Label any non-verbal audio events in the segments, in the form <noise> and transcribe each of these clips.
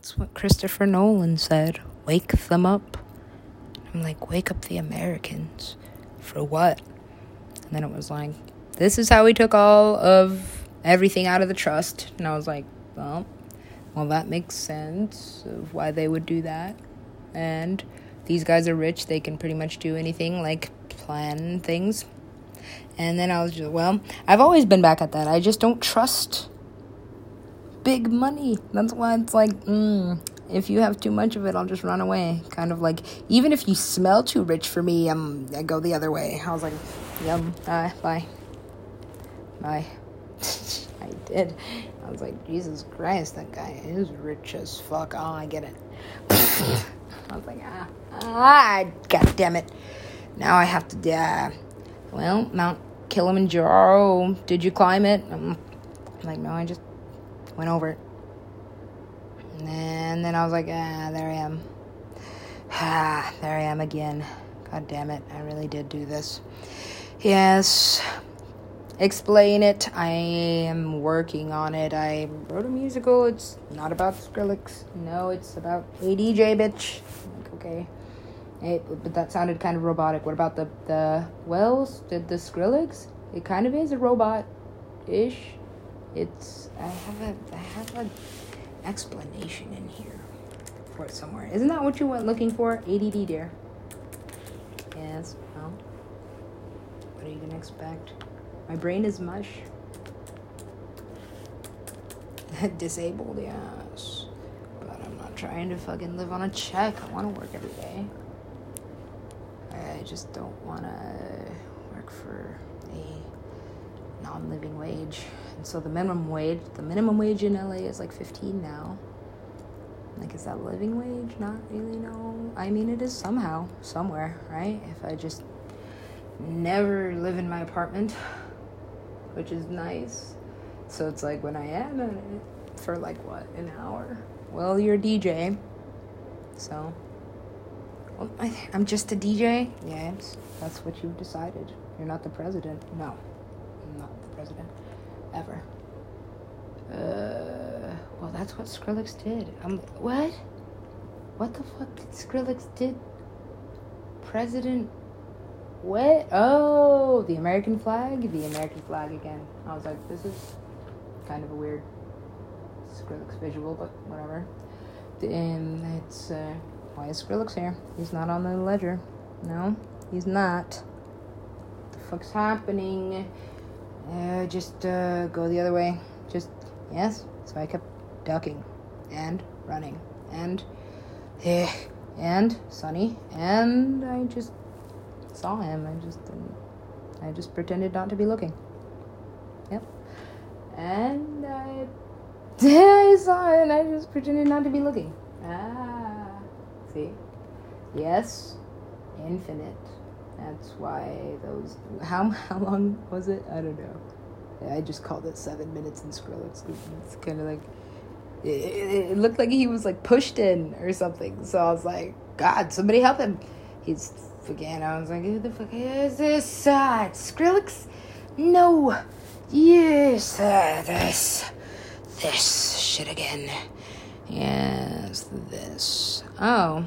That's what Christopher Nolan said. Wake them up. I'm like, wake up the Americans. For what? And then it was like, this is how we took all of everything out of the trust. And I was like, well, well, that makes sense of why they would do that. And these guys are rich, they can pretty much do anything, like plan things. And then I was just, well, I've always been back at that. I just don't trust big money. That's why it's like, mm, if you have too much of it, I'll just run away. Kind of like, even if you smell too rich for me, I'm, I go the other way. I was like, yum, uh, bye. Bye. <laughs> I did. I was like, Jesus Christ, that guy is rich as fuck. Oh, I get it. <laughs> I was like, ah, ah, god damn it. Now I have to, uh, well, Mount Kilimanjaro, did you climb it? I'm like, no, I just went over it. And then I was like, ah, there I am. Ah, there I am again. God damn it, I really did do this. Yes, explain it. I am working on it. I wrote a musical. It's not about Skrillex. No, it's about ADJ, bitch. Like, okay. It, but that sounded kind of robotic. What about the the Wells? Did the Skrillex? It kind of is a robot, ish. It's I have a I have an explanation in here for it somewhere. Isn't that what you went looking for? ADD, dear. Yes. Well, what are you gonna expect? My brain is mush. <laughs> Disabled, yes. But I'm not trying to fucking live on a check. I want to work every day. I just don't want to work for a non living wage. And so the minimum wage, the minimum wage in LA is like 15 now. Like, is that living wage? Not really, no. I mean, it is somehow, somewhere, right? If I just never live in my apartment, which is nice. So it's like when I am in it for like what, an hour? Well, you're a DJ. So, well, I, I'm just a DJ? Yes, that's what you've decided. You're not the president. No, I'm not the president. Ever. Uh, well, that's what Skrillex did. I'm, what? What the fuck did Skrillex did? President what? Oh, the American flag? The American flag again. I was like, this is kind of a weird Skrillex visual, but whatever. And it's, uh, why is Skrillex here? He's not on the ledger. No, he's not. What the fuck's happening? Uh, just, uh, go the other way. Just, yes. So I kept ducking and running and, eh, and sunny, and I just saw him. I just didn't. I just pretended not to be looking. Yep. And I, <laughs> I saw it, and I just pretended not to be looking. Ah, see. Yes, infinite. That's why those. How <laughs> how long was it? I don't know. I just called it seven minutes in Skrillex. It's kind of like. It, it, looked like he was like pushed in or something. So I was like, God, somebody help him. He's again. I was like, who the fuck is this? Uh, Skrillex? No. Yes, uh, this. This shit again. Yes, this. Oh.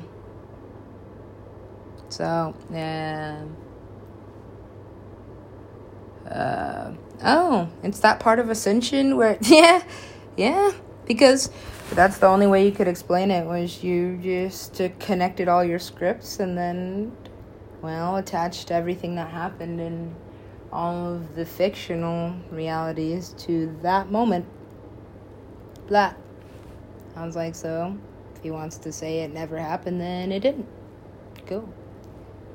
So, yeah. Uh, oh, it's that part of Ascension where, <laughs> yeah, yeah, because that's the only way you could explain it was you just connected all your scripts and then well, attached everything that happened in all of the fictional realities to that moment. Blah. sounds like, so if he wants to say it never happened, then it didn't. Go.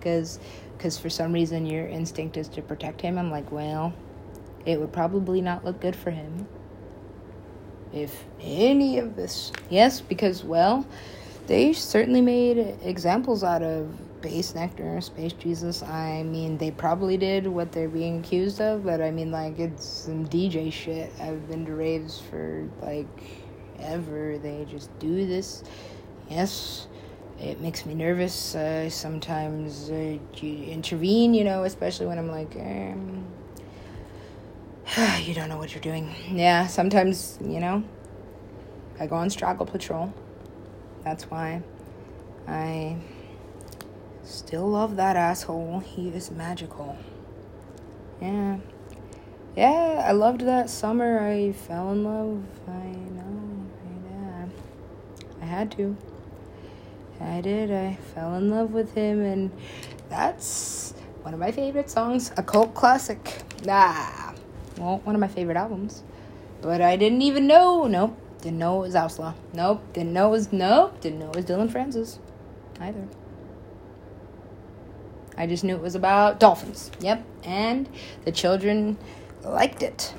Because cause for some reason your instinct is to protect him. I'm like, well, it would probably not look good for him if any of this. Yes, because, well, they certainly made examples out of Bassnectar, Space Jesus. I mean, they probably did what they're being accused of, but I mean, like, it's some DJ shit. I've been to raves for, like, ever. They just do this. Yes, it makes me nervous. Uh, sometimes uh, you intervene, you know, especially when I'm like, um, <sighs> you don't know what you're doing. Yeah, sometimes, you know, I go on struggle patrol. That's why I still love that asshole. He is magical. Yeah. Yeah, I loved that summer. I fell in love. I know. Yeah. I had to. I did. I fell in love with him, and that's one of my favorite songs. A cult classic. Nah. Well, one of my favorite albums. But I didn't even know. Nope. Didn't know it was Outlaw. Nope. Didn't know it was. Nope. Didn't know it was Dillon Francis. Either. I just knew it was about dolphins. Yep. And the children liked it.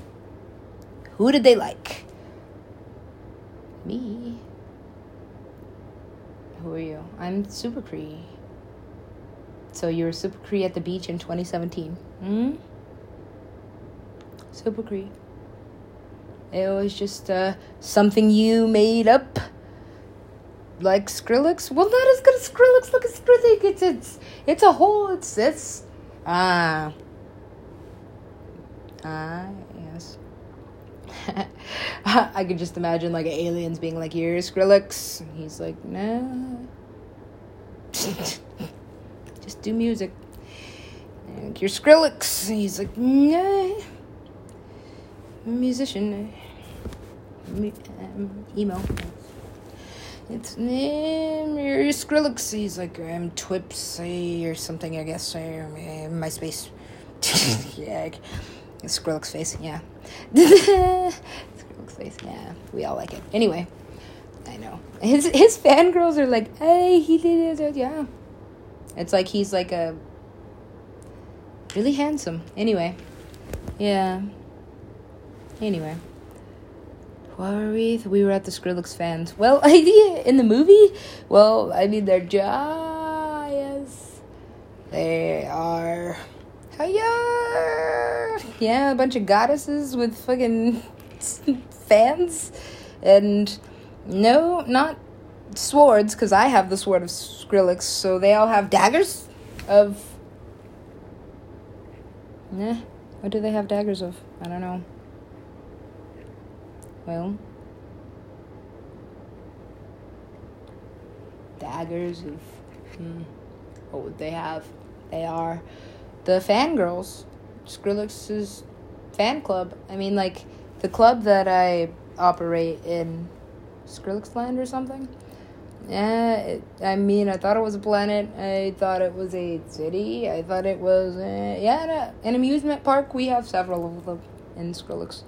Who did they like? Me. Who are you? I'm Super Cree. So you were Super Cree at the beach in 2017. Hmm? Super Cree. It was just uh, something you made up. Like Skrillex? Well, not as good as Skrillex. Look at Skrillex. It's it's it's a whole. It's it's ah ah yes. <laughs> I could just imagine like aliens being like, "You're Skrillex." And he's like, "No." <laughs> just do music. And you're Skrillex. And he's like, "No." musician. Um, emo. It's name your Skrillex. He's like um, Twipsy or something, I guess. Or, uh, MySpace. <laughs> yeah, Skrillex face. Yeah, <laughs> Skrillex face. Yeah, we all like it. Anyway, I know his his fangirls are like, hey, he did it. Yeah, it's like he's like a really handsome. Anyway, yeah. Anyway. What were we? We were at the Skrillex fans. Well, <laughs> idea in the movie? Well, I mean, they're giants. They are. Hiya! Yeah, a bunch of goddesses with fucking <laughs> fans. And no, not swords, because I have the sword of Skrillex, so they all have daggers of. Nah. What do they have daggers of? I don't know. Well, daggers of hmm, what would they have? They are the fangirls, Skrillex's fan club. I mean, like the club that I operate in, Skrillex Land or something. Yeah, it, I mean, I thought it was a planet. I thought it was a city. I thought it was, uh, yeah, an amusement park. We have several of them in Skrillex.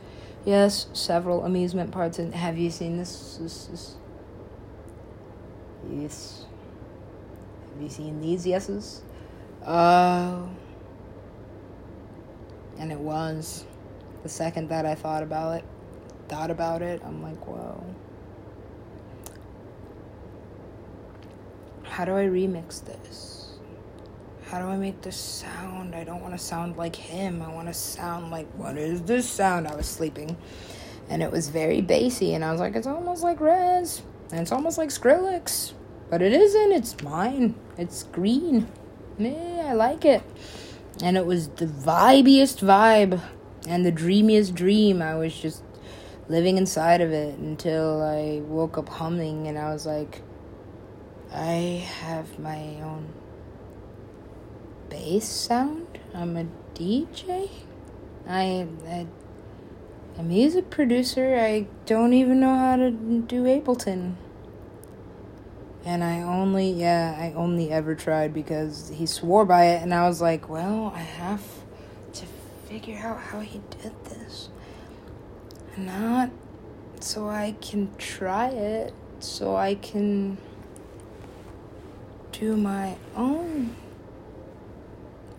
Yes, several amusement parks. And have you seen this? this, this? Yes. Have you seen these yeses? Uh, and it was the second that I thought about it, thought about it, I'm like, whoa. How do I remix this? how do I make this sound? I don't want to sound like him. I want to sound like, what is this sound? I was sleeping. And it was very bassy. And I was like, it's almost like Rezz. And it's almost like Skrillex. But it isn't. It's mine. It's green. Yeah, I like it. And it was the vibiest vibe and the dreamiest dream. I was just living inside of it until I woke up humming and I was like, I have my own bass sound. I'm a DJ. I, I a music producer. I don't even know how to do Ableton. And I only, yeah, I only ever tried because he swore by it, and I was like, well, I have to figure out how he did this. Not so I can try it, so I can do my own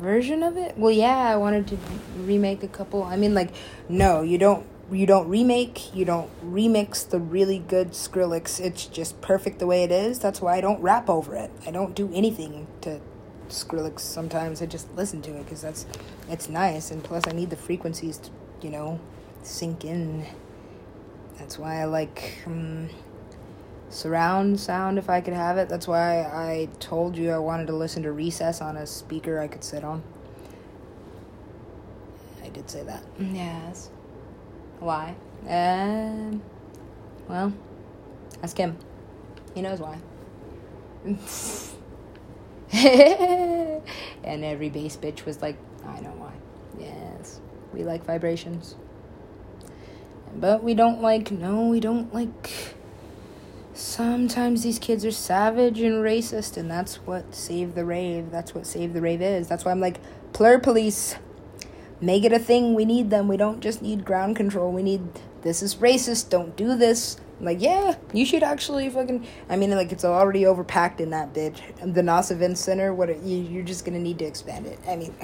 version of it? Well, yeah, I wanted to remake a couple. I mean, like, no, you don't. You don't remake. You don't remix the really good Skrillex. It's just perfect the way it is. That's why I don't rap over it. I don't do anything to Skrillex. Sometimes I just listen to it because that's it's nice, and plus I need the frequencies to you know sink in. That's why I like. Um, surround sound if I could have it. That's why I told you I wanted to listen to Recess on a speaker I could sit on. I did say that. Yes. Why? Um. Well, ask him. He knows why. <laughs> and every bass bitch was like, I know why. Yes, we like vibrations. But we don't like, no, we don't like. Sometimes these kids are savage and racist, and that's what Save the Rave, that's what Save the Rave is. That's why I'm like, plur police, make it a thing. We need them. We don't just need ground control. We need, this is racist, don't do this. I'm like, yeah, you should actually fucking. I mean, like, it's already overpacked in that bitch. The NOS Event Center, what, are, you, you're just gonna need to expand it. I mean,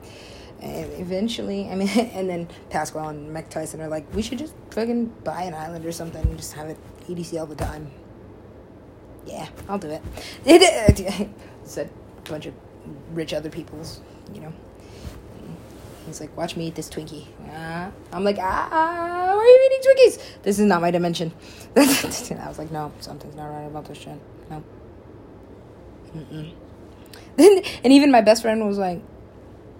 <laughs> eventually, I mean, <laughs> and then Pasquale and Mike Tyson are like, we should just fucking buy an island or something and just have it EDC all the time. Yeah, I'll do. It <laughs> said a bunch of rich other people's, you know. He's like, watch me eat this Twinkie. I'm like, ah, why are you eating Twinkies? This is not my dimension. <laughs> I was like, no, something's not right about this shit. No. Mm-mm. <laughs> and even my best friend was like,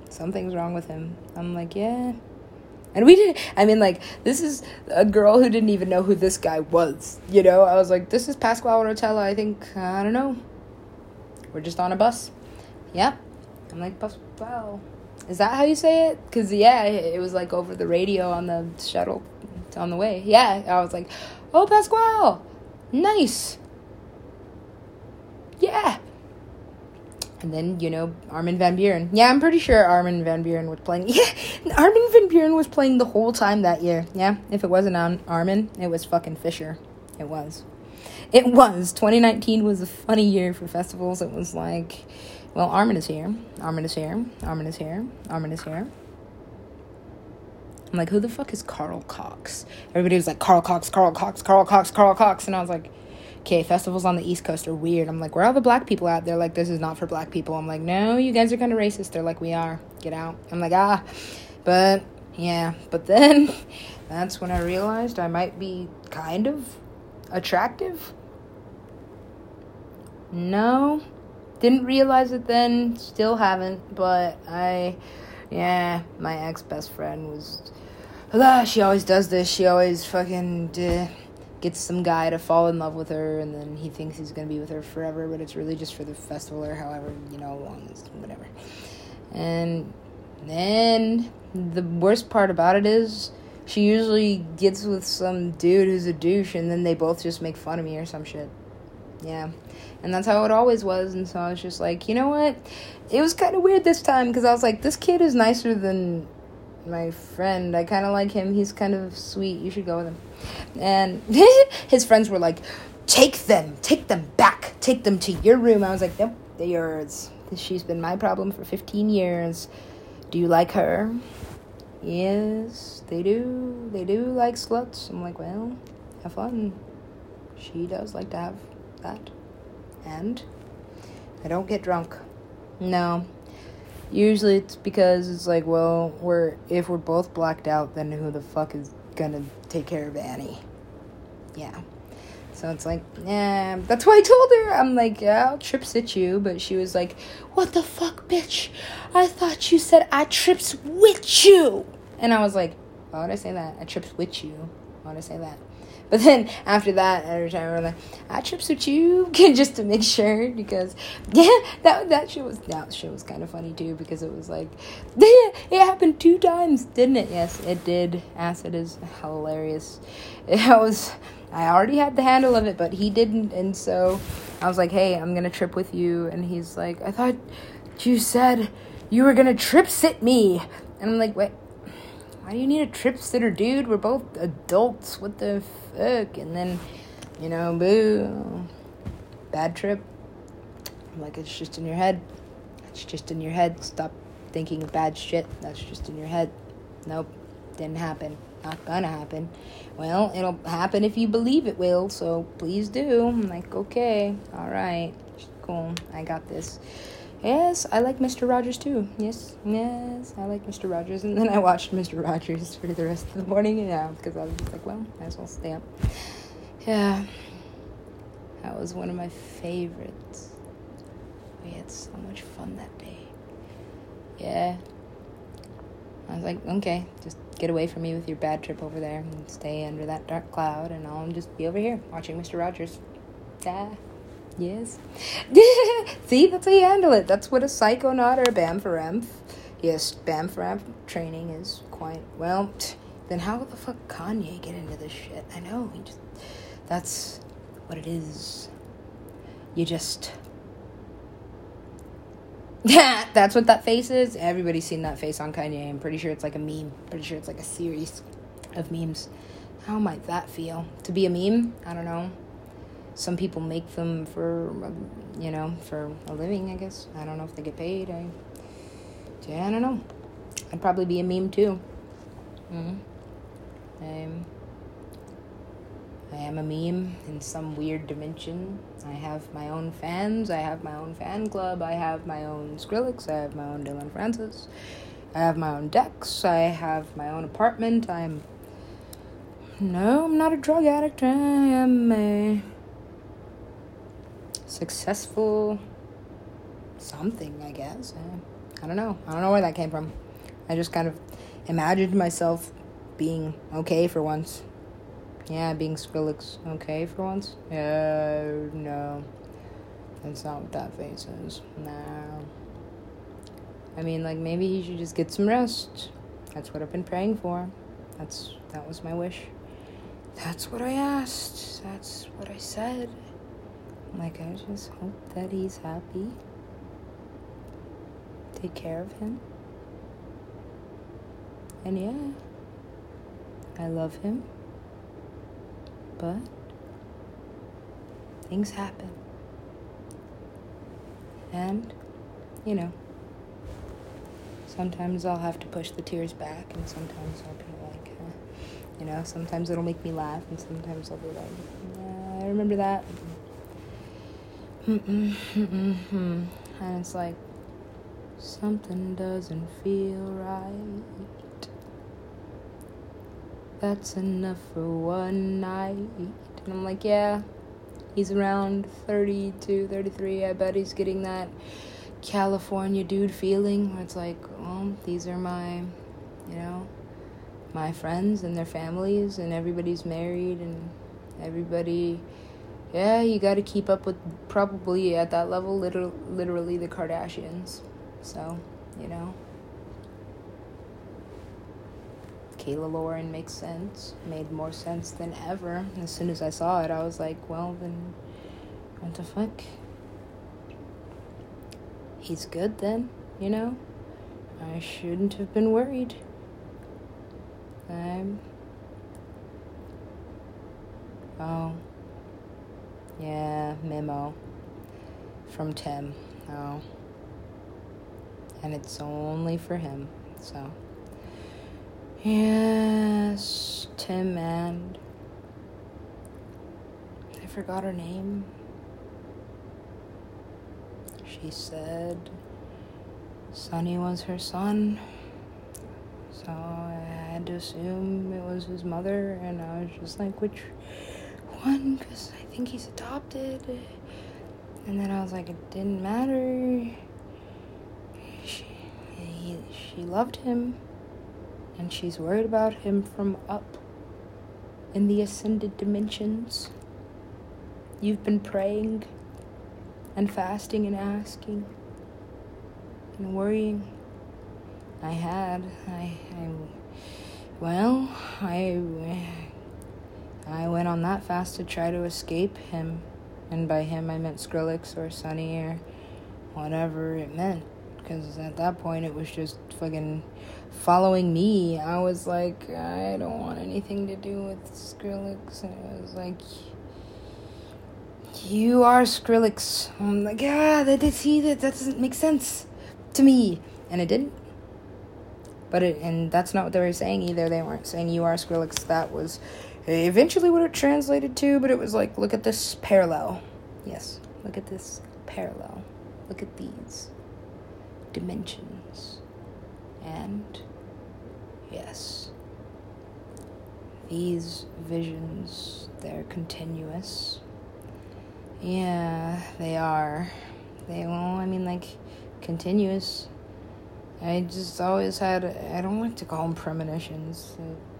something's wrong with him. I'm like, yeah. And we did. I mean, like, this is a girl who didn't even know who this guy was. You know, I was like, this is Pasquale Rotella. I think I don't know. We're just on a bus. Yep. I'm like, Pasquale. Is that how you say it? Cause yeah, it was like over the radio on the shuttle on the way. Yeah, I was like, oh Pasquale, nice. Yeah, and then, you know, Armin van Buuren. Yeah, I'm pretty sure Armin van Buuren was playing. <laughs> Yeah, Armin van Buuren was playing the whole time that year. Yeah, if it wasn't on Armin, it was fucking Fisher. It was. It was. 2019 was a funny year for festivals. It was like, well, Armin is here. Armin is here. Armin is here. Armin is here. I'm like, who the fuck is Carl Cox? Everybody was like, Carl Cox, Carl Cox, Carl Cox, Carl Cox. And I was like, okay, festivals on the East Coast are weird. I'm like, where are all the black people at? They're like, this is not for black people. I'm like, no, you guys are kind of racist. They're like, we are. Get out. I'm like, ah. But yeah, but then <laughs> that's when I realized I might be kind of attractive. No, didn't realize it then, still haven't, but I, yeah, my ex best friend was, ah, she always does this. She always fucking. Uh, gets some guy to fall in love with her and then he thinks he's to be with her forever but it's really just for the festival or however you know long whatever and then the worst part about it is she usually gets with some dude who's a douche and then they both just make fun of me or some shit yeah and that's how it always was and so i was just like you know what it was kind of weird this time because i was like this kid is nicer than my friend. I kind of like him. He's kind of sweet. You should go with him. And <laughs> his friends were like, take them, take them back, take them to your room. I was like, nope, they're yours. She's been my problem for 15 years. Do you like her? Yes, they do. They do like sluts. I'm like, well, have fun. She does like to have that. And I don't get drunk. No, Usually it's because it's like, well, we're if we're both blacked out, then who the fuck is gonna take care of Annie? Yeah. So it's like, yeah. That's why I told her. I'm like, yeah, I'll trip sit you. But she was like, what the fuck, bitch? I thought you said I trips with you. And I was like, why would I say that? I trips with you. Why would I say that? But then after that, every time we're like, I trips with you, <laughs> just to make sure because <laughs> yeah, that that shit was that shit was kind of funny too because it was like, yeah, <laughs> it happened two times, didn't it? Yes, it did. Acid is hilarious. It was. I already had the handle of it, but he didn't, and so I was like, "Hey, I'm gonna trip with you," and he's like, "I thought you said you were gonna trip sit me," and I'm like, "Wait, why do you need a trip sitter, dude? We're both adults. What the fuck? And then, you know, boo. Bad trip. like, it's just in your head. It's just in your head. Stop thinking of bad shit. That's just in your head. Nope. Didn't happen. Not gonna happen. Well, it'll happen if you believe it will, so please do. I'm like, okay, alright. Cool. I got this. Yes, I like Mr. Rogers too. Yes, yes, I like Mr. Rogers. And then I watched Mr. Rogers for the rest of the morning, yeah, because I was just like, well, might as well stay up. Yeah, that was one of my favorites. We had so much fun that day. Yeah. I was like, okay, just get away from me with your bad trip over there and stay under that dark cloud, and I'll just be over here watching Mr. Rogers. Yeah. Yes. <laughs> See, that's how you handle it. That's what a psychonaut or a Bamfaramp. Yes, Bamfaramp training is quite well. <tsk> Then how the fuck Kanye get into this shit? I know he just. That's what it is. You just. <laughs> that's what that face is. Everybody's seen that face on Kanye. I'm pretty sure it's like a meme. Pretty sure it's like a series of memes. How might that feel? To be a meme? I don't know some people make them for you know for a living i guess. I don't know if they get paid. I yeah, i don't know. I'd probably be a meme too. Mm-hmm. i'm i am a meme in some weird dimension. I have my own fans. I have my own fan club. I have my own skrillex. I have my own dillon francis. I have my own decks. I have my own apartment. I'm no i'm not a drug addict. I am a successful something, I guess. I don't know. I don't know where that came from. I just kind of imagined myself being okay for once. Yeah, being Skrillex okay for once. Yeah, no. That's not what that face is. No. I mean, like, maybe he should just get some rest. That's what I've been praying for. That's that was my wish. That's what I asked. That's what I said. Like, I just hope that he's happy. Take care of him. And yeah, I love him. But things happen. And, you know, sometimes I'll have to push the tears back, and sometimes I'll be like, uh, you know, sometimes it'll make me laugh, and sometimes I'll be like, yeah, I remember that. And it's like something doesn't feel right. That's enough for one night. And I'm like, yeah, he's around 32, 33. I bet he's getting that California dude feeling where it's like, well, these are my, you know, my friends and their families, and everybody's married, and everybody yeah, you got to keep up with probably at that level, literally, literally the Kardashians. So, you know. Kayla Lauren makes sense. Made more sense than ever. As soon as I saw it, I was like, well, then, what the fuck? He's good then, you know? I shouldn't have been worried. I'm. Oh. Yeah, memo from Tim. Oh. And it's only for him, so. Yes, Tim and. I forgot her name. She said Sonny was her son. So I had to assume it was his mother, and I was just like, which one? Because I think he's adopted. And then I was like, it didn't matter. She, he, she loved him, and she's worried about him from up in the ascended dimensions. You've been praying and fasting and asking and worrying. I had. I. I well, I I went on that fast to try to escape him. And by him, I meant Skrillex or Sonny or whatever it meant. Because at that point, it was just fucking following me. I was like, I don't want anything to do with Skrillex. And it was like, you are Skrillex. I'm like, ah, that did see that that doesn't make sense to me, and it didn't. But it, and that's not what they were saying either. They weren't saying you are Skrillex. That was eventually what it translated to, but it was like, look at this parallel. Yes, look at this parallel. Look at these dimensions. And yes, these visions, they're continuous. Yeah, they are. They, well, I mean, like, continuous. I just always had, I don't like to call them premonitions. It's,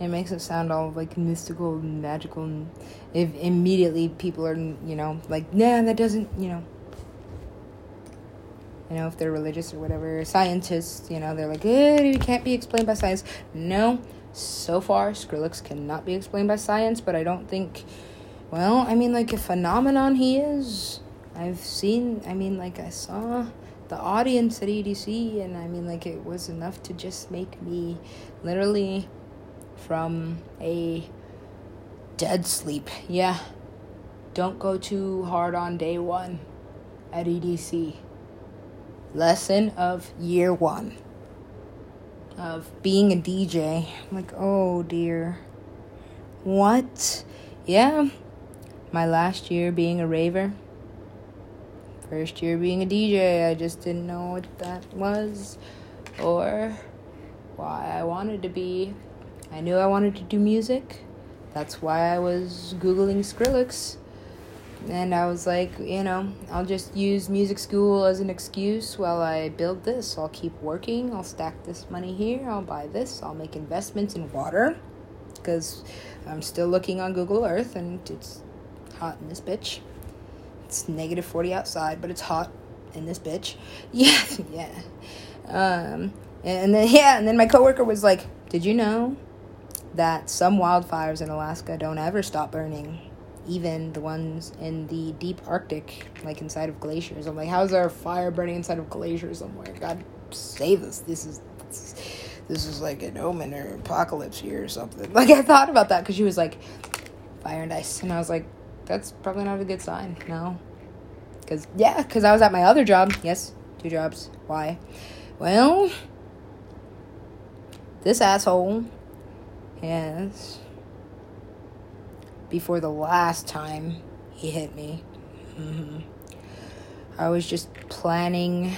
It makes it sound all like mystical and magical, and if immediately people are, you know, like, nah, that doesn't, you know. You know, if they're religious or whatever, scientists, you know, they're like, eh, it can't be explained by science. No, so far, Skrillex cannot be explained by science, but I don't think, well, I mean, like, a phenomenon he is. I've seen, I mean, like, I saw the audience at EDC, and I mean, like, it was enough to just make me literally from a dead sleep. Yeah. Don't go too hard on day one at EDC. Lesson of year one of being a DJ. I'm like, oh dear. What? Yeah. My last year being a raver. First year being a DJ. I just didn't know what that was or why I wanted to be I knew I wanted to do music. That's why I was Googling Skrillex. And I was like, you know, I'll just use music school as an excuse while I build this. I'll keep working. I'll stack this money here. I'll buy this. I'll make investments in water. Because I'm still looking on Google Earth and it's hot in this bitch. It's negative 40 outside, but it's hot in this bitch. <laughs> Yeah, yeah. Um, and then, <laughs> yeah, and then my coworker was like, Did you know that some wildfires in Alaska don't ever stop burning, even the ones in the deep Arctic, like inside of glaciers. I'm like, how's there a fire burning inside of glaciers somewhere? God save us. This is. This is like an omen or apocalypse here or something. <laughs> Like I thought about that because she was like, fire and ice, and I was like, that's probably not a good sign. No, because yeah, because I was at my other job. Yes, two jobs. Why? Well, this asshole Yes. Before the last time he hit me. Mm-hmm. I was just planning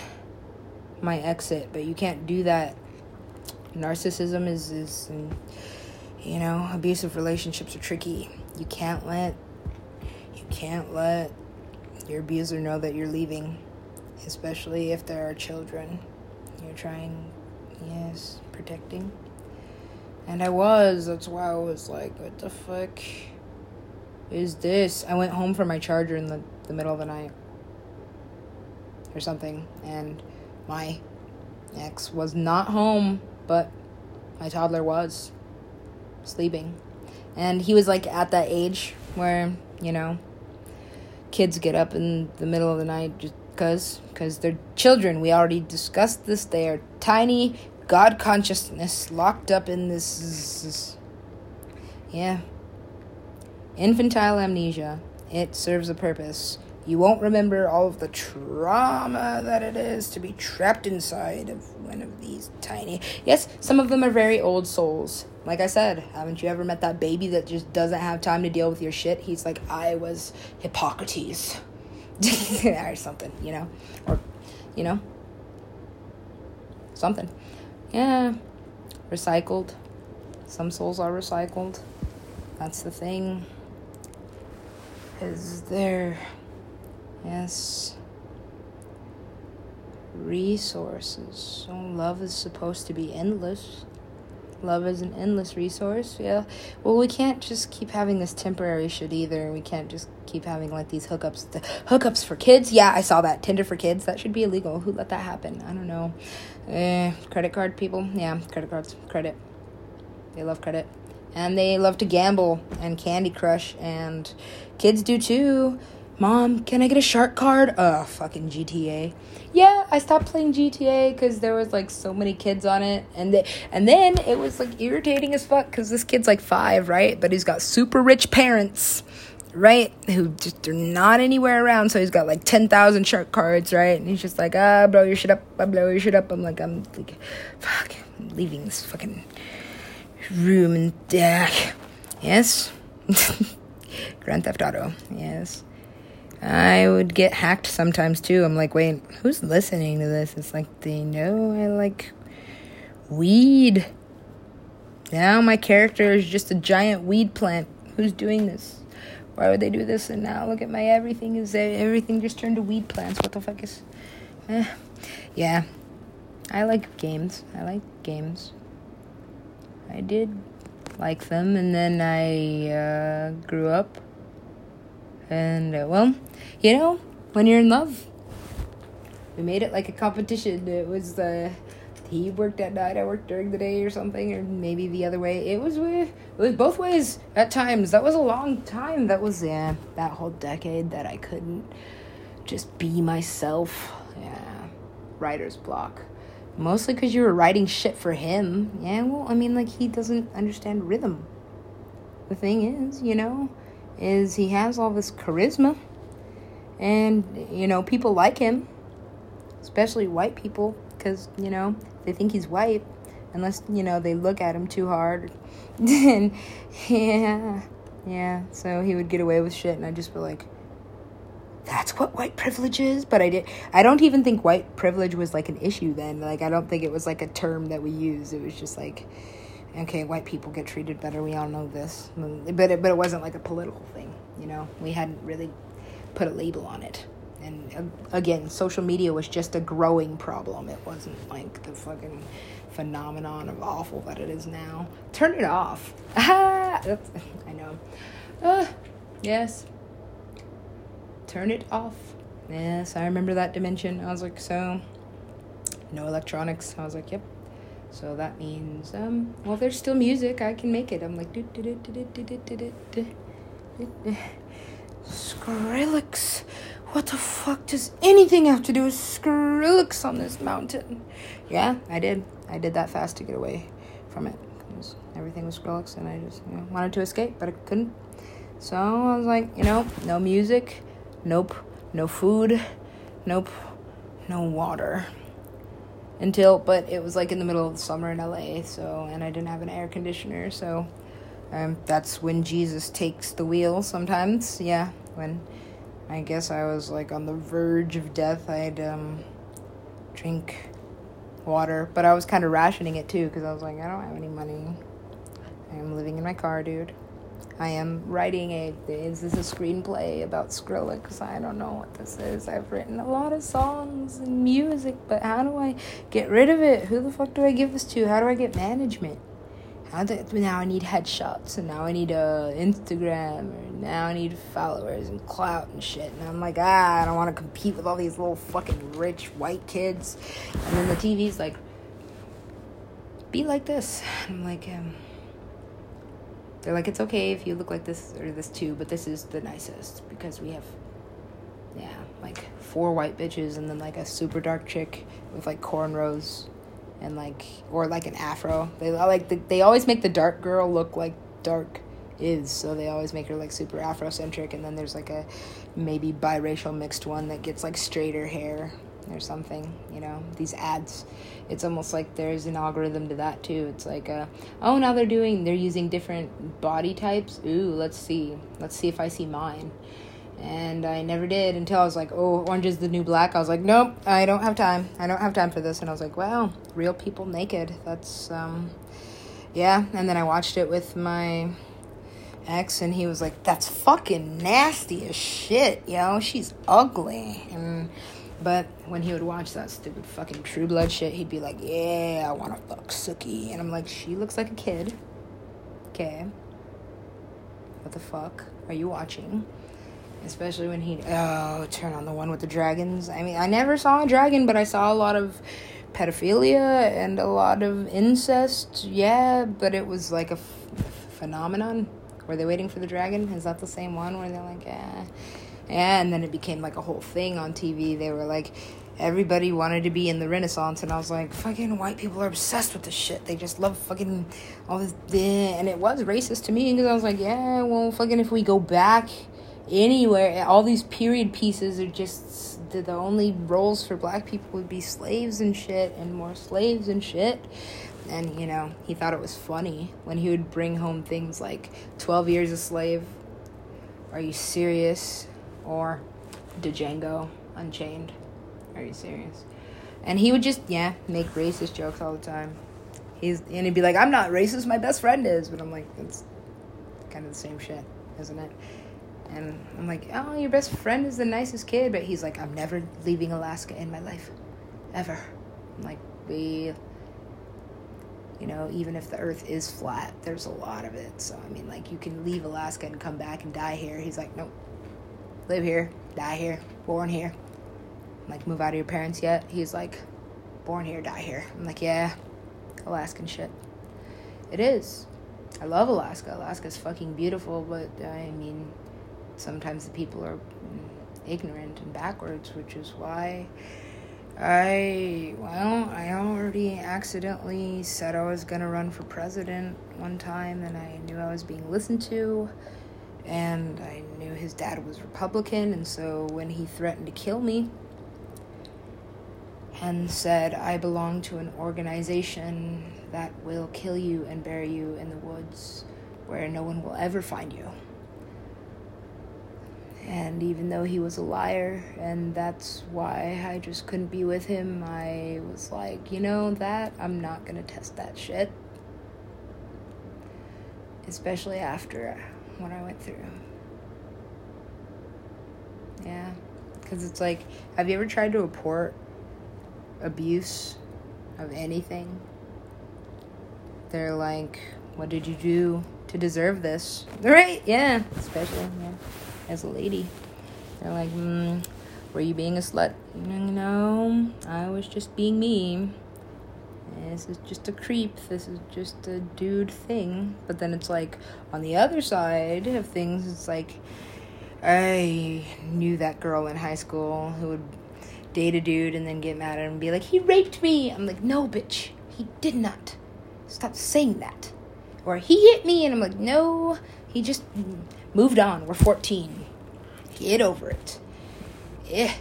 my exit, but you can't do that. Narcissism is, is and, you know, abusive relationships are tricky. You can't let you can't let your abuser know that you're leaving, especially if there are children. You're trying, yes, protecting. And I was. That's why I was like, what the fuck is this? I went home for my charger in the, the middle of the night or something. And my ex was not home, but my toddler was sleeping. And he was like at that age where, you know, kids get up in the middle of the night just because because they're children. We already discussed this. They are tiny God consciousness locked up in this. Yeah. Infantile amnesia. It serves a purpose. You won't remember all of the trauma that it is to be trapped inside of one of these tiny. Yes, some of them are very old souls. Like I said, haven't you ever met that baby that just doesn't have time to deal with your shit? He's like, I was Hippocrates. <laughs> or something, you know? Or, you know? Something yeah, recycled. Some souls are recycled. That's the thing. Is there, yes, resources. So love is supposed to be endless. Love is an endless resource. Yeah. Well, we can't just keep having this temporary shit either. We can't just keep having like these hookups. The hookups for kids. Yeah, I saw that Tinder for kids. That should be illegal. Who let that happen? I don't know. Eh, credit card people. Yeah, credit cards. Credit. They love credit. And they love to gamble and Candy Crush and kids do too. Mom, can I get a shark card? Ugh, fucking GTA. Yeah, I stopped playing GTA because there was like so many kids on it, and they, and then it was like irritating as fuck because this kid's like five, right? But he's got super rich parents, right? Who just are not anywhere around, so he's got like ten thousand shark cards, right? And he's just like, ah, blow your shit up, I blow your shit up. I'm like, I'm like, fuck, I'm leaving this fucking room and deck. yes, <laughs> Grand Theft Auto, yes. I would get hacked sometimes too. I'm like, wait, who's listening to this? It's like they know I like weed. Now my character is just a giant weed plant. Who's doing this? Why would they do this? And now look at my everything is everything just turned to weed plants. What the fuck is? Eh. Yeah, I like games. I like games. I did like them, and then I uh, grew up. And uh, well, you know, when you're in love, we made it like a competition. It was the he worked at night, I worked during the day, or something, or maybe the other way. It was it was both ways at times. That was a long time. That was yeah, that whole decade that I couldn't just be myself. Yeah, writer's block. Mostly because you were writing shit for him. Yeah, well, I mean, like he doesn't understand rhythm. The thing is, you know, is he has all this charisma, and you know people like him, especially white people, because you know they think he's white unless you know they look at him too hard. <laughs> And yeah yeah so he would get away with shit and i'd just be like that's what white privilege is? But i did i don't even think white privilege was like an issue then. Like i don't think it was like a term that we use it was just like okay white people get treated better. We all know this. But it, but it wasn't like a political thing you know? We hadn't really put a label on it and uh, again, social media was just a growing problem. It wasn't like the fucking phenomenon of awful that it is now. Turn it off. <laughs> I know. Uh, yes. Turn it off. Yes, I remember that dimension. I was like, so no electronics. I was like, yep. So that means, um, well, there's still music. I can make it. I'm like, Skrillex. What the fuck does anything have to do with Skrillex on this mountain? Yeah, I did. I did that fast to get away from it. Because everything was Skrillex and I just you know, wanted to escape, but I couldn't. So I was like, you know, no music, nope, no food, nope, no water. Until, but it was like in the middle of the summer in LA, so, and I didn't have an air conditioner, so um, that's when Jesus takes the wheel sometimes. Yeah, when I guess I was like on the verge of death. I'd um, drink water, but I was kind of rationing it too because I was like, I don't have any money. I am living in my car, dude. I am writing a. Is this a screenplay about Skrillex? I don't know what this is. I've written a lot of songs and music, but how do I get rid of it? Who the fuck do I give this to? How do I get management? Now I need headshots and now I need a uh, Instagram and now I need followers and clout and shit. And I'm like, ah, I don't want to compete with all these little fucking rich white kids. And then the TV's like, be like this. And I'm like, um, they're like, it's okay if you look like this or this too, but this is the nicest because we have, yeah, like four white bitches and then like a super dark chick with like cornrows and like or like an afro. They like the, they always make the dark girl look like dark is, so they always make her like super Afrocentric. And then there's like a maybe biracial mixed one that gets like straighter hair or something. You know, these ads. It's almost like there's an algorithm to that too. It's like, uh, oh, now they're doing, they're using different body types. Ooh, let's see. Let's see if I see mine and I never did until I was like, "Oh, Orange is the New Black." I was like, "Nope, I don't have time. I don't have time for this." And I was like, "Wow, real people naked. That's um, yeah." And then I watched it with my ex, and he was like, "That's fucking nasty as shit, yo. She's ugly." And but when he would watch that stupid fucking True Blood shit, he'd be like, "Yeah, I want to fuck Sookie," and I'm like, "She looks like a kid." Okay. What the fuck are you watching? Especially when he oh turn on the one with the dragons. I mean i never saw a dragon but i saw a lot of pedophilia and a lot of incest. Yeah but it was like a f- phenomenon. Were they waiting for the dragon? Is that the same one where they're like yeah yeah and then it became like a whole thing on tv they were like everybody wanted to be in the renaissance and i was like fucking white people are obsessed with this shit. They just love fucking all this eh. and it was racist to me because i was like yeah well fucking if we go back anywhere. All these period pieces are just the, the only roles for black people would be slaves and shit, and more slaves and shit. And you know, he thought it was funny when he would bring home things like 12 Years a Slave, Are You Serious? or Django Unchained. Are you serious? And he would just, yeah, make racist jokes all the time. He's and he'd be like, I'm not racist, my best friend is. But I'm like, that's kind of the same shit, isn't it? And I'm like, oh, your best friend is the nicest kid. But he's like, I'm never leaving Alaska in my life. Ever. I'm like, we. you know, even if the earth is flat, there's a lot of it. So, I mean, like, you can leave Alaska and come back and die here. He's like, nope, live here, die here, born here. I'm like, move out of your parents yet? He's like, born here, die here. I'm like, yeah, Alaskan shit. It is. I love Alaska. Alaska's fucking beautiful, but I mean, sometimes the people are ignorant and backwards, which is why I, well, I already accidentally said I was gonna run for president one time, and I knew I was being listened to, and I knew his dad was Republican, and so when he threatened to kill me, and said, I belong to an organization that will kill you and bury you in the woods where no one will ever find you. And even though he was a liar, and that's why I just couldn't be with him, I was like, you know, that I'm not gonna test that shit. Especially after uh, what I went through. Yeah. Because it's like, have you ever tried to report abuse of anything? They're like, what did you do to deserve this? Right? Yeah. Especially, yeah as a lady. They're like, mm, were you being a slut? No, I was just being me. This is just a creep. This is just a dude thing. But then it's like, on the other side of things, it's like, I knew that girl in high school who would date a dude and then get mad at him and be like, he raped me. I'm like, no, bitch, he did not. Stop saying that. Or he hit me, and I'm like, no, he just moved on. We're 14. Get over it. Yeah.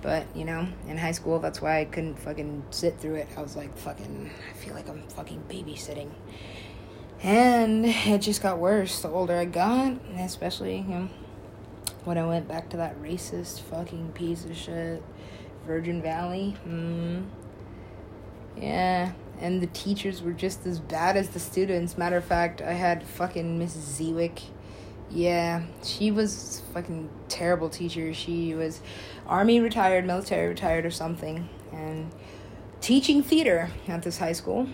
But, you know, in high school, that's why I couldn't fucking sit through it. I was like, fucking, I feel like I'm fucking babysitting. And it just got worse the older I got, especially, you know, when I went back to that racist fucking piece of shit, Virgin Valley. Mm. Yeah, and the teachers were just as bad as the students. Matter of fact, I had fucking Mrs. Zewick yeah, she was fucking terrible teacher. She was army retired, military retired, or something, and teaching theater at this high school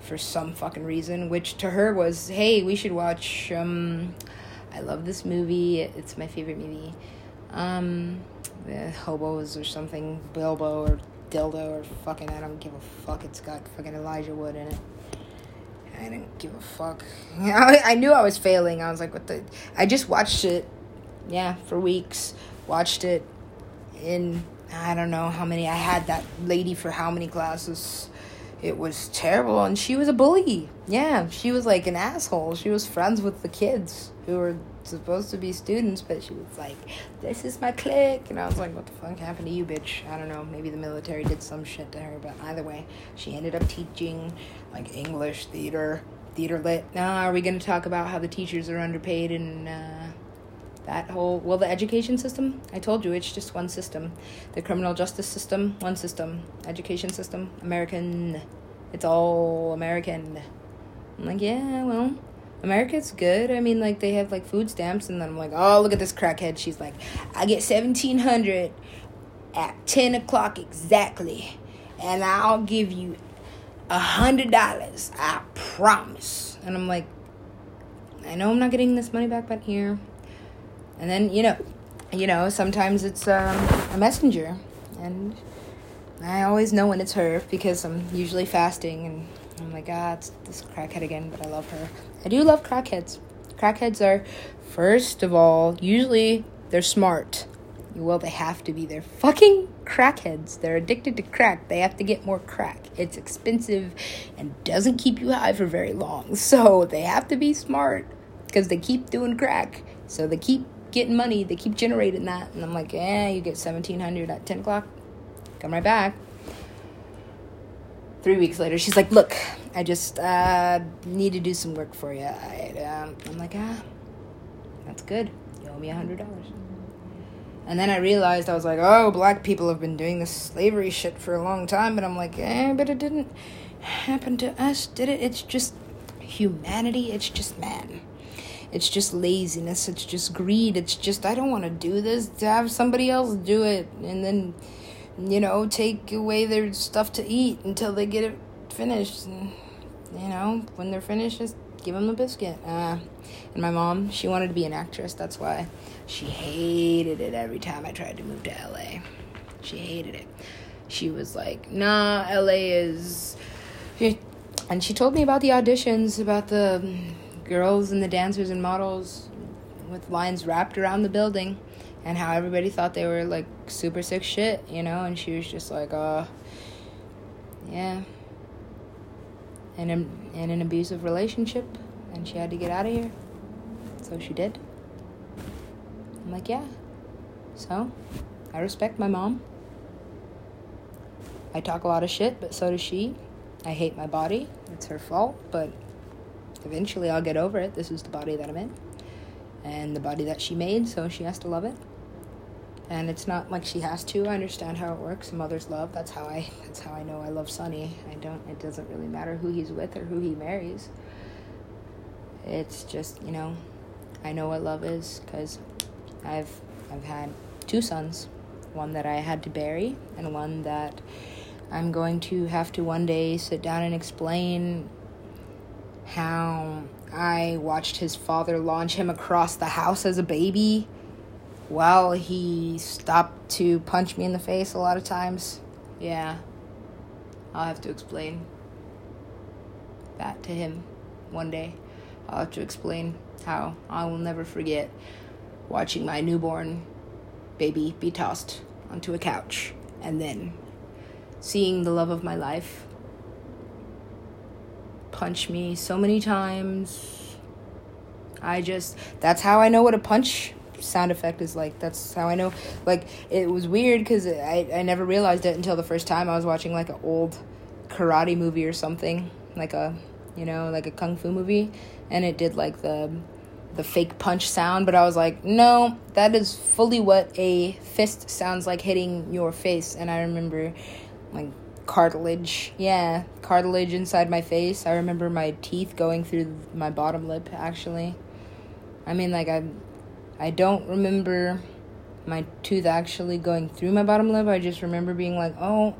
for some fucking reason. Which to her was, hey, we should watch. Um, I love this movie. It's my favorite movie. Um, the hobos or something, Bilbo or dildo or fucking. I don't give a fuck. It's got fucking Elijah Wood in it. I didn't give a fuck. <laughs> I, knew I was failing. I was like, what the? I just watched it, yeah, for weeks. Watched it in, I don't know how many. I had that lady for how many classes. It was terrible. And she was a bully. Yeah, she was like an asshole. She was friends with the kids who were supposed to be students, but she was like, "This is my clique," and I was like, "What the fuck happened to you, bitch?" I don't know. Maybe the military did some shit to her, but either way, she ended up teaching like English, theater, theater lit. Now, are we to talk about how the teachers are underpaid and uh, that whole well, the education system? I told you it's just one system. The criminal justice system, one system. Education system, American. It's all American. I'm like, yeah, well America's good. I mean, like they have like food stamps, and then I'm like, oh, look at this crackhead. She's like, I get seventeen hundred at ten o'clock exactly, and I'll give you a hundred dollars. I promise. And I'm like, I know I'm not getting this money back, but here. And then you know, you know, sometimes it's um, a messenger, and I always know when it's her because I'm usually fasting and I'm like, ah, it's this crackhead again, but I love her. I do love crackheads. Crackheads are, first of all, usually they're smart. Well, they have to be. They're fucking crackheads. They're addicted to crack. They have to get more crack. It's expensive and doesn't keep you high for very long. <laughs> So they have to be smart because they keep doing crack. So they keep getting money. They keep generating that. And I'm like, yeah, you get 1700 at 10 o'clock. Come right back three weeks later, she's like, "Look, I just uh, need to do some work for you." I, um, I'm like, "Ah, that's good. You owe me a hundred dollars." And then I realized I was like, "Oh, black people have been doing this slavery shit for a long time," but I'm like, "Eh, but it didn't happen to us, did it? It's just humanity. It's just man." It's just laziness. It's just greed. It's just, I don't want to do this to have somebody else do it. And then you know, take away their stuff to eat until they get it finished. And you know, when they're finished, just give them a biscuit. Uh, and my mom, she wanted to be an actress. That's why she hated it every time I tried to move to LA. She hated it. She was like, nah, LA is. And she told me about the auditions, about the girls and the dancers and models with lines wrapped around the building and how everybody thought they were like super sick shit, you know, and she was just like, uh, yeah. In, a, in an abusive relationship, and she had to get out of here. So she did. I'm like, yeah. So, I respect my mom. I talk a lot of shit, but so does she. I hate my body. It's her fault, but eventually I'll get over it. This is the body that I'm in. And the body that she made, so she has to love it. And it's not like she has to. I understand how it works. Mothers love. That's how I that's how I know I love Sonny. I don't it doesn't really matter who he's with or who he marries. It's just, you know, I know what love is cuz I've I've had two sons, one that I had to bury and one that I'm going to have to one day sit down and explain how I watched his father launch him across the house as a baby while he stopped to punch me in the face a lot of times. Yeah. I'll have to explain that to him one day. I'll have to explain how I will never forget watching my newborn baby be tossed onto a couch and then seeing the love of my life punch me so many times. I just, that's how I know what a punch sound effect is like. That's how I know. Like, it was weird because I, I never realized it until the first time I was watching like an old karate movie or something. Like a, you know, like a kung fu movie. And it did like the the fake punch sound, but I was like, no, that is fully what a fist sounds like hitting your face. And I remember like cartilage. Yeah, cartilage inside my face. I remember my teeth going through my bottom lip actually. I mean like I I don't remember my tooth actually going through my bottom lip. I just remember being like, "Oh,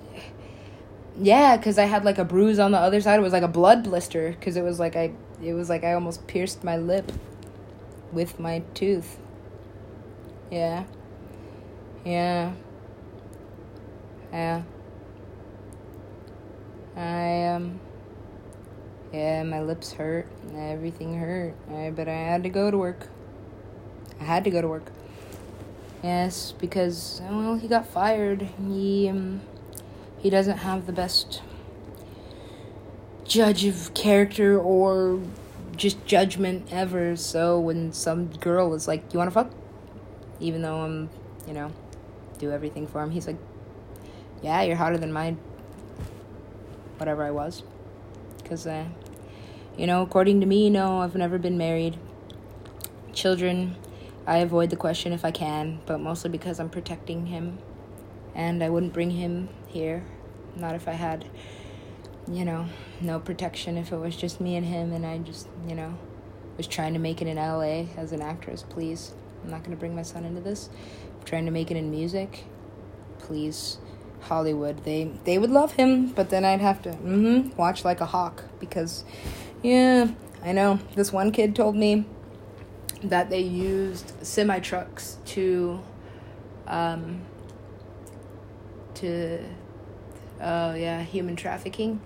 yeah, cuz I had like a bruise on the other side. It was like a blood blister cuz it was like I it was like I almost pierced my lip with my tooth. Yeah. Yeah. Yeah. I um yeah, my lips hurt. Everything hurt. I, but I had to go to work. I had to go to work. Yes, because well, he got fired. He um, he doesn't have the best judge of character or just judgment ever. So when some girl is like, "You want to fuck?" even though I'm, you know, do everything for him, he's like, "Yeah, you're hotter than my whatever I was," because uh, you know, according to me, no, I've never been married. Children, I avoid the question if I can, but mostly because I'm protecting him. And I wouldn't bring him here. Not if I had, you know, no protection. If it was just me and him and I just, you know, was trying to make it in LA as an actress, please. I'm not going to bring my son into this. I'm trying to make it in music. Please. Hollywood. They they would love him, but then I'd have to mm-hmm, watch like a hawk because yeah, I know. This one kid told me that they used semi trucks to um to oh yeah human trafficking.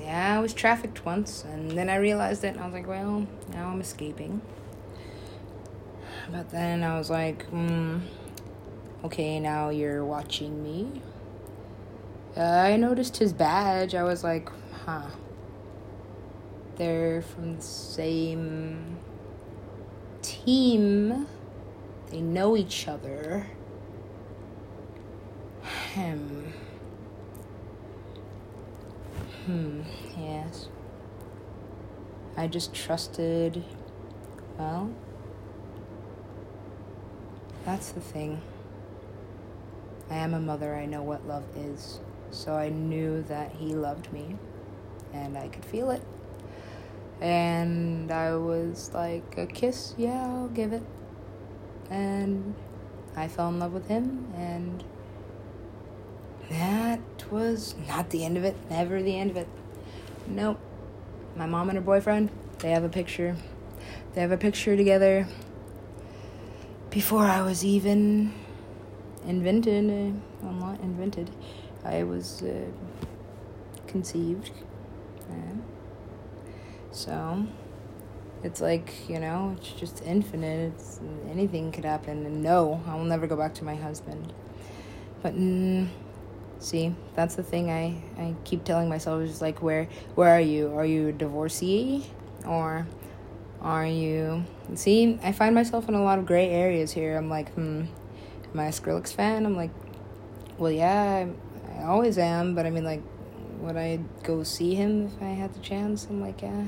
Yeah i was trafficked once and then i realized it and i was like well now i'm escaping. But then i was like hmm okay now you're watching me. Uh, i noticed his badge. I was like huh. They're from the same team. They know each other. Hmm. Hmm, yes. I just trusted. Well, that's the thing. I am a mother, I know what love is. So I knew that he loved me, and I could feel it. And I was like, a kiss, yeah, I'll give it. And I fell in love with him, and that was not the end of it. Never the end of it. Nope. my mom and her boyfriend, they have a picture. They have a picture together before I was even invented. Uh, not invented. I was uh, conceived. Yeah. So it's like you know it's just infinite. It's anything could happen. And no i will never go back to my husband. But mm, see that's the thing i i keep telling myself is like where where are you? Are you a divorcee? Or are you see i find myself in a lot of gray areas here. I'm like hmm am i a skrillex fan? I'm like well yeah i, I always am. But i mean like would i go see him if i had the chance? I'm like yeah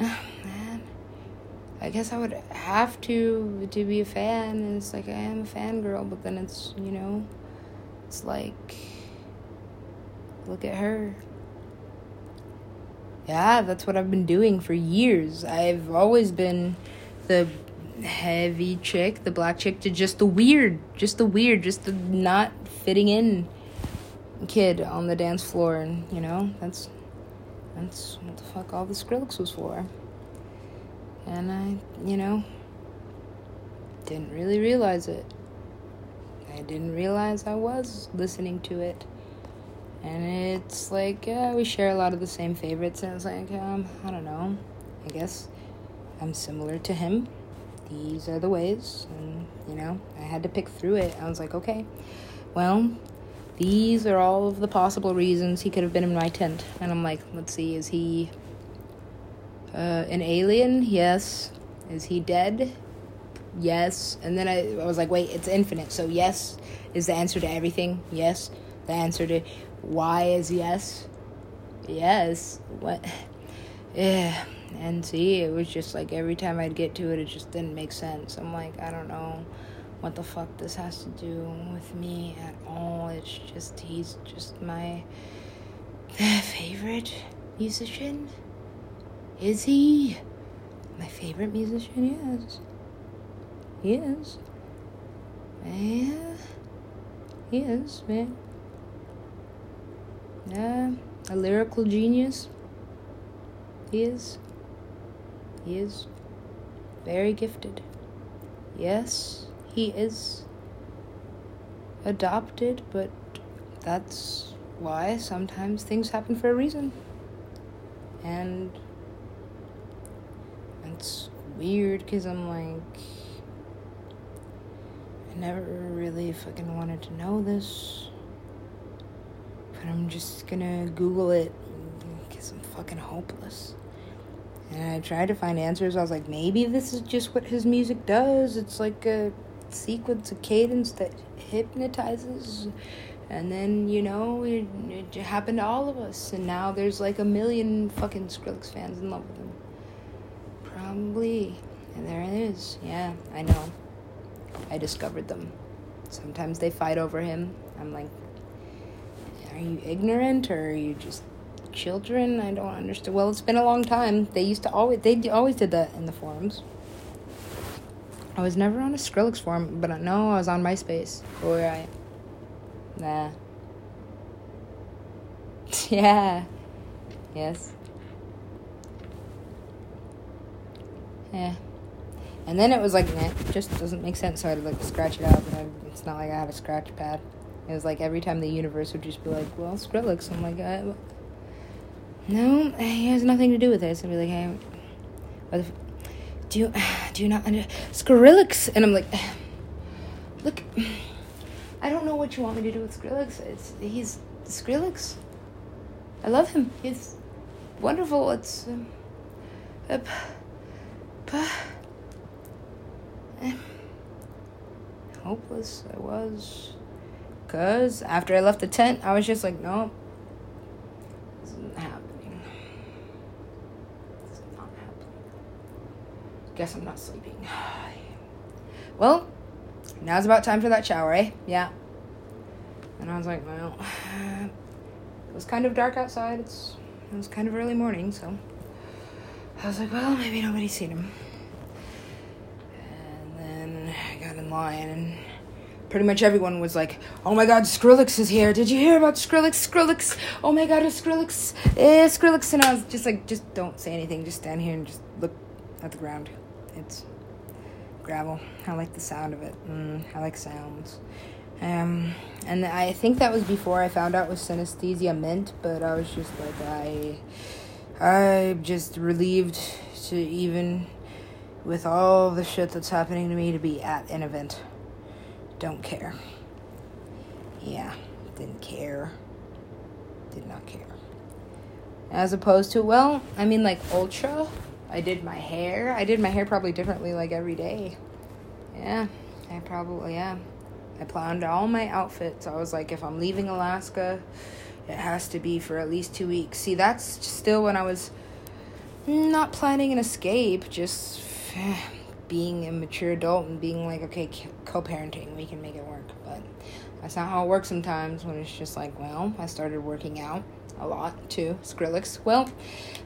Oh, man, I guess I would have to to be a fan. And it's like I am a fangirl, but then it's you know, it's like, look at her. Yeah, that's what I've been doing for years. I've always been the heavy chick, the black chick, to just the weird, just the weird, just the not fitting in kid on the dance floor, and you know that's that's what the fuck all the Skrillex was for. And I, you know, didn't really realize it. I didn't realize I was listening to it. And it's like, yeah, we share a lot of the same favorites. And it's like, um, I don't know. I guess I'm similar to him. These are the ways. And, you know, I had to pick through it. I was like, okay, well, these are all of the possible reasons he could have been in my tent. And I'm like, let's see, is he uh, an alien? Yes. Is he dead? Yes. And then I, I was like, wait, it's infinite. So, yes is the answer to everything. Yes. The answer to why is yes. Yes. What? Yeah. And see, it was just like every time I'd get to it, it just didn't make sense. I'm like, I don't know what the fuck this has to do with me at all. It's just, he's just my <laughs> favorite musician. Is he? My favorite musician? Yes. He is. Yeah. He is, man. Yeah. A lyrical genius. He is. He is very gifted. Yes he is adopted, but that's why sometimes things happen for a reason. And it's weird because I'm like, I never really fucking wanted to know this. But I'm just gonna Google it because I'm fucking hopeless. And I tried to find answers. I was like, maybe this is just what his music does. It's like a sequence, a cadence that hypnotizes. And then, you know, it, it happened to all of us. And now there's like a million fucking Skrillex fans in love with him. Probably. And there it is. Yeah, I know. I discovered them. Sometimes they fight over him. I'm like, are you ignorant or are you just children? I don't understand. Well, it's been a long time. They used to always, they always did that in the forums. I was never on a Skrillex forum, but I know I was on MySpace. Where I. Nah. <laughs> yeah. Yes. Yeah. And then it was like, nah, it just doesn't make sense, so I had to like scratch it out, but I, it's not like I had a scratch pad. It was like every time the universe would just be like, well, Skrillex. I'm like, uh, no, he has nothing to do with this. And be like, hey, do you <sighs> do you not under Skrillex? And I'm like, <sighs> look, <sighs> I don't know what you want me to do with Skrillex. It's he's Skrillex. I love him. He's wonderful. It's um, uh, uh, hopeless. I was, cause after I left the tent, I was just like, no, Guess I'm not sleeping. <sighs> well, now's about time for that shower, eh? Yeah. And I was like, well, <sighs> it was kind of dark outside. It's it was kind of early morning, so I was like, well, maybe nobody's seen him. And then I got in line, and pretty much everyone was like, "Oh my God, Skrillex is here! Did you hear about Skrillex? Skrillex! Oh my God, it's Skrillex! Eh, Skrillex!" And I was just like, "Just don't say anything. Just stand here and just look at the ground. It's gravel. I like the sound of it. Mm, I like sounds." Um, and I think that was before I found out what synesthesia meant, but I was just like, I, I'm just relieved to even, with all the shit that's happening to me, to be at an event don't care. Yeah, didn't care. Did not care. As opposed to, well, I mean, like Ultra, I did my hair. I did my hair probably differently, like every day. Yeah, I probably, yeah. I planned all my outfits. I was like, if I'm leaving Alaska, it has to be for at least two weeks. See, that's still when I was not planning an escape, just eh, being a mature adult and being like, okay, co parenting, we can make it work. But that's not how it works sometimes when it's just like, well, I started working out a lot too. Skrillex. Well,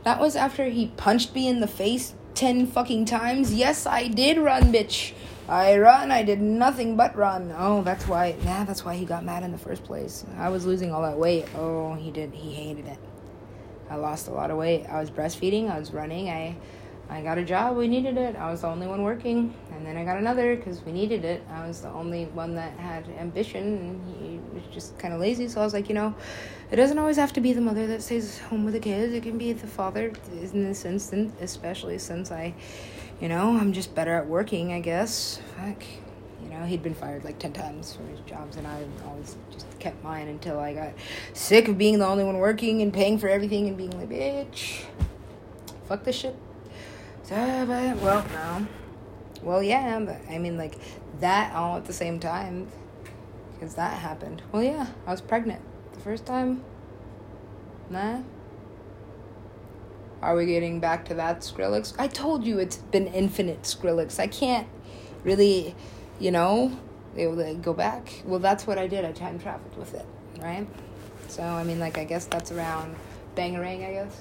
that was after he punched me in the face 10 fucking times. Yes, I did run, bitch. I run. I did nothing but run. Oh, that's why. Yeah, that's why he got mad in the first place. I was losing all that weight. Oh, he did. He hated it. I lost a lot of weight. I was breastfeeding. I was running. I I got a job, we needed it. I was the only one working. And then I got another because we needed it. I was the only one that had ambition and he was just kind of lazy. So I was like, you know, it doesn't always have to be the mother that stays home with the kids. It can be the father in this instance, especially since I, you know, I'm just better at working, I guess. Fuck. You know, he'd been fired like 10 times for his jobs, and I always just kept mine until I got sick of being the only one working and paying for everything and being like, bitch, fuck this shit. Well, no. Well, yeah, but I mean, like, that all at the same time. Because that happened. Well, yeah, I was pregnant. First time? Nah. Are we getting back to that Skrillex? I told you it's been infinite Skrillex. I can't really, you know, go back. Well, that's what I did. I time traveled with it, right? So, I mean, like, I guess that's around Bangarang, I guess.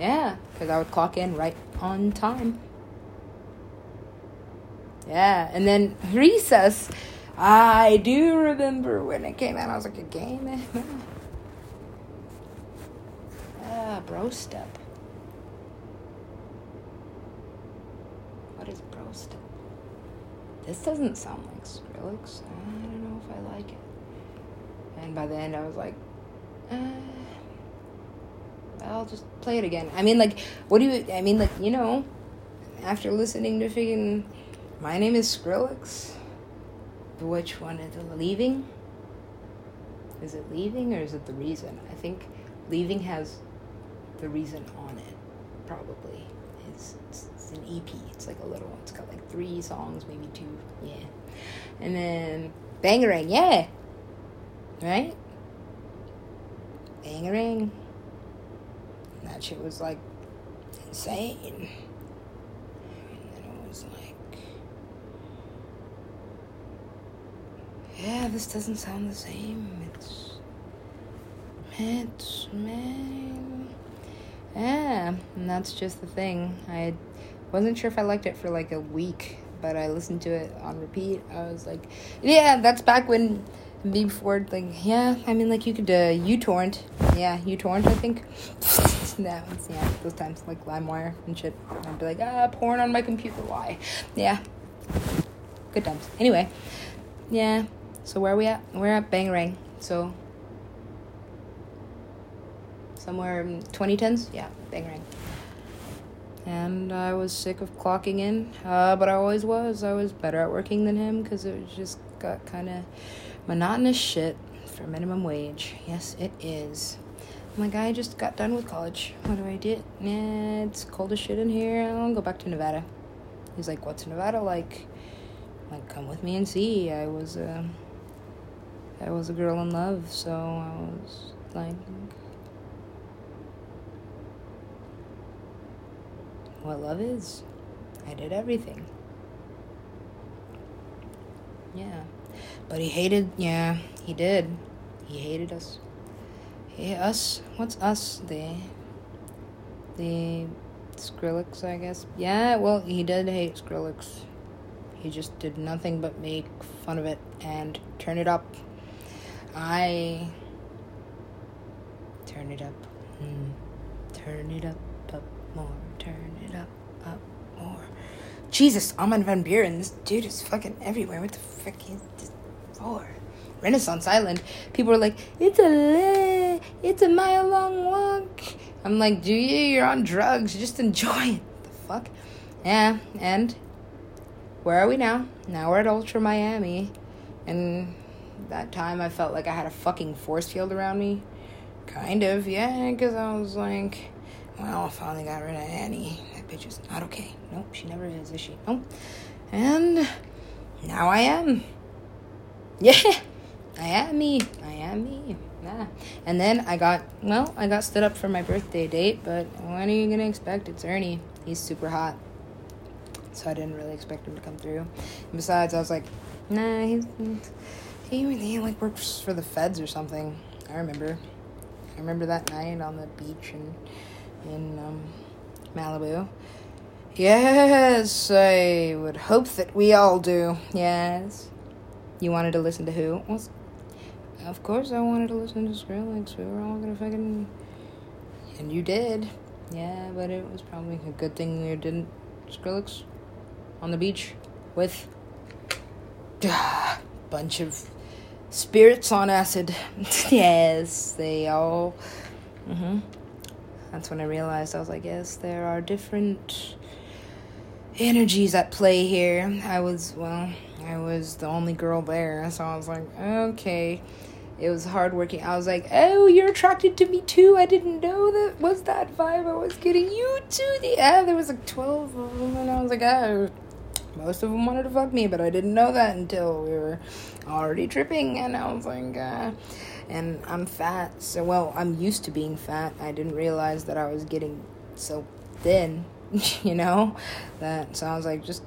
Yeah, because I would clock in right on time. Yeah, and then recess. I do remember when it came out. I was like, a game? <laughs> Ah, bro step. What is bro step? This doesn't sound like Skrillex. I don't know if I like it. And by the end, I was like, uh, I'll just play it again. I mean, like, what do you? I mean, like, you know, after listening to freaking, my name is Skrillex. Which one is it? Leaving? Is it leaving or is it the reason? I think leaving has the reason on it. Probably. It's, it's, it's an EP. It's like a little one. It's got like three songs, maybe two. Yeah. And then Bangarang, yeah. Right? Bangarang that shit was like insane. And then it was like, yeah, this doesn't sound the same. It's, it's, man. Yeah, and that's just the thing. I wasn't sure if I liked it for like a week, but I listened to it on repeat. I was like, yeah, that's back when before like yeah i mean like you could uh utorrent yeah utorrent i think <laughs> that was yeah those times like limewire and shit i'd be like ah porn on my computer why yeah good times anyway yeah so where are we at we're at bangarang so somewhere in 2010s yeah bangarang and I was sick of clocking in, uh, but I always was. I was better at working than him because it just got kind of monotonous shit for minimum wage. Yes, it is. My guy just got done with college. What do I do? Yeah, it's cold as shit in here. I'll go back to Nevada. He's like, "What's Nevada like?" I'm like, come with me and see. I was uh, I was a girl in love, so I was like, what love is. I did everything. Yeah. But he hated, yeah, he did. He hated us. He us? What's us? The the Skrillex, I guess. Yeah, well, he did hate Skrillex. He just did nothing but make fun of it and turn it up. I turn it up. Mm. Turn it up, up more. Turn it up, up more. Jesus, Armin van Buuren, this dude is fucking everywhere. What the frick is this for? Renaissance Island. People are like, it's a it's a mile long walk. I'm like, do you? You're on drugs. Just enjoy it. The fuck? Yeah, and where are we now? Now we're at Ultra Miami. And that time I felt like I had a fucking force field around me. Kind of, yeah, because I was like, well, I finally got rid of Annie. That bitch is not okay. Nope, she never is, is she? Nope. And now I am. <laughs> Yeah, I am me. I am me. Yeah. And then I got, well, I got stood up for my birthday date, but what are you going to expect? It's Ernie. He's super hot. So I didn't really expect him to come through. And besides, I was like, nah, he's, he, like works for the feds or something. I remember. I remember that night on the beach in in um, Malibu. Yes, I would hope that we all do. Yes. You wanted to listen to who? Well, of course I wanted to listen to Skrillex. We were all gonna fucking. And you did. Yeah, but it was probably a good thing you didn't Skrillex on the beach with a bunch of spirits on acid. <laughs> yes, they all. Mm-hmm. That's when I realized I was like, yes, there are different energies at play here. I was, well, I was the only girl there, so I was like, okay. It was hard working. I was like, oh, you're attracted to me too. I didn't know that was that vibe I was getting. You too. The yeah, there was like twelve of them, and I was like, oh, most of them wanted to fuck me, but I didn't know that until we were already tripping, and I was like, uh, and I'm fat, so well, I'm used to being fat. I didn't realize that I was getting so thin, <laughs> you know, that so I was like, just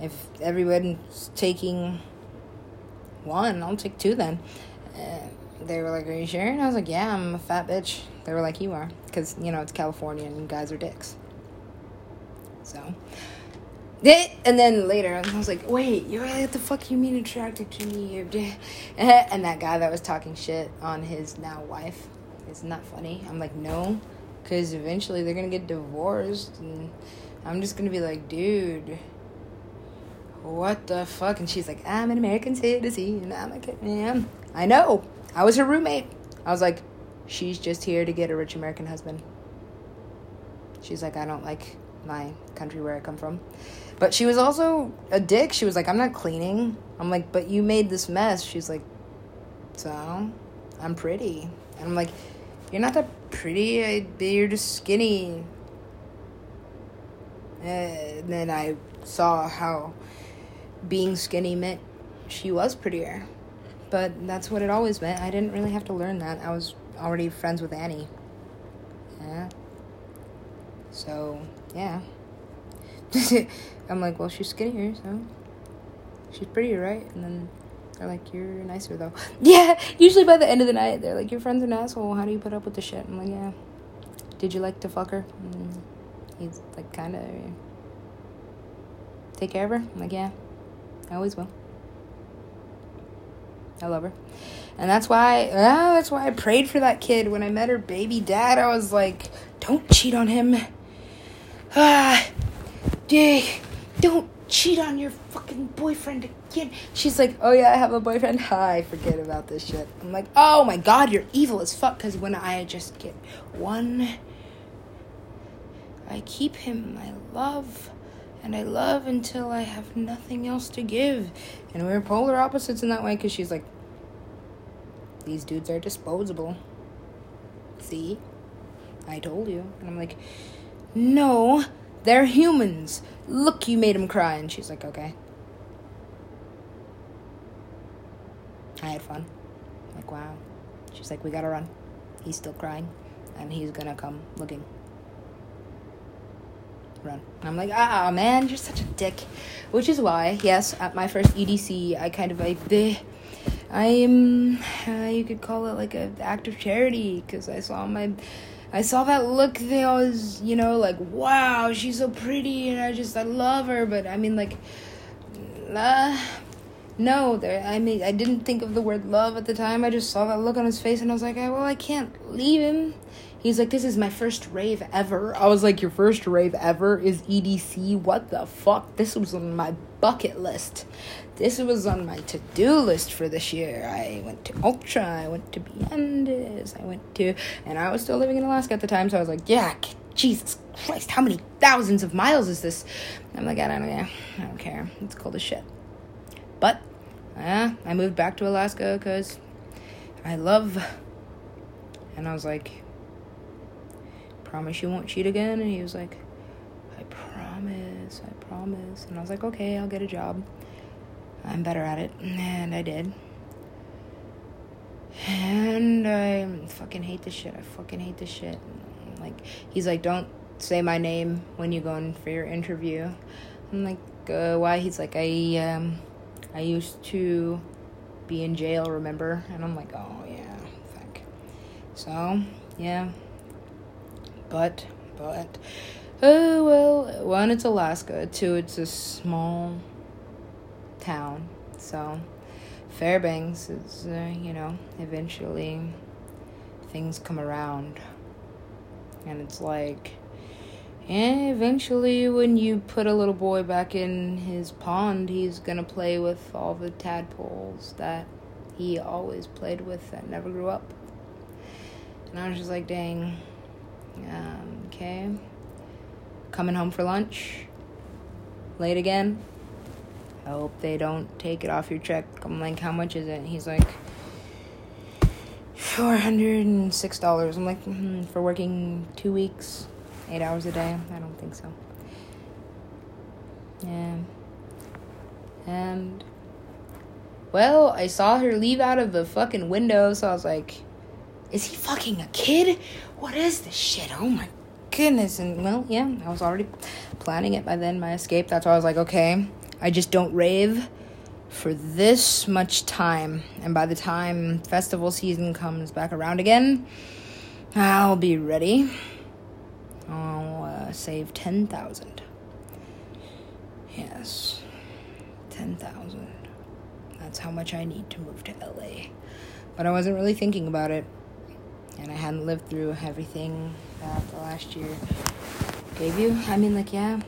if everyone's taking one, I'll take two then. And they were like, Are you sure? And I was like, Yeah, I'm a fat bitch. They were like, You are. Because, you know, it's California and guys are dicks. So. And then later, I was like, wait, you what the fuck you mean attracted to me? <laughs> And that guy that was talking shit on his now wife, isn't that funny? I'm like, no, because eventually they're gonna get divorced, and I'm just gonna be like, dude, what the fuck? And she's like, I'm an American citizen, I'm a man. I know. I was her roommate. I was like, she's just here to get a rich American husband. She's like, I don't like my country where I come from. But she was also a dick. She was like, I'm not cleaning. I'm like, but you made this mess. She's like, so I'm pretty. And I'm like, you're not that pretty. I, you're just skinny. And then I saw how being skinny meant she was prettier. But that's what it always meant. I didn't really have to learn that. I was already friends with Annie. Yeah. So, yeah. <laughs> I'm like, well, she's skinnier, so she's prettier, right? And then they're like, you're nicer though. <laughs> Yeah. Usually by the end of the night, they're like, your friend's an asshole. How do you put up with the shit? I'm like, yeah. Did you like to fuck her? And he's like, kind of. Take care of her. I'm like, yeah. I always will. I love her. And that's why, oh, that's why I prayed for that kid when I met her baby dad. I was like, don't cheat on him. Ah, Dick, don't cheat on your fucking boyfriend again. She's like, oh yeah, I have a boyfriend. <laughs> Hi, forget about this shit. I'm like, oh my god, you're evil as fuck. Because when I just get one, I keep him. I love, and I love until I have nothing else to give. And we're polar opposites in that way. Because she's like, these dudes are disposable. See, I told you. And I'm like, no. They're humans. Look, you made him cry. And she's like, okay. I had fun. Like, wow. She's like, we gotta run. He's still crying. And he's gonna come looking. Run. And I'm like, ah, man, you're such a dick. Which is why, yes, at my first EDC, I kind of like, bleh. I am, uh, you could call it like an act of charity because I saw my I saw that look they always, you know, like, wow, she's so pretty and I just, I love her. But I mean, like, uh, no, there. I mean, I didn't think of the word love at the time. I just saw that look on his face, and I was like, well, I can't leave him. He's like, this is my first rave ever. I was like, your first rave ever is EDC? What the fuck? This was on my bucket list. This was on my to do list for this year. I went to Ultra, I went to Beyondis, I went to, and I was still living in Alaska at the time, so I was like, yeah, Jesus Christ, how many thousands of miles is this? I'm like, I don't know, I don't care. It's cold as shit. But, yeah, I moved back to Alaska because I love, and I was like, promise you won't cheat again? And he was like, I promise, I promise. And I was like, okay, I'll get a job. I'm better at it. And I did. And I fucking hate this shit. I fucking hate this shit. Like, he's like, don't say my name when you go in for your interview. I'm like, uh, why? He's like, I, um, I used to be in jail, remember? And I'm like, oh, yeah, fuck. So, yeah. But, but, oh, well, one, it's Alaska. Two, it's a small town. So, Fairbanks is, uh, you know, eventually things come around. And it's like, and eventually, when you put a little boy back in his pond, he's gonna play with all the tadpoles that he always played with that never grew up. And I was just like, dang, um, okay. Coming home for lunch. Late again. I hope they don't take it off your check. I'm like, how much is it? He's like, $406. I'm like, mm-hmm, for working two weeks, eight hours a day? I don't think so. Yeah. And, well, I saw her leave out of the fucking window, so I was like, is he fucking a kid? What is this shit? Oh my goodness. And well, yeah, I was already planning it by then, my escape. That's why I was like, okay, I just don't rave for this much time. And by the time festival season comes back around again, I'll be ready. I'll uh, save 10,000. Yes, 10,000. That's how much I need to move to LA. But I wasn't really thinking about it and I hadn't lived through everything that the last year gave you. I mean, like, yeah,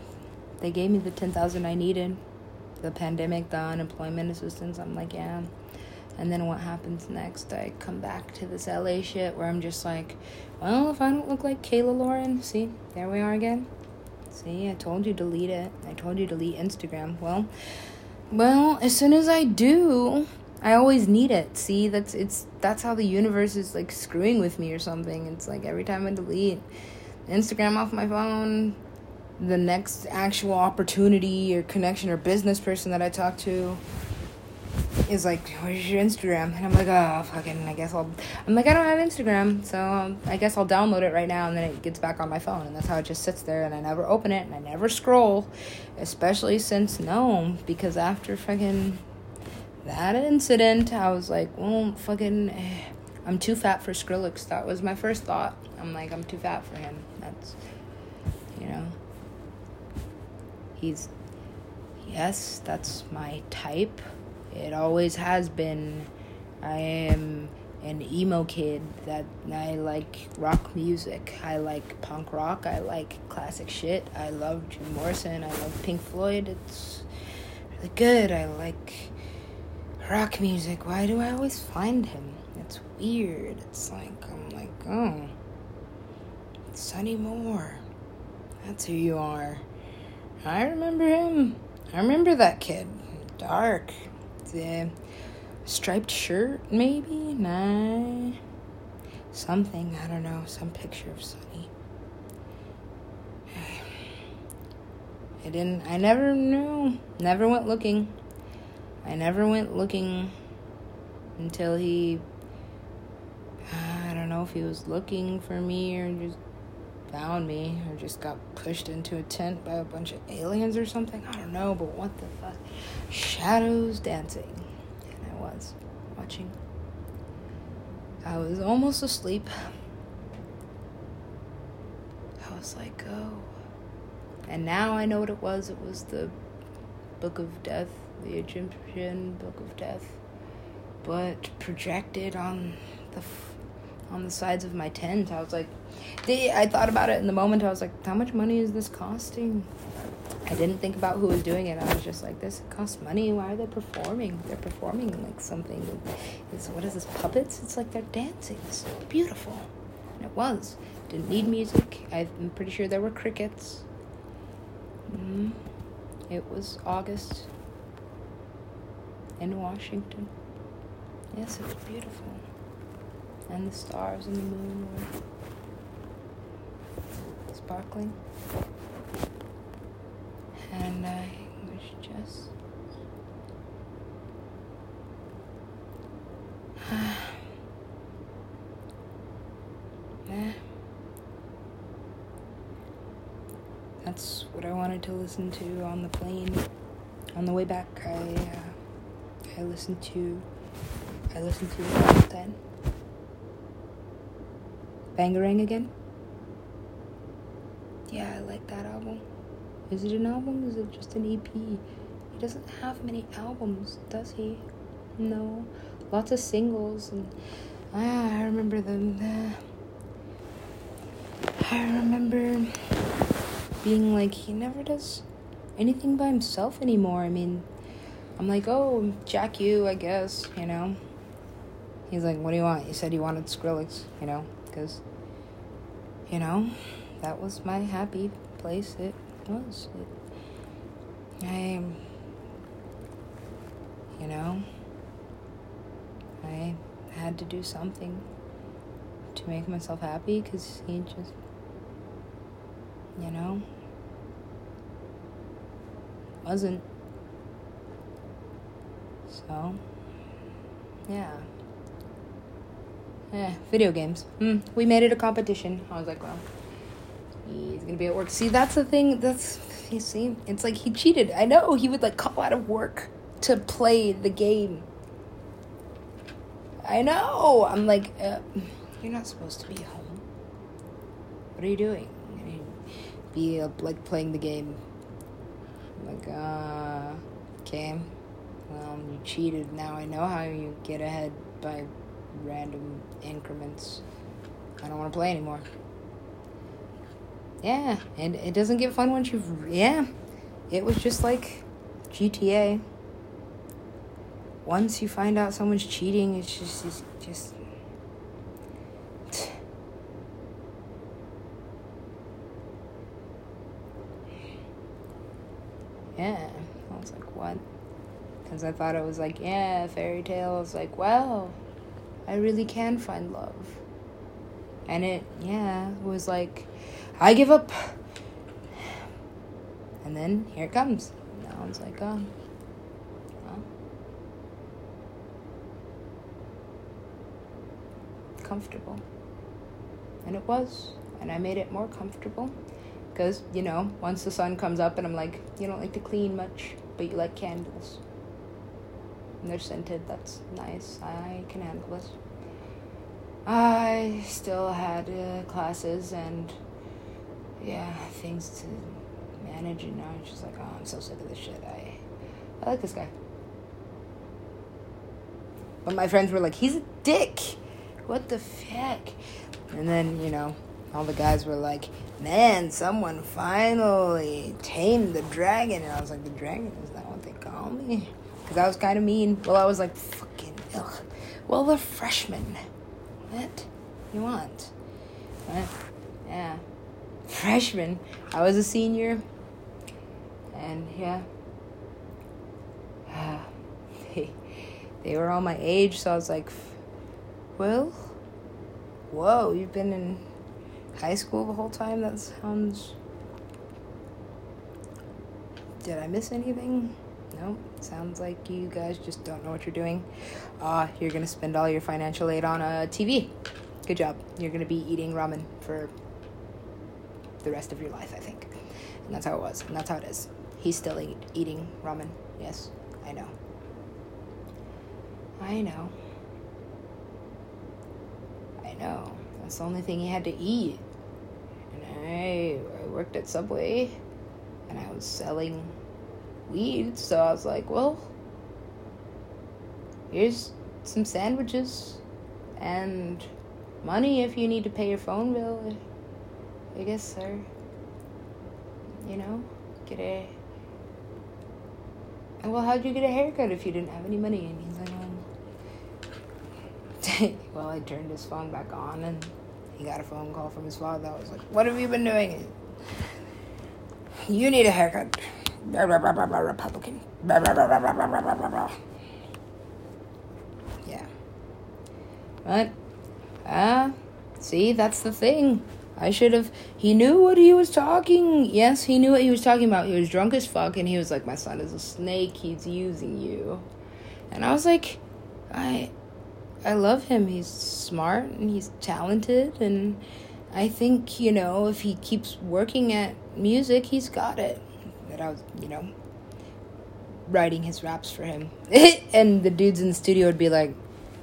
they gave me the 10,000 I needed. The pandemic, the unemployment assistance, I'm like, yeah. And then what happens next? I come back to this LA shit where I'm just like, well, if I don't look like Kayla Lauren, see, there we are again. See, I told you delete it. I told you delete Instagram. Well, well, as soon as I do, I always need it. See, that's it's that's how the universe is like screwing with me or something. It's like every time I delete Instagram off my phone, the next actual opportunity or connection or business person that I talk to is like, "Where's your Instagram?" And I'm like, "Oh, fucking, I guess I'll." I'm like, "I don't have Instagram, so I guess I'll download it right now." And then it gets back on my phone, and that's how it just sits there. And I never open it, and I never scroll, especially since no, because after fucking that incident, I was like, well, fucking, eh, I'm too fat for Skrillex. That was my first thought. I'm like, I'm too fat for him. That's, you know, he's, yes, that's my type. It always has been. I am an emo kid that I like rock music. I like punk rock. I like classic shit. I love Jim Morrison. I love Pink Floyd. It's really good. I like rock music. Why do I always find him? It's weird. It's like, I'm like, oh, Sonny Moore. That's who you are. I remember him. I remember that kid. Dark. The striped shirt, maybe? Nah. Something, I don't know. Some picture of Sonny. <sighs> I didn't, I never knew. Never went looking. I never went looking until he. <sighs> I don't know if he was looking for me or just found me or just got pushed into a tent by a bunch of aliens or something. I don't know, but what the fuck? Shadows dancing. And I was watching. I was almost asleep. I was like, oh. And now I know what it was. It was the Book of Death the Egyptian Book of Death, but projected on the f- on the sides of my tent. I was like, they. I thought about it in the moment. I was like, how much money is this costing? I didn't think about who was doing it. I was just like, this costs money. Why are they performing? They're performing like something. It's what is this puppets? It's like they're dancing. It's beautiful, and it was. Didn't need music. I'm pretty sure there were crickets. Mm-hmm. It was August in Washington. Yes, it was beautiful. And the stars and the moon were sparkling. And I was just. <sighs> yeah. That's what I wanted to listen to on the plane. On the way back, I uh, I listened to I listened to then Bangarang again. Yeah, I like that album. Is it an album? Is it just an EP? He doesn't have many albums, does he? No, lots of singles and ah, I remember them. I remember being like he never does anything by himself anymore. I mean, I'm like, oh, Jack you, I guess, you know. He's like, what do you want? You said you wanted Skrillex, you know, because, you know, that was my happy place. It was. It, I, you know, I had to do something to make myself happy because he just you know? Wasn't. So, yeah. Yeah, video games. Mm, we made it a competition. I was like, well, he's gonna be at work. See, that's the thing. That's you see, it's like he cheated. I know he would like call out of work to play the game. I know. I'm like, uh, you're not supposed to be home. What are you doing? be like playing the game. Like, uh, okay, well, you cheated. Now I know how you get ahead by random increments. I don't want to play anymore. Yeah, and it doesn't get fun once you've. Yeah, it was just like GTA. Once you find out someone's cheating, it's just, it's just <sighs> yeah. I was like, what? Because I thought it was like, yeah, fairy tale. I was like, well, I really can find love. And it, yeah, was like, I give up. And then here it comes. I was like, oh. Comfortable. And it was. And I made it more comfortable because you know once the sun comes up and i'm like you don't like to clean much but you like candles and they're scented that's nice i can handle this i still had uh, classes and yeah things to manage and now i was just like oh i'm so sick of this shit i i like this guy but my friends were like he's a dick what the fuck and then you know all the guys were like, man, someone finally tamed the dragon. And I was like, the dragon? Is that what they call me? Because I was kind of mean. Well, I was like, fucking, ugh. Well, the freshman. What you want? What? Yeah. Freshman. I was a senior. And yeah. <sighs> they, they were all my age, so I was like, well, whoa, you've been in high school the whole time? That sounds. Did I miss anything? No. Sounds like you guys just don't know what you're doing. Uh, you're gonna spend all your financial aid on a TV. Good job. You're gonna be eating ramen for the rest of your life, I think. And that's how it was. And that's how it is. He's still eat, eating ramen. Yes, I know. I know. I know. That's the only thing he had to eat. And I, I worked at Subway and I was selling weed, so I was like, well, here's some sandwiches and money if you need to pay your phone bill. I guess, sir. You know, get a. Well, how'd you get a haircut if you didn't have any money? And he's like, um. <laughs> well, I turned his phone back on and he got a phone call from his father. I was like, what have you been doing? You need a haircut. Republican. Yeah. But, uh, see, that's the thing. I should have. He knew what he was talking. Yes, he knew what he was talking about. He was drunk as fuck, and he was like, "My son is a snake. He's using you." And I was like, "I, I love him. He's smart and he's talented, and I think you know if he keeps working at music, he's got it." That I was, you know, writing his raps for him, <laughs> and the dudes in the studio would be like,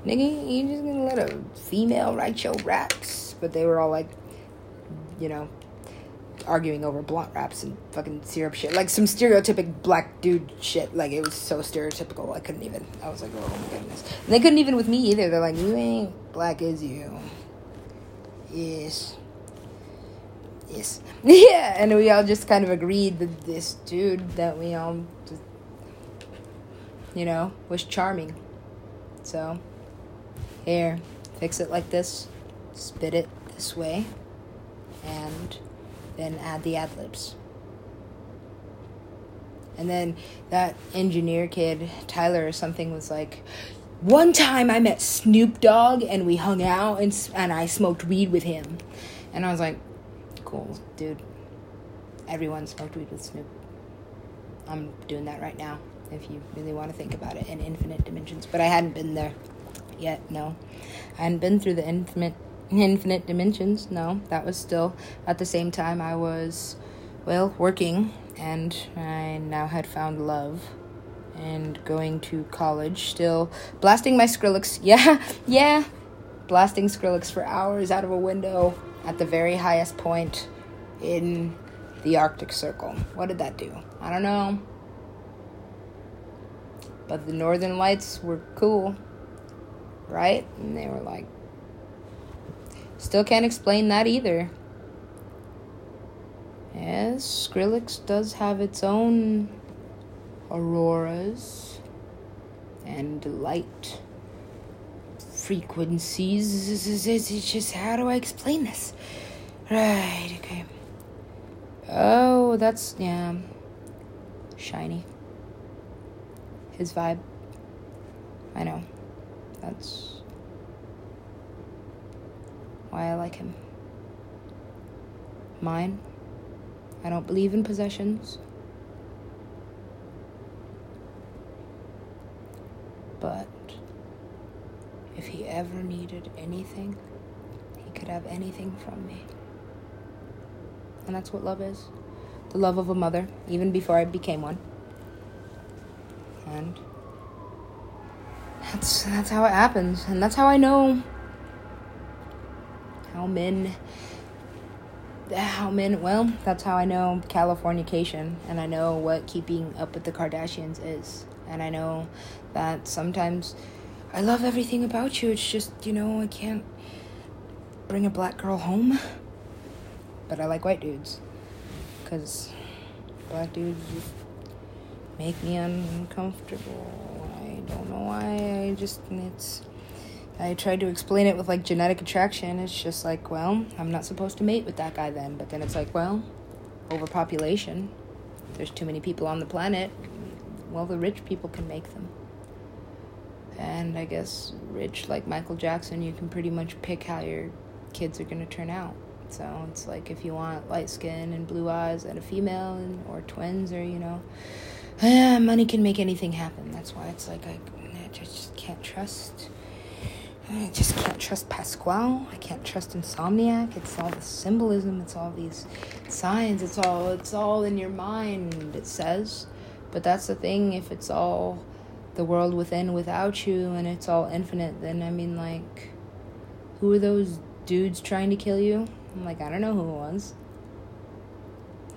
"Nigga, you just gonna let a female write your raps?" But they were all like, you know, arguing over blunt wraps and fucking syrup shit. Like some stereotypic black dude shit. Like it was so stereotypical. I couldn't even. I was like, oh my goodness. And they couldn't even with me either. They're like, you ain't black as you. Yes. Yes. <laughs> yeah. And we all just kind of agreed that this dude that we all just, you know, was charming. So, here, fix it like this, spit it this way and then add the ad libs. And then that engineer kid, Tyler or something, was like, one time I met Snoop Dogg and we hung out and, and I smoked weed with him. And I was like, cool, dude. Everyone smoked weed with Snoop. I'm doing that right now if you really want to think about it in infinite dimensions. But I hadn't been there yet, no. I hadn't been through the infinite infinite dimensions. No, that was still at the same time I was, well, working, and I now had found love and going to college, still blasting my Skrillex. <laughs> Yeah, yeah, blasting Skrillex for hours out of a window at the very highest point in the Arctic Circle. What did that do? I don't know. But the Northern Lights were cool, right? And they were like Still can't explain that either. Yes, Skrillex does have its own auroras and light frequencies. It's just, how do I explain this? Right, okay. Oh, that's, yeah. Shiny. His vibe. I know. That's why I like him. Mine, I don't believe in possessions. But if he ever needed anything, he could have anything from me. And that's what love is the love of a mother, even before I became one. And that's that's how it happens, and that's how I know how men how men well that's how i know californication and i know what keeping up with the kardashians is and i know that sometimes i love everything about you it's just you know i can't bring a black girl home but i like white dudes because black dudes make me uncomfortable i don't know why i just it's I tried to explain it with like genetic attraction. It's just like, well, I'm not supposed to mate with that guy then. But then it's like, well, overpopulation. There's too many people on the planet. Well, the rich people can make them. And I guess rich, like Michael Jackson, you can pretty much pick how your kids are going to turn out. So it's like if you want light skin and blue eyes and a female and, or twins or, you know, eh, <sighs> money can make anything happen. That's why it's like I, I just can't trust I just can't trust Pasquale. I can't trust Insomniac. It's all the symbolism. It's all these signs. It's all it's all in your mind. It says, but that's the thing. If it's all the world within without you, and it's all infinite, then I mean, like, who are those dudes trying to kill you? I'm like, I don't know who it was.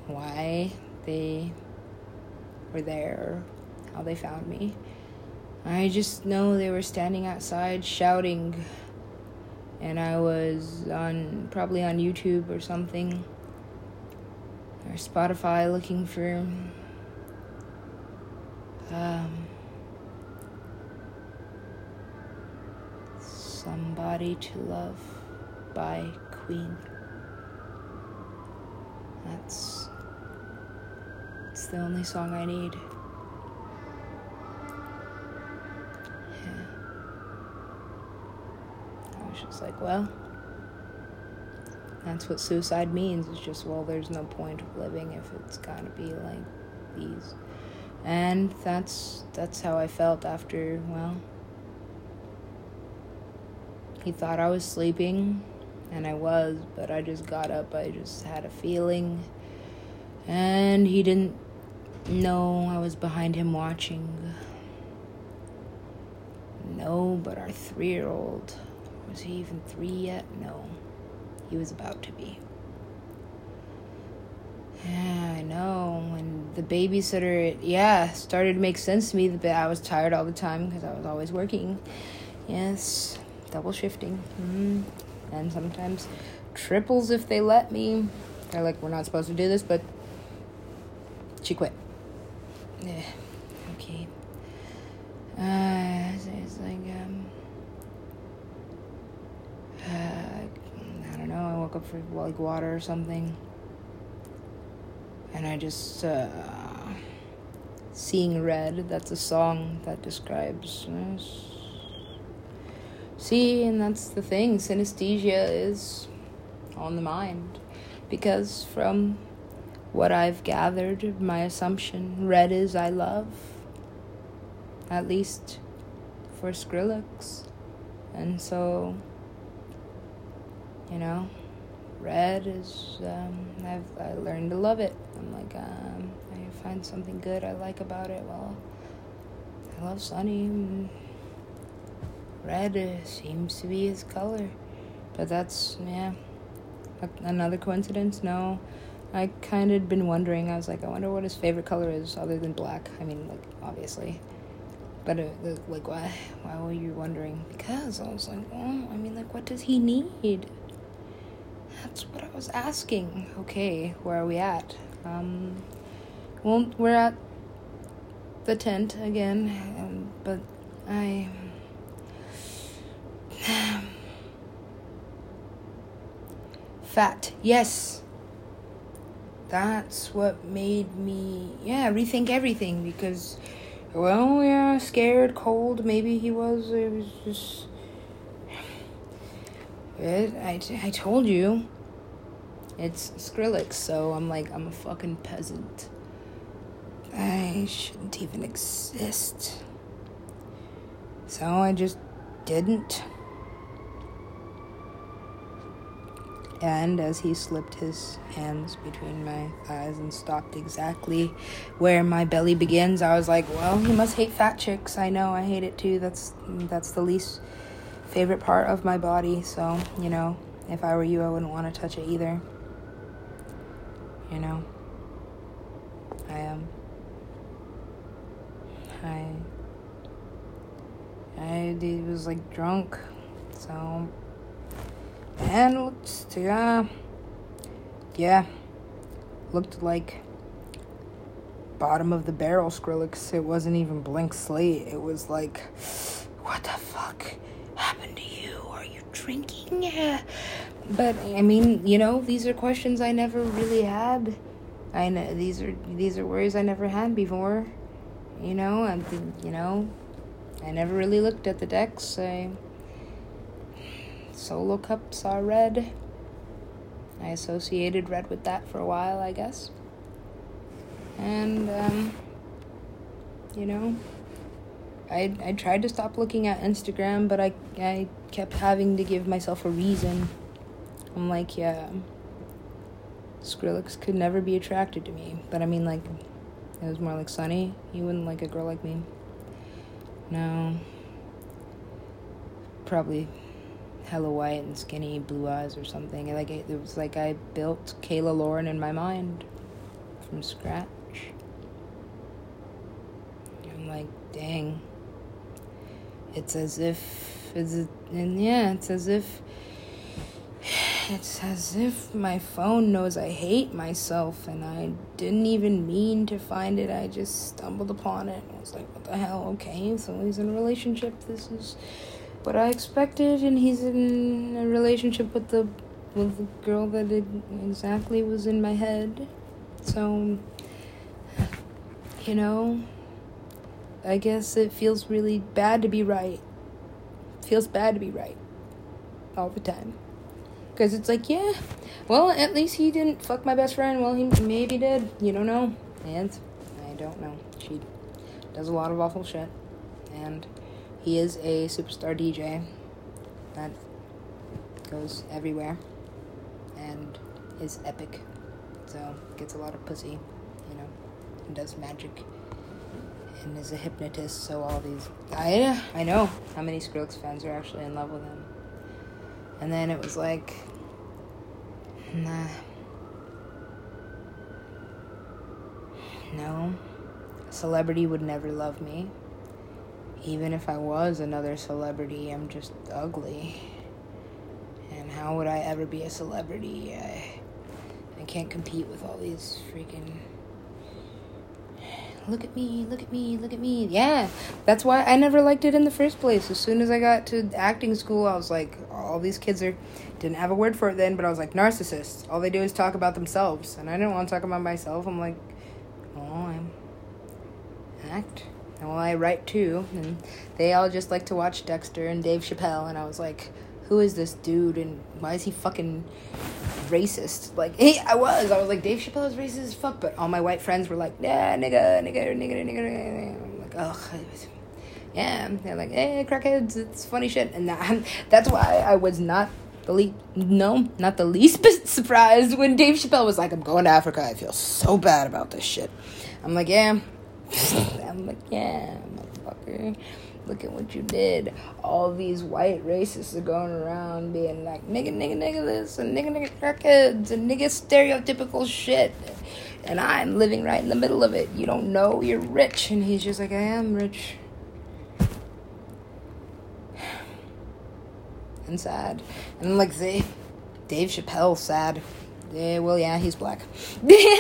Why they were there, how they found me. I just know they were standing outside shouting, and I was on probably on YouTube or something or Spotify looking for um, Somebody to Love by Queen. That's it's the only song I need. Yeah. I was just like, well, that's what suicide means. It's just, well, there's no point of living if it's gotta be like these. And that's that's how I felt after, well, he thought I was sleeping, and I was, but I just got up. I just had a feeling. And he didn't know I was behind him watching. No, but our three year old. Was he even three yet? No. He was about to be. Yeah, I know. When the babysitter, yeah, started to make sense to me. That I was tired all the time because I was always working. Yes, double shifting. Mm. And sometimes triples if they let me. They're like, we're not supposed to do this, but she quit. Yeah, okay. Uh, it's like, um, uh, I don't know. I woke up for like water or something, and I just uh, seeing red. That's a song that describes. Uh, See, and that's the thing. Synesthesia is on the mind. Because from what I've gathered, my assumption, red is I love. At least for Skrillex. And so, you know, red is, um, I've I learned to love it. I'm like, um, I find something good I like about it. Well, I love Sonny. Red seems to be his color. But that's, yeah, another coincidence? No. I kind of been wondering. I was like, I wonder what his favorite color is other than black. I mean, like, obviously. But, uh, like, why? Why were you wondering? Because I was like, well, I mean, like, what does he need? That's what I was asking. Okay, where are we at? Um, well, we're at the tent again, um, but I <sighs> Fat, yes. That's what made me, yeah, rethink everything because, well, yeah, scared, cold, maybe he was. It was just. It, I, I told you. It's Skrillex, so I'm like, I'm a fucking peasant. I shouldn't even exist. So I just didn't. And as he slipped his hands between my thighs and stopped exactly where my belly begins, I was like, "Well, he must hate fat chicks. I know, I hate it too. That's that's the least favorite part of my body. So, you know, if I were you, I wouldn't want to touch it either. You know, I am. Um, I I was like drunk, so and looked yeah yeah looked like bottom of the barrel Skrillex. It wasn't even blank slate. It was like, what the fuck happened to you? Are you drinking? Yeah. But I mean, you know, these are questions I never really had. I know these are these are worries I never had before. You know, and you know, I never really looked at the decks. I solo cups are red. I associated red with that for a while, I guess. And, um, you know, I, I tried to stop looking at Instagram, but I, I kept having to give myself a reason. I'm like, yeah, Skrillex could never be attracted to me. But I mean, like, it was more like Sonny. He wouldn't like a girl like me. No. Probably hella white and skinny, blue eyes or something. Like it, it was like I built Kayla Lauren in my mind from scratch. I'm like, dang, it's as if it's and yeah, it's as if it's as if my phone knows I hate myself and I didn't even mean to find it. I just stumbled upon it. I was like, what the hell? Okay, so he's in a relationship. This is what I expected, and he's in a relationship with the with the girl that exactly was in my head. So, you know, I guess it feels really bad to be right. Feels bad to be right all the time. Because it's like, yeah, well, at least he didn't fuck my best friend. Well, he maybe did. You don't know. And I don't know. She does a lot of awful shit. And he is a superstar DJ that goes everywhere and is epic. So, gets a lot of pussy, you know, and does magic and is a hypnotist. So, all these. I, I know how many Skrillex fans are actually in love with him. And then it was like, Nah. No. A celebrity would never love me. Even if I was another celebrity, I'm just ugly. And how would I ever be a celebrity? I, I can't compete with all these freaking look at me, look at me, look at me. Yeah, that's why I never liked it in the first place. As soon as I got to acting school, I was like, all these kids are, didn't have a word for it then, but I was like, narcissists. All they do is talk about themselves. And I didn't want to talk about myself. I'm like, oh, I'm act. And well, I write too. And they all just like to watch Dexter and Dave Chappelle. And I was like, who is this dude and why is he fucking racist? Like, hey, I was. I was like, Dave Chappelle is racist as fuck. But all my white friends were like, yeah, nigga, nigga, nigga, nigga, nigga. I'm like, ugh. Yeah. They're like, hey, crackheads, it's funny shit. And that, <laughs> that's why I was not the least, no, not the least bit <laughs> surprised when Dave Chappelle was like, I'm going to Africa. I feel so bad about this shit. I'm like, yeah. <laughs> I'm like, yeah, motherfucker look at what you did. All these white racists are going around being like, nigga, nigga, nigga this, and nigga, nigga crackheads, and nigga stereotypical shit. And I'm living right in the middle of it. You don't know you're rich. And he's just like, I am rich. <sighs> And sad. And I'm like, see, Dave Chappelle sad. Yeah, well, yeah, he's black. <laughs> yeah,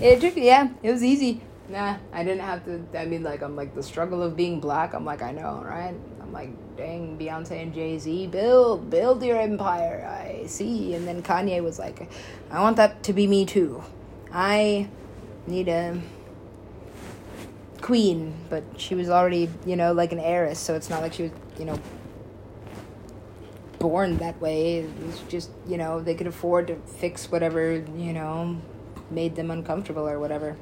it took, yeah, it was easy nah, I didn't have to. I mean, like, I'm like the struggle of being black. I'm like, I know, right? I'm like, dang, Beyonce and Jay Z, build, build your empire. I see. And then Kanye was like, I want that to be me too. I need a queen, but she was already, you know, like an heiress, so it's not like she was, you know, born that way. It was just, you know, they could afford to fix whatever, you know, made them uncomfortable or whatever.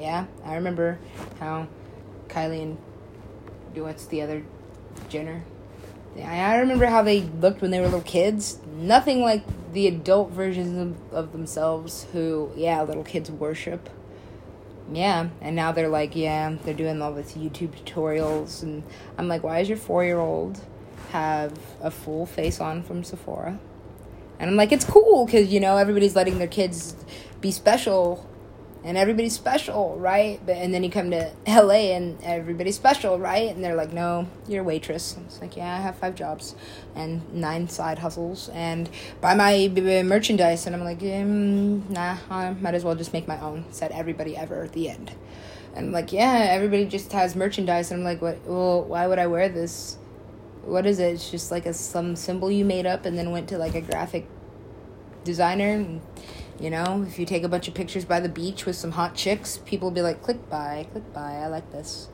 Yeah, I remember how Kylie and what's the other Jenner. I remember how they looked when they were little kids. Nothing like the adult versions of, of themselves who, yeah, little kids worship. Yeah, and now they're like, yeah, they're doing all this YouTube tutorials, and I'm like, why does your four year old have a full face on from Sephora? And I'm like, it's cool because you know everybody's letting their kids be special and everybody's special, right? But and then you come to LA and everybody's special, right? And they're like, "No, you're a waitress." And it's like, "Yeah, I have five jobs and nine side hustles and buy my merchandise." And I'm like, mm, "Nah, I might as well just make my own." Said everybody ever at the end. And I'm like, "Yeah, everybody just has merchandise." And I'm like, "What? Well, why would I wear this? What is it? It's just like a some symbol you made up and then went to like a graphic designer and." You know, if you take a bunch of pictures by the beach with some hot chicks, people will be like, click buy, click buy, I like this.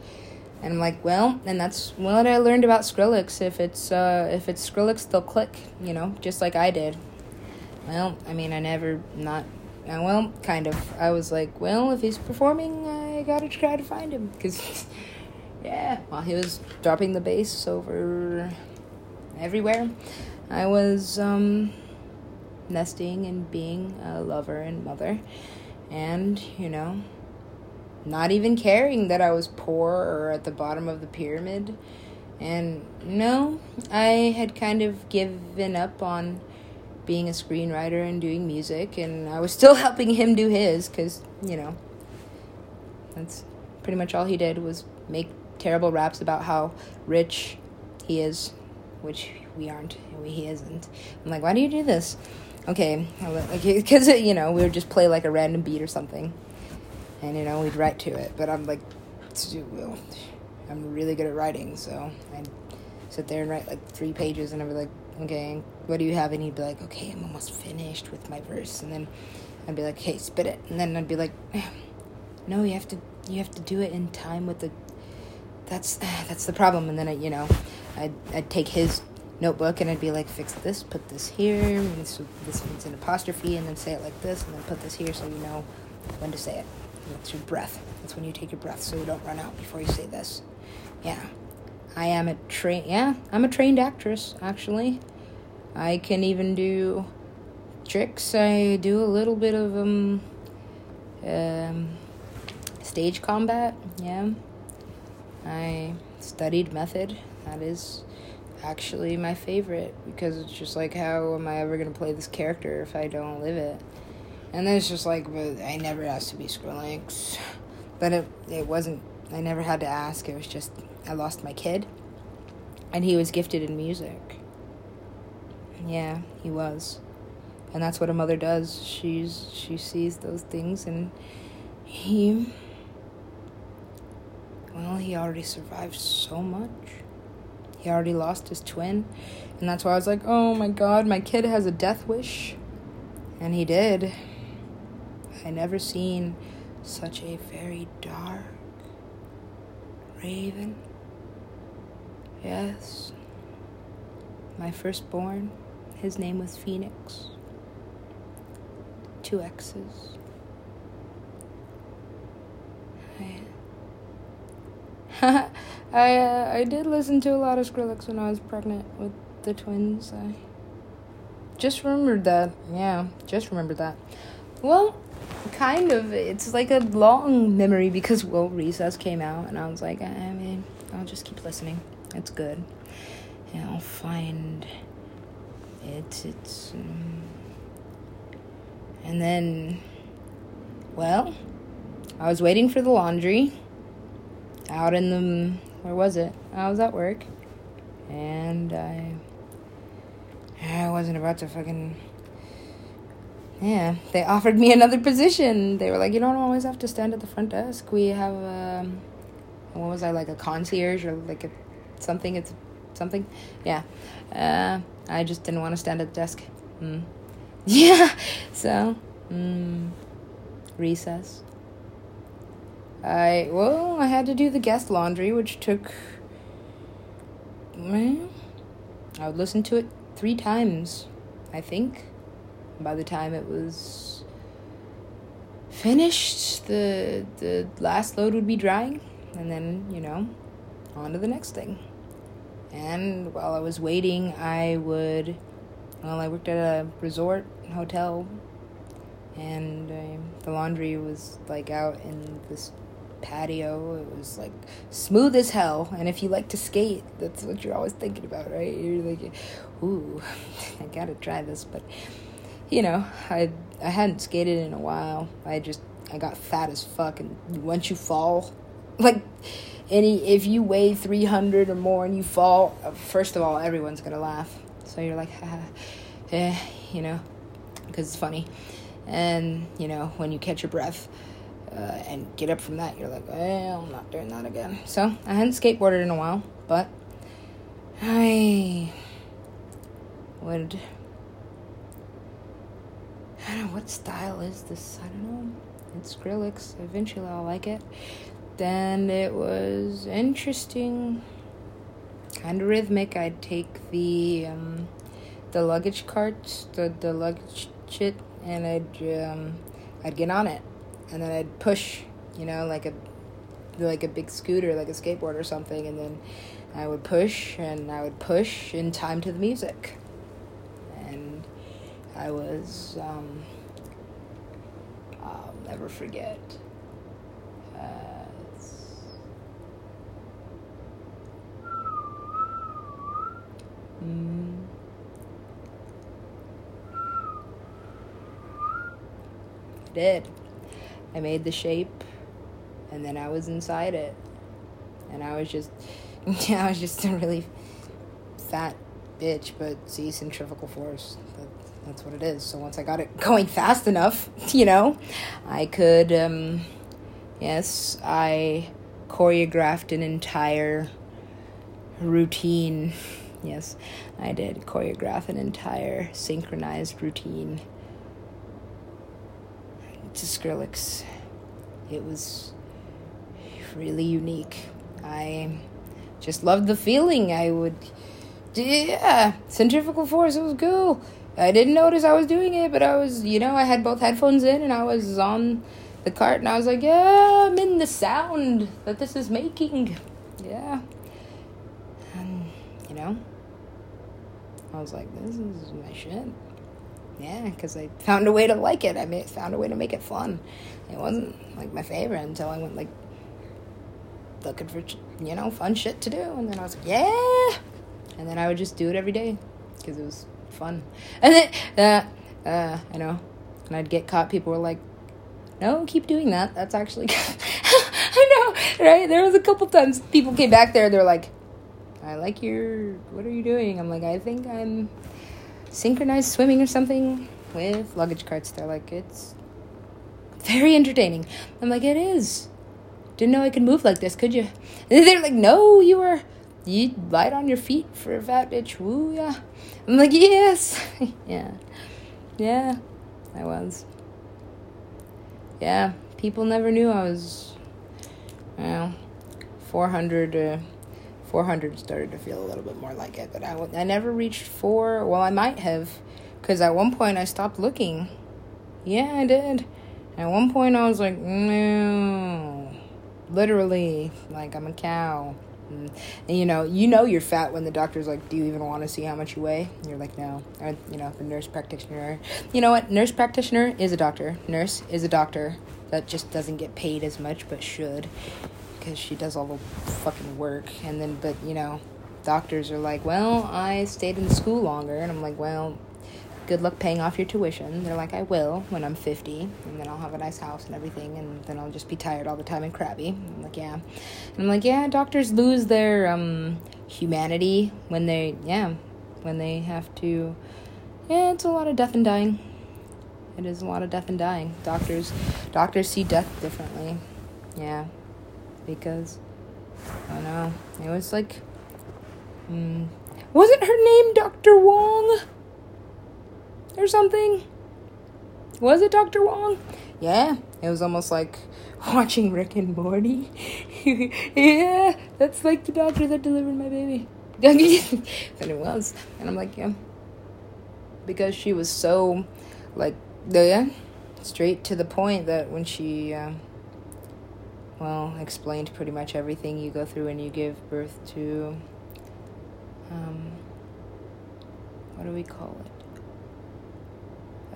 And I'm like, well, and that's what I learned about Skrillex. If it's uh, if it's Skrillex, they'll click. You know, just like I did. Well, I mean, I never not. Uh, well, kind of. I was like, well, if he's performing, I gotta try to find him because, <laughs> yeah, while he was dropping the bass over everywhere, I was um nesting and being a lover and mother. And, you know, not even caring that I was poor or at the bottom of the pyramid. And no, I had kind of given up on being a screenwriter and doing music, and I was still <laughs> helping him do his because, you know, that's pretty much all he did was make terrible raps about how rich he is, which we aren't. We he isn't. I'm like, why do you do this? Okay, because you know we would just play like a random beat or something, and you know we'd write to it. But I'm like, I'm really good at writing, so I'd sit there and write like three pages, and I'd be like, okay, what do you have? And he'd be like, okay, I'm almost finished with my verse, and then I'd be like, hey, spit it, and then I'd be like, <sighs> no, you have to, you have to do it in time with the. That's <sighs> that's the problem, and then I, you know, I'd I'd take his notebook and I'd be like, fix this, put this here, this this means an apostrophe, and then say it like this, and then put this here, so you know when to say it. That's your breath. That's when you take your breath, so you don't run out before you say this. Yeah, I am a train. Yeah, I'm a trained actress. Actually, I can even do tricks. I do a little bit of um, um stage combat. Yeah, I studied method. That is actually my favorite because it's just like how am I ever gonna play this character if I don't live it? And then it's just like, but I never asked to be Skrillex, but it it wasn't. I never had to ask. It was just I lost my kid, and he was gifted in music. Yeah, he was, and that's what a mother does. She's she sees those things, and he. Well, he already survived so much he already lost his twin. And that's why I was like, oh my god, my kid has a death wish. And he did. I never seen such a very dark raven. Yes. My firstborn, his name was Phoenix. Two X's. I, <laughs> I, uh, I did listen to a lot of Skrillex when I was pregnant with the twins. I just remembered that. Yeah, just remembered that. Well, kind of. It's like a long memory because, well, Recess came out, and I was like, I mean, I'll just keep listening. It's good. And I'll find it. It's. Um, and then, well, I was waiting for the laundry out in the where was it? I was at work, and I I wasn't about to fucking. Yeah, they offered me <laughs> another position. They were like, you don't always have to stand at the front desk. We have um, what was I like a concierge or like a something? It's something. Yeah, uh, I just didn't want to stand at the desk. Mm. <laughs> Yeah, so mm, recess. I well, I had to do the guest laundry, which took. Well, I would listen to it three times, I think. By the time it was finished, the the last load would be drying, and then you know, on to the next thing. And while I was waiting, I would. Well, I worked at a resort hotel, and uh, the laundry was like out in this patio. It was like smooth as hell. And if you like to skate, that's what you're always thinking about, right? You're like, ooh, <laughs> I gotta try this. But you know, I I hadn't skated in a while. I just I got fat as fuck, and once you fall, <laughs> like any if you weigh 300 or more and you fall, first of all, everyone's gonna laugh. So you're like, eh, you know, because it's funny. And you know, when you catch your breath uh, and get up from that, you're like, well, I'm not doing that again. So I hadn't skateboarded in a while, but I would. I don't know what style is this. I don't know. It's Skrillex. Eventually, I'll like it. Then it was interesting, kind of rhythmic. I'd take the um, the luggage cart, the the luggage shit, and I'd um, I'd get on it and then I'd push, you know, like a like a big scooter, like a skateboard or something, and then I would push and I would push in time to the music. And I was um, I'll never forget. Uh, mm, did. I made the shape and then I was inside it. And I was just <laughs> yeah, I was just a really fat bitch, but see, centrifugal force. That, that's what it is. So once I got it going fast enough, <laughs> you know, I could, um, yes, I choreographed an entire routine. <laughs> Yes, I did choreograph an entire synchronized routine to Skrillex. It was really unique. I just loved the feeling. I would, yeah, centrifugal force. It was cool. I didn't notice I was doing it, but I was, you know, I had both headphones in and I was on the cart and I was like, yeah, I'm in the sound that this is making. Yeah. And, you know, I was like, this is my shit. Yeah, because I found a way to like it. I made, found a way to make it fun. It wasn't like my favorite until I went like looking for, you know, fun shit to do. And then I was like, yeah. And then I would just do it every day because it was fun. And then, uh, uh, I know. And I'd get caught. People were like, no, keep doing that. That's actually, <laughs> I know, right? There was a couple times people came back there. They're like, I like your, what are you doing? I'm like, I think I'm synchronized swimming or something with luggage carts. They're like, it's very entertaining. I'm like, it is. Didn't know I could move like this, could you? And <laughs> they're like, no, you were, you light on your feet for a fat bitch. Woo, yeah. I'm like, yes. <laughs> yeah. Yeah, I was. Yeah, people never knew I was, you know, 400, uh, 400 started to feel a little bit more like it, but I, I never reached four. Well, I might have, because at one point I stopped looking. Yeah, I did. At one point I was like, no. Literally, like I'm a cow. And, and, you know, you know you're fat when the doctor's like, "Do you even want to see how much you weigh?" And you're like, "No." Or you know, the nurse practitioner. You know what? Nurse practitioner is a doctor. Nurse is a doctor that just doesn't get paid as much, but should, because she does all the fucking work. And then, but you know, doctors are like, "Well, I stayed in school longer," and I'm like, "Well, good luck paying off your tuition. They're like, I will when I'm 50, and then I'll have a nice house and everything, and then I'll just be tired all the time and crabby. I'm like, yeah. And I'm like, yeah, doctors lose their um, humanity when they, yeah, when they have to, yeah, it's a lot of death and dying. It is a lot of death and dying. Doctors, doctors see death differently. Yeah, because, I don't know, it was like, mm, wasn't her name Dr. Wong? or something. Was it Dr. Wong? Yeah, it was almost like <laughs> watching Rick and Morty. <laughs> yeah, that's like the doctor that delivered my baby. <laughs> and it was. And I'm like, yeah. Because she was so, like, yeah, straight to the point that when she, uh, well, explained pretty much everything you go through when you give birth to, um, what do we call it?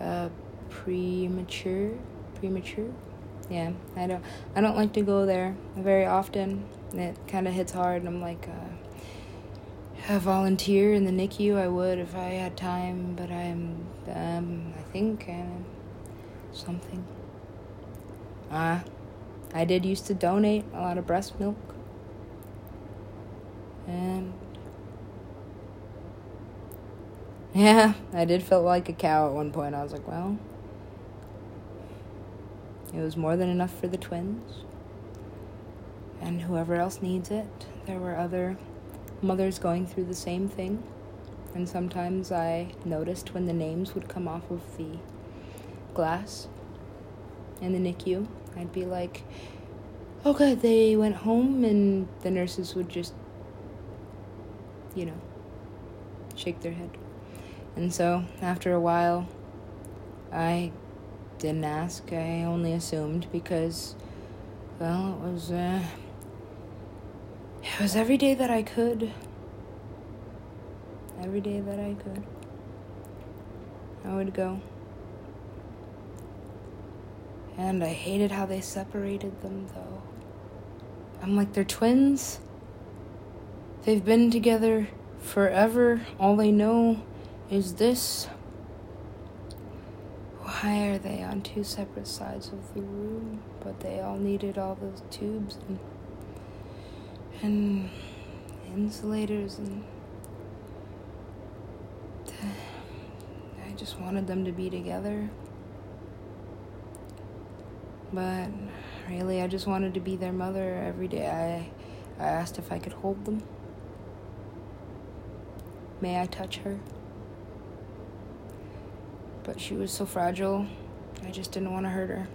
uh, premature premature? Yeah i don't i don't like to go there very often. It kind of hits hard. And i'm like uh, a volunteer in the nicu i would if i had time but i'm um i think something. Uh i did used to donate a lot of breast milk and yeah, I did feel like a cow at one point. I was like, well, it was more than enough for the twins and whoever else needs it. There were other mothers going through the same thing. And sometimes I noticed when the names would come off of the glass in the NICU, I'd be like, oh, good, they went home, and the nurses would just, you know, shake their head. And so, after a while, I didn't ask. I only assumed because, well, it was, uh, it was every day that I could. Every day that I could. I would go. And I hated how they separated them, though. I'm like, they're twins. They've been together forever. All they know is this. Why are they on two separate sides of the room? But they all needed all those tubes and, and insulators and. <sighs> I just wanted them to be together. But really, I just wanted to be their mother every day. I, I asked if I could hold them. May I touch her? But she was so fragile. I just didn't want to hurt her.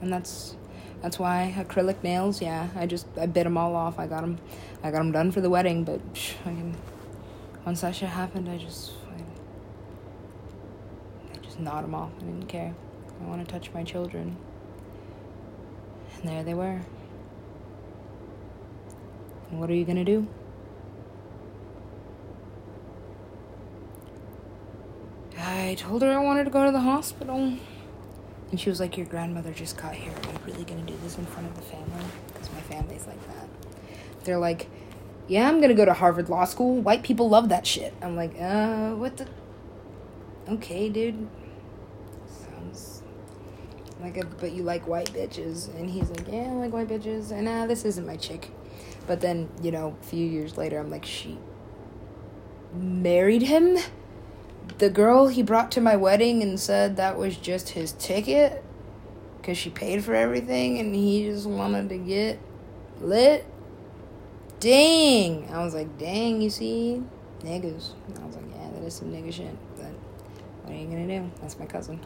And that's that's why acrylic nails, yeah, I just I bit them all off. I got them I got them done for the wedding, but I mean, once that shit happened, I just I, I just gnawed them off. I didn't care. I want to touch my children. And there they were. And what are you gonna do? I told her I wanted to go to the hospital. And she was like, Your grandmother just got here. Are you really gonna do this in front of the family? Because my family's like that. They're like, Yeah, I'm gonna go to Harvard Law School. White people love that shit. I'm like, Uh, what the? Okay, dude. Like a, but you like white bitches. And he's like, Yeah, I like white bitches. And uh, this isn't my chick. But then, you know, a few years later, I'm like, She married him? the girl he brought to my wedding and said that was just his ticket because she paid for everything and he just wanted to get lit. Dang. I was like, dang, you see? Niggas. I was like, yeah, that is some nigga shit. But what are you gonna do? That's my cousin.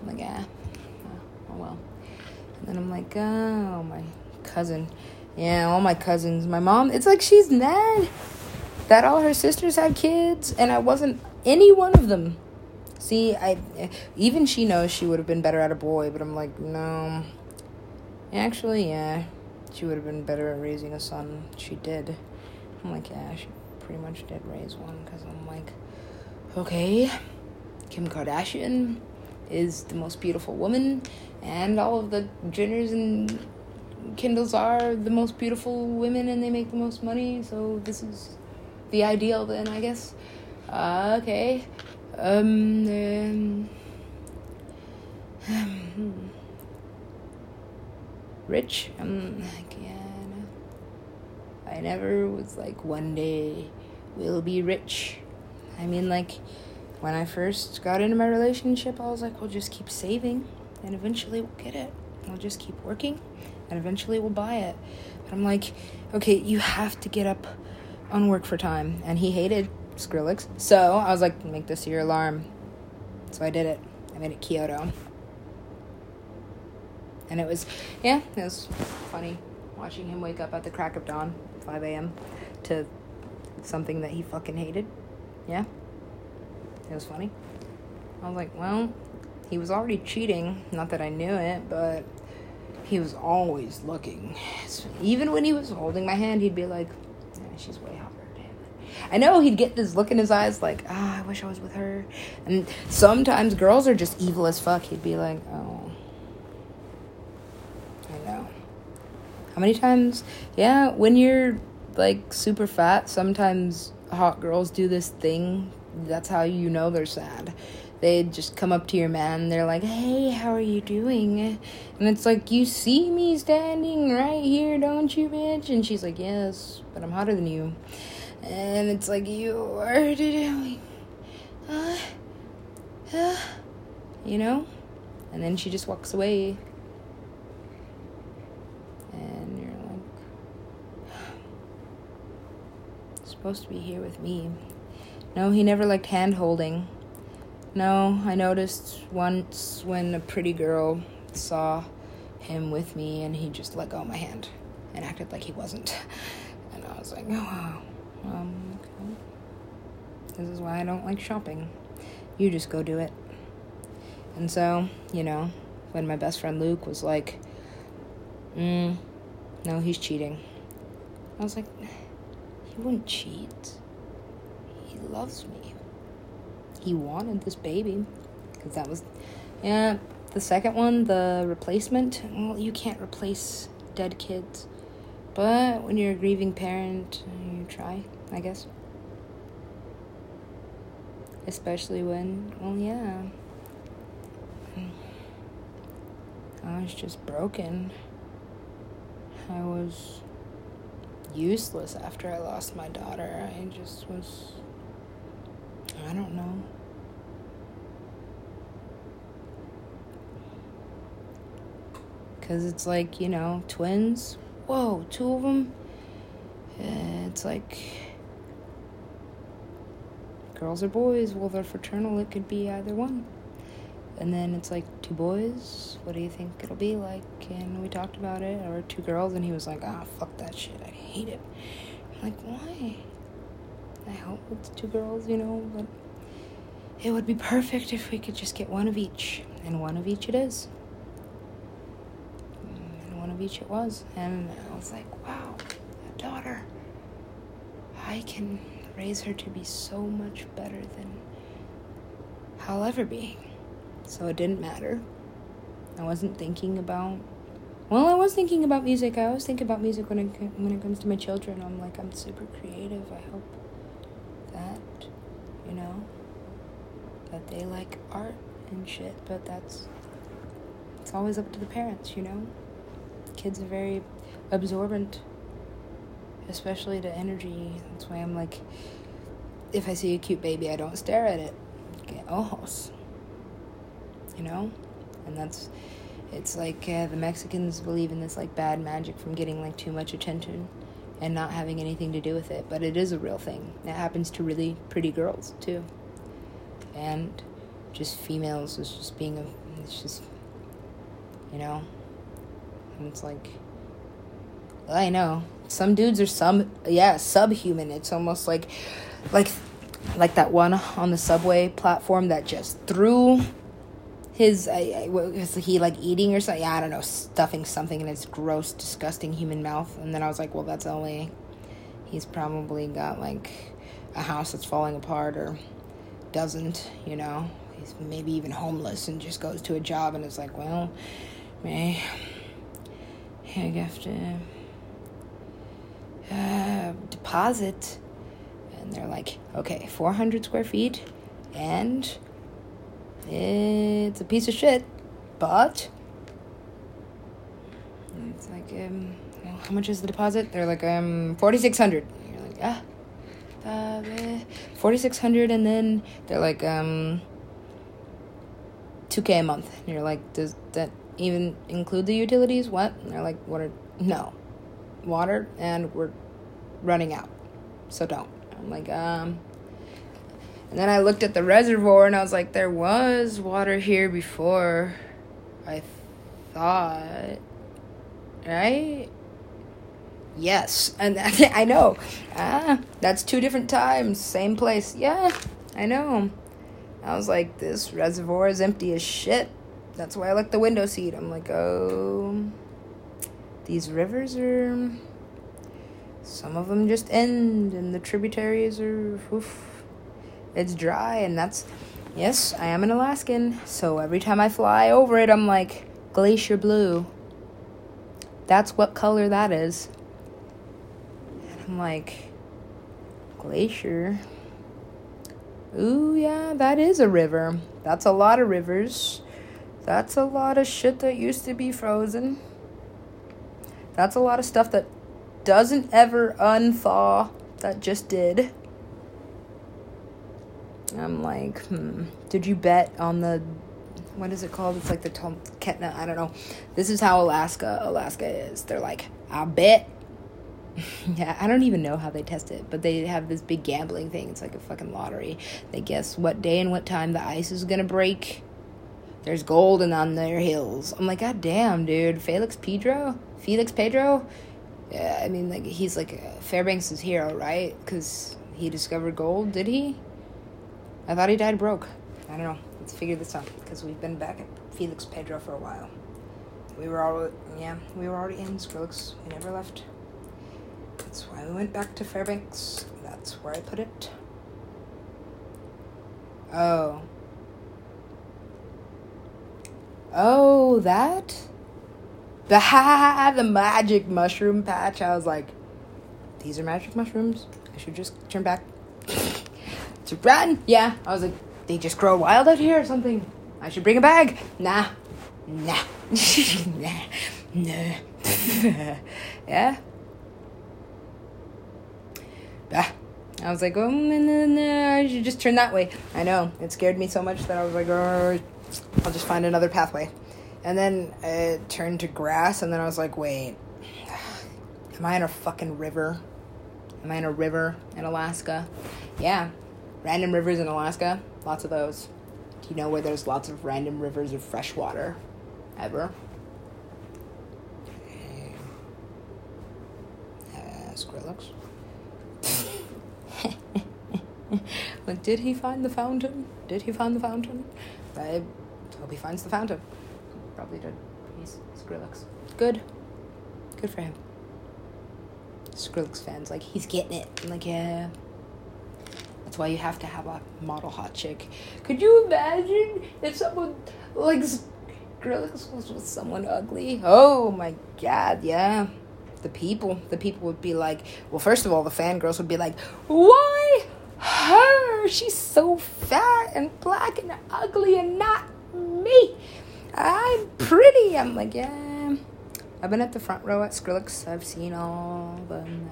I'm like, yeah. Oh, well. And then I'm like, oh, my cousin. Yeah, all my cousins. My mom, it's like she's mad that all her sisters had kids and I wasn't any one of them. See, I even she knows she would have been better at a boy, but I'm like, no. Actually, yeah, she would have been better at raising a son. She did. I'm like, yeah, she pretty much did raise one because I'm like, okay, Kim Kardashian is the most beautiful woman, and all of the Jenners and Kindles are the most beautiful women, and they make the most money. So this is the ideal, then I guess. Uh, okay. Um, um, <sighs> rich? Um, like, yeah, no. I never was like, one day we'll be rich. I mean, like, when I first got into my relationship, I was like, we'll just keep saving, and eventually we'll get it. We'll just keep working, and eventually we'll buy it. But I'm like, okay, you have to get up on work for time. And he hated Skrillex. So I was like, make this your alarm. So I did it. I made it Kyoto. And it was, yeah, it was funny watching him wake up at the crack of dawn, 5 a.m., to something that he fucking hated. Yeah. It was funny. I was like, well, he was already cheating. Not that I knew it, but he was always looking. Even when he was holding my hand, he'd be like, yeah, she's way hotter. I know he'd get this look in his eyes like, ah, oh, I wish I was with her. And sometimes girls are just evil as fuck. He'd be like, oh. I know. How many times? Yeah, when you're like super fat, sometimes hot girls do this thing. That's how you know they're sad. They just come up to your man they're like, hey, how are you doing? And it's like, you see me standing right here, don't you, bitch? And she's like, yes, but I'm hotter than you. And it's like, you are <laughs> doing. Uh, uh, you know? And then she just walks away. And you're like, supposed to be here with me. No, he never liked hand holding. No, I noticed once when a pretty girl saw him with me and he just let go of my hand and acted like he wasn't. <laughs> And I was like, oh. Um, okay. This is why I don't like shopping. You just go do it. And so, you know, when my best friend Luke was like, mm, no, he's cheating. I was like, he wouldn't cheat. He loves me. He wanted this baby. Because that was, yeah, the second one, the replacement. Well, you can't replace dead kids. But when you're a grieving parent, you try, I guess. Especially when, well, yeah. <sighs> I was just broken. I was useless after I lost my daughter. I just was. I don't know. Because it's like, you know, twins. Whoa, two of them? Eh, it's like. Girls or boys? Well, they're fraternal. It could be either one. And then it's like, two boys? What do you think it'll be like? And we talked about it. Or two girls, and he was like, ah, fuck that shit. I hate it. I'm like, why? I hope it's two girls, you know, but it would be perfect if we could just get one of each, and one of each it is. And one of each it was, and I was like, wow, a daughter. I can raise her to be so much better than I'll ever be. So it didn't matter. I wasn't thinking about. Well, I was thinking about music. I always think about music when it when it comes to my children. I'm like, I'm super creative. I hope that, you know, that they like art and shit. But that's it's always up to the parents, you know. Kids are very absorbent, especially to energy. That's why I'm like, if I see a cute baby, I don't stare at it. Get ojos you know? And that's, it's like uh, the Mexicans believe in this like bad magic from getting like too much attention and not having anything to do with it. But it is a real thing. It happens to really pretty girls too. And just females is just being a, it's just, you know? And it's like, I know. Some dudes are some, yeah, subhuman. It's almost like, like, like that one on the subway platform that just threw his I, I, was he like eating or something? Yeah, I don't know, stuffing something in his gross, disgusting human mouth. And then I was like, well, that's only he's probably got like a house that's falling apart or doesn't, you know. He's maybe even homeless and just goes to a job and is like, well, may I have to uh, deposit. And they're like, okay, 400 square feet and it's a piece of shit, but it's like um, how much is the deposit? They're like um forty six hundred. You're like ah, uh, forty six hundred, and then they're like um two k a month. And you're like, does that even include the utilities? What? And they're like, what are no, water, and we're running out, so don't. I'm like um and then I looked at the reservoir and I was like, there was water here before. I thought. Right? Yes. And <laughs> I know. Ah, that's two different times. Same place. Yeah, I know. I was like, this reservoir is empty as shit. That's why I like the window seat. I'm like, oh. These rivers are. Some of them just end, and the tributaries are. Oof it's dry, and that's yes, I am an Alaskan. So every time I fly over it, I'm like glacier blue. That's what color that is. And I'm like glacier. Ooh, yeah, that is a river. That's a lot of rivers. That's a lot of shit that used to be frozen. That's a lot of stuff that doesn't ever unthaw that just did. I'm like, hmm, did you bet on the what is it called? It's like the Tom Ketna. I don't know. This is how Alaska Alaska is. They're like, I bet. <laughs> yeah, I don't even know how they test it, but they have this big gambling thing. It's like a fucking lottery. They guess what day and what time the ice is gonna break. There's gold and on their hills. I'm like, God damn, dude. Felix Pedro? Felix Pedro? Yeah, I mean, like, he's like Fairbanks' hero, right? Because he discovered gold, did he? I thought he died broke. I don't know. Let's figure this out because we've been back at Felix Pedro for a while. We were all yeah, we were already in Skrillex. We never left. That's why we went back to Fairbanks. That's where I put it. Oh. Oh, that? The <laughs> ha the magic mushroom patch. I was like, these are magic mushrooms. I should just turn back to run. Yeah. I was like, they just grow wild out here or something. I should bring a bag. Nah. Nah. <laughs> nah. Nah. <laughs> yeah. Bah. I was like, oh, no, no, no, I should just turn that way. I know. It scared me so much that I was like, oh, I'll just find another pathway. And then it turned to grass, and then I was like, wait, am I in a fucking river? Am I in a river in Alaska? Yeah, random rivers in Alaska, lots of those. Do you know where there's lots of random rivers of fresh water? Ever? Uh, Skrillex. <laughs> like, did he find the fountain? Did he find the fountain? I hope he finds the fountain. Probably did. He's Skrillex. Good. Good for him. Skrillex fans, like, he's getting it. I'm like, yeah. That's why you have to have a model hot chick. Could you imagine if someone, like, Skrillex was with someone ugly? Oh my god, yeah. The people, the people would be like, well, first of all, the fangirls would be like, why her? She's so fat and black and ugly and not me. I'm pretty. I'm like, yeah. I've been at the front row at Skrillex. I've seen all of them.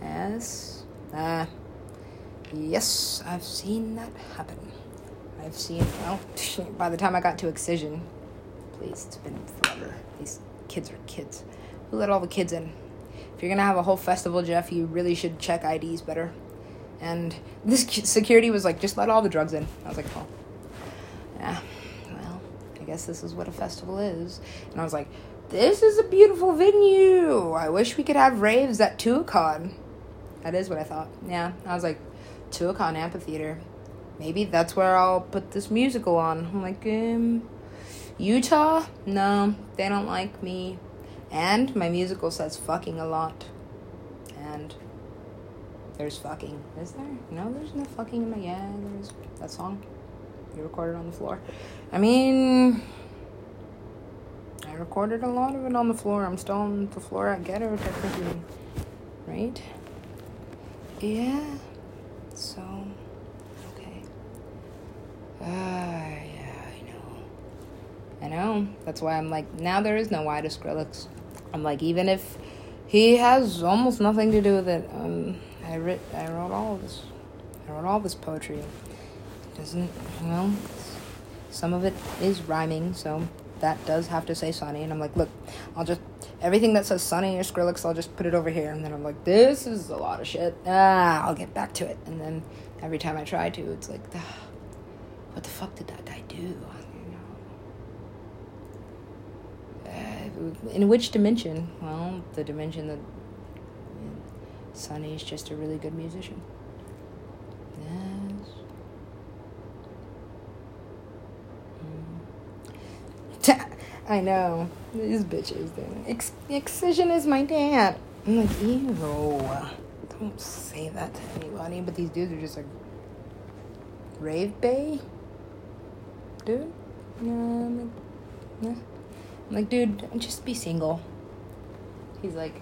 Yes. Uh, Yes, I've seen that happen. I've seen, well, <laughs> by the time I got to Excision, please, it's been forever. These kids are kids. Who let all the kids in? If you're gonna have a whole festival, Jeff, you really should check IDs better. And this <laughs> security was like, just let all the drugs in. I was like, oh, yeah, well, I guess this is what a festival is. And I was like, this is a beautiful venue. I wish we could have raves at Tuacahn. That is what I thought. Yeah, I was like, Tuacahn Amphitheater. Maybe that's where I'll put this musical on. I'm like, um, Utah? No, they don't like me. And my musical says fucking a lot. And there's fucking. Is there? No, there's no fucking in my. Yeah, there's that song. You recorded on the floor. I mean, I recorded a lot of it on the floor. I'm still on the floor at Ghetto, technically. Right? Yeah. So, okay. Ah, uh, yeah, I know. I know. That's why I'm like, now there is no why to Skrillex. I'm like, even if he has almost nothing to do with it, um, I writ I wrote all this I wrote all this poetry. It doesn't well some of it is rhyming, so that does have to say Sonny and I'm like, look, I'll just everything that says Sonny or Skrillex, I'll just put it over here and then I'm like, this is a lot of shit. Ah, I'll get back to it. And then every time I try to, it's like ah, what the fuck did that guy do? Uh, in which dimension? Well, the dimension that Sonny is just a really good musician. Yes. Mm. <laughs> I know. These bitches. Ex- Excision is my dad. I'm like, ew. Don't say that to anybody. But these dudes are just like, Rave Bay? Dude? Yeah, I'm like. I'm like, dude, just be single. He's like,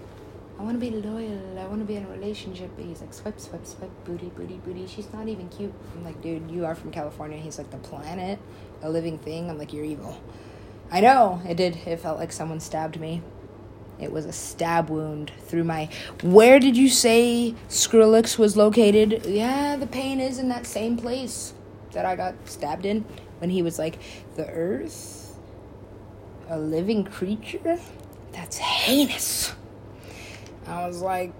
I want to be loyal. I want to be in a relationship. But he's like, swipe, swipe, swipe, booty, booty, booty. She's not even cute. I'm like, dude, you are from California. He's like, the planet, a living thing. I'm like, you're evil. I know. It did. It felt like someone stabbed me. It was a stab wound through my. Where did you say Skrillex was located? Yeah, the pain is in that same place that I got stabbed in when he was like, the earth? A living creature? That's heinous. I was like,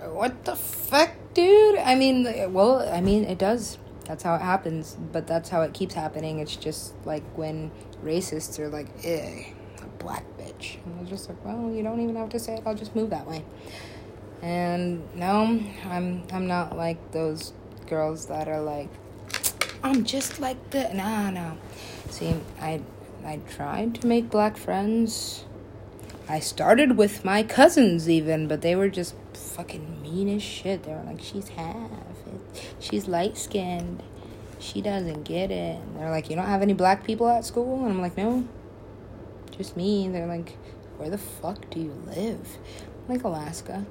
what the fuck, dude? I mean, well, I mean, it does. That's how it happens, but that's how it keeps happening. It's just like when racists are like, eh, a black bitch. And was just like, well, you don't even have to say it. I'll just move that way. And no, I'm I'm not like those girls that are like, I'm just like the nah, no. See, I I tried to make black friends I started with my cousins even, but they were just fucking mean as shit. They were like, she's half, she's light skinned, she doesn't get it. And they're like, you don't have any black people at school? And I'm like, no, just me. they're like, where the fuck do you live? I'm like, Alaska.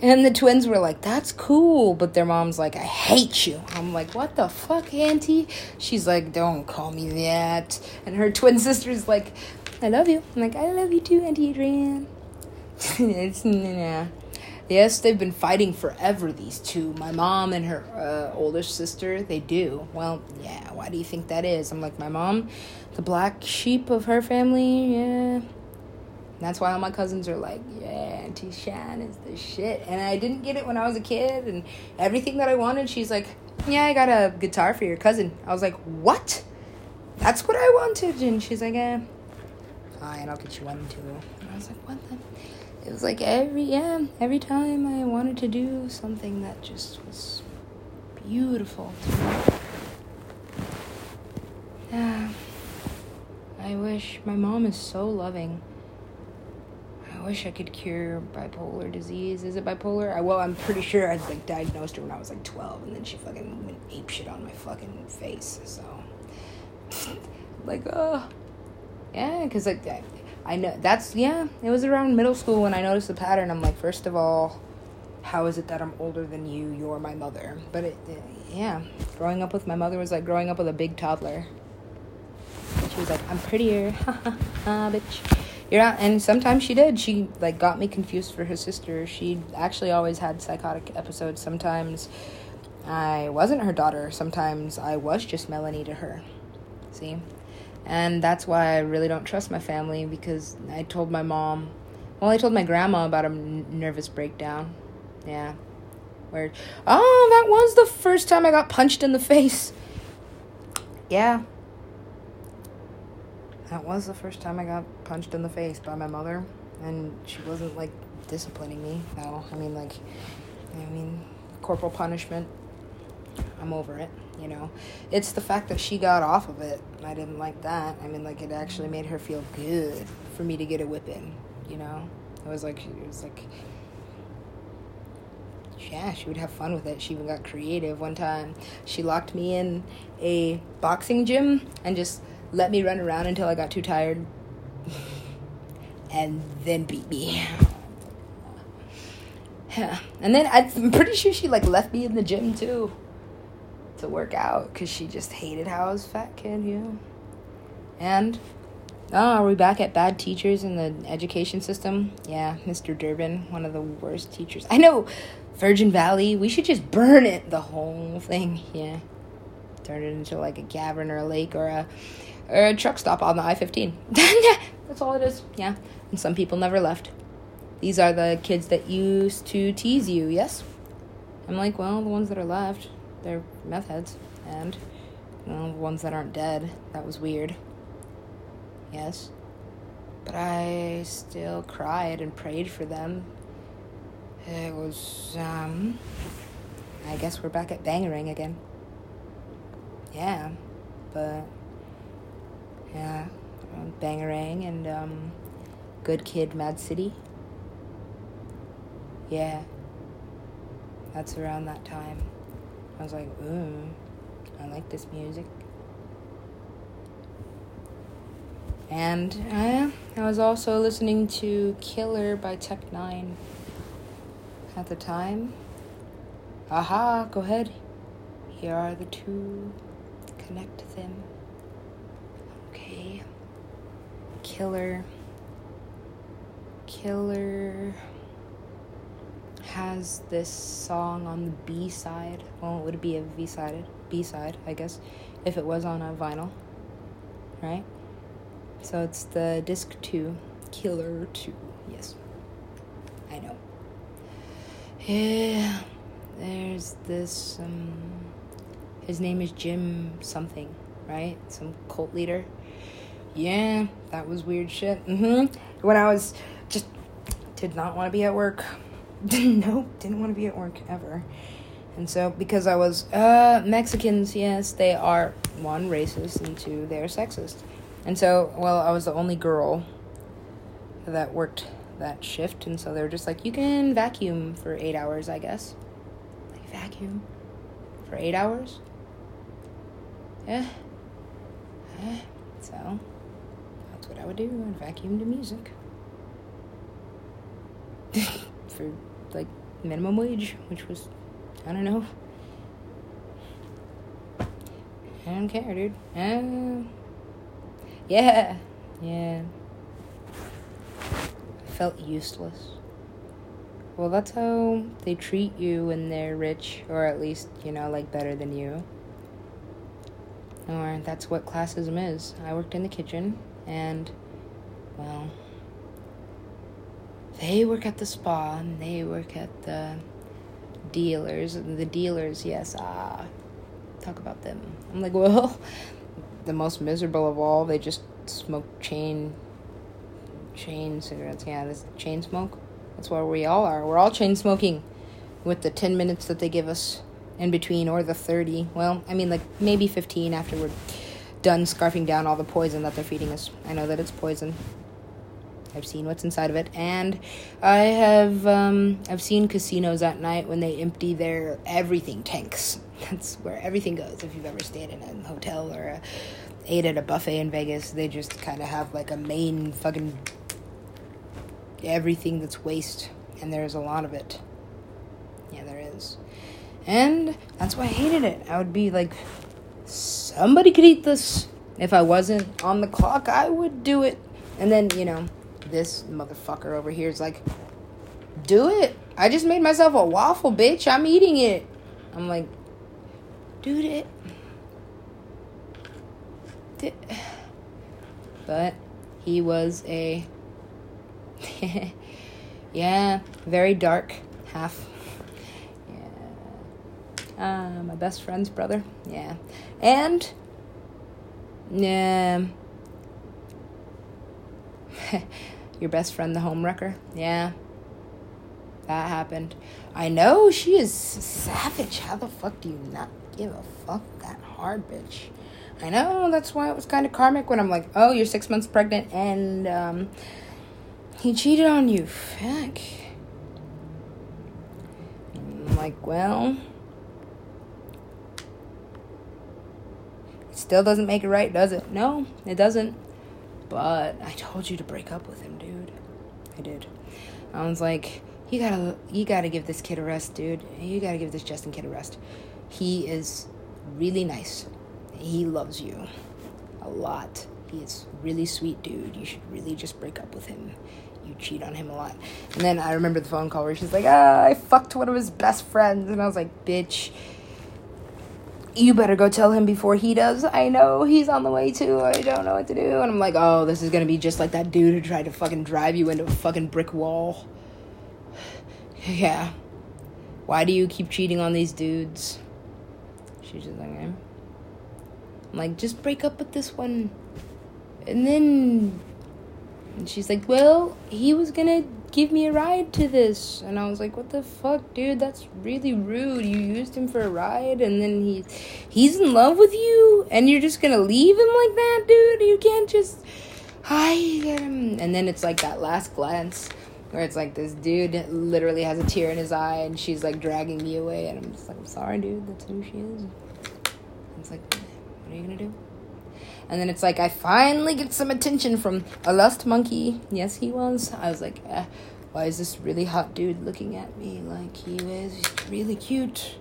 And the twins were like, that's cool. But their mom's like, I hate you. I'm like, what the fuck, Auntie? She's like, don't call me that. And her twin <laughs> sister's like, I love you. I'm like, I love you too, Auntie Adrian. <laughs> it's, nah. Yes, they've been fighting forever, these two. My mom and her uh, older sister, they do. Well, yeah, why do you think that is? I'm like, my mom, the black sheep of her family, yeah. That's why all my cousins are like, yeah, Auntie Shan is the shit. And I didn't get it when I was a kid, and everything that I wanted, she's like, yeah, I got a guitar for your cousin. I was like, what? That's what I wanted. And she's like, yeah, fine, I'll get you one too. And I was like, what the? It was like every yeah every time i wanted to do something that just was beautiful. To me yeah. I wish my mom is so loving. I wish i could cure bipolar disease. Is it bipolar? I, well i'm pretty sure i like diagnosed her when i was like 12 and then she fucking went ape shit on my fucking face so. <laughs> Like oh. Yeah because like know that's yeah. It was around middle school when I noticed the pattern. I'm like, first of all, how is it that I'm older than you? You're my mother. But it, it, yeah, growing up with my mother was like growing up with a big toddler. She was like, I'm prettier, <laughs> bitch. You're not, and sometimes she did. She like got me confused for her sister. She actually always had psychotic episodes. Sometimes I wasn't her daughter. Sometimes I was just Melanie to her. See. And that's why I really don't trust my family because I told my mom, well, I told my grandma about a nervous breakdown. Yeah. Where, oh, that was the first time I got punched in the face. Yeah. That was the first time I got punched in the face by my mother. And she wasn't like disciplining me. No, I mean, like, I mean, corporal punishment. I'm over it you know? It's the fact that she got off of it i didn't like that. I mean like it actually made her feel good for me to get a whipping you know? It was like it was like yeah she would have fun with it. She even got creative one time. She locked me in a boxing gym and just let me run around until i got too tired <laughs> and then beat me. <laughs> Yeah. And then i'm pretty sure she like left me in the gym too to work out because she just hated how I was fat kid, you know. And oh, are we back at bad teachers in the education system? Yeah, Mr. Durbin, one of the worst teachers. I know, Virgin Valley. We should just burn it, the whole thing. Yeah, turn it into like a cavern or a lake or a or a truck stop on the I fifteen. <laughs> That's all it is. Yeah, and some people never left. These are the kids that used to tease you. Yes. I'm like, well, the ones that are left they're meth heads. And, you know, ones that aren't dead. That was weird. Yes. But I still cried and prayed for them. It was, um, I guess we're back at Bangarang again. Yeah, but, yeah, Bangarang and, um, Good Kid, Mad City. Yeah, that's around that time. I was like, ooh, I like this music. And uh, I was also listening to Killer by Tech N9ne at the time. Aha, go ahead. Here are the two. Connect them. Okay. Killer. Killer has this song on the B side. Well, it would be a V sided B side, I guess, if it was on a vinyl, right? So it's the disc two, Killer two. Yes, I know. Yeah, there's this. Um, his name is Jim something, right? Some cult leader. Yeah, that was weird shit. Mm-hmm. When I was just did not want to be at work nope, <laughs> didn't want to be at work ever. And so, because I was, uh, Mexicans, yes, they are, one, racist, and two, they're sexist. And so, well, I was the only girl that worked that shift, and so they were just like, you can vacuum for eight hours, I guess. Like, vacuum for eight hours? Yeah. yeah. So, that's what I would do. I'd vacuum to music. <laughs> for like minimum wage, which was I don't know. I don't care, dude. Uh, yeah, yeah. I felt useless. well, that's how they treat you when they're rich, or at least, you know, like better than you. Or that's what classism is. I worked in the kitchen, and, well, they work at the spa, and they work at the dealers, and the dealers, yes, ah, talk about them. I'm like, <laughs> well, the most miserable of all, they just smoke chain chain cigarettes. Yeah, this chain smoke. That's where we all are. We're all chain smoking with the 10 minutes that they give us in between or the 30. Well, I mean like maybe 15 after we're done scarfing down all the poison that they're feeding us. I know that it's poison. I've seen what's inside of it, and I have um, I've seen casinos at night when they empty their everything tanks. <laughs> That's where everything goes. If you've ever stayed in a hotel or a, ate at a buffet in Vegas, they just kind of have like a main fucking everything that's waste, and there's a lot of it. Yeah, there is, and that's why I hated it. I would be like, somebody could eat this. If I wasn't on the clock, I would do it. And then you know this motherfucker over here is like, do it. I just made myself a waffle, bitch. I'm eating it. I'm like, dude, it. But he was a. <laughs> yeah, very dark half. Yeah. Uh, my best friend's brother. Yeah. And. Yeah. <laughs> Your best friend, the homewrecker? Yeah. That happened. I know she is savage. How the fuck do you not give a fuck that hard, bitch? I know, that's why it was kind of karmic when I'm like, oh, you're six months pregnant and um, he cheated on you. Fuck. I'm like, well, it still doesn't make it right, does it? No, it doesn't. But I told you to break up with him, dude. I did. I was like, you gotta, you gotta give this kid a rest, dude. You gotta give this Justin kid a rest. He is really nice. He loves you a lot. He is really sweet, dude. You should really just break up with him. You cheat on him a lot. And then I remember the phone call where she's like, ah, I fucked one of his best friends. And I was like, bitch you better go tell him before he does. I know he's on the way too. I don't know what to do. And I'm like, oh, this is gonna be just like that dude who tried to fucking drive you into a fucking brick wall. <sighs> yeah. Why do you keep cheating on these dudes? She's just like, mm. I'm like, just break up with this one. And then and she's like, well, he was gonna give me a ride to this. And I was like, what the fuck, dude? That's really rude. You used him for a ride and then he he's in love with you and you're just gonna leave him like that, dude? You can't just hi him. And then it's like that last glance where it's like this dude literally has a tear in his eye and she's like dragging me away and I'm just like, I'm sorry, dude, that's who she is. It's like, what are you gonna do? And then it's like I finally get some attention from a lust monkey. Yes, he was. I was like, eh, why is this really hot dude looking at me like he was really cute?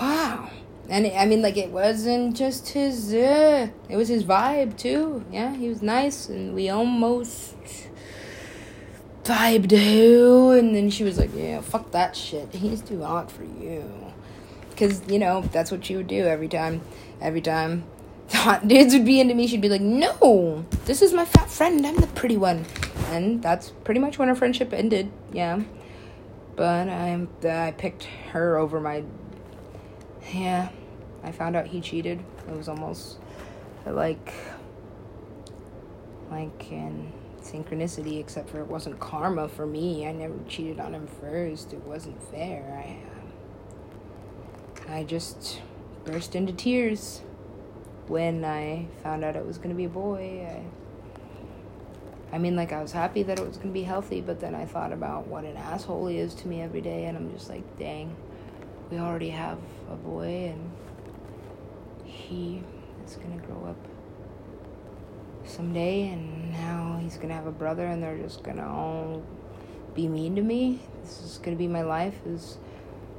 Wow. And it, I mean, like it wasn't just his. Uh, it was his vibe too. Yeah, he was nice, and we almost vibed too. And then she was like, "Yeah, fuck that shit. He's too hot for you." Because you know that's what she would do every time. Every time hot dudes would be into me, she'd be like, "No, this is my fat friend. I'm the pretty one," and that's pretty much when our friendship ended. Yeah, but I uh, I picked her over my. Yeah, I found out he cheated. It was almost like like in synchronicity, except for it wasn't karma for me. I never cheated on him first. It wasn't fair. I uh, I just burst into tears when I found out it was going to be a boy, I, I mean, like, I was happy that it was going to be healthy, but then I thought about what an asshole he is to me every day, and I'm just like, dang, we already have a boy, and he is going to grow up someday, and now he's going to have a brother, and they're just going to all be mean to me. This is going to be my life, is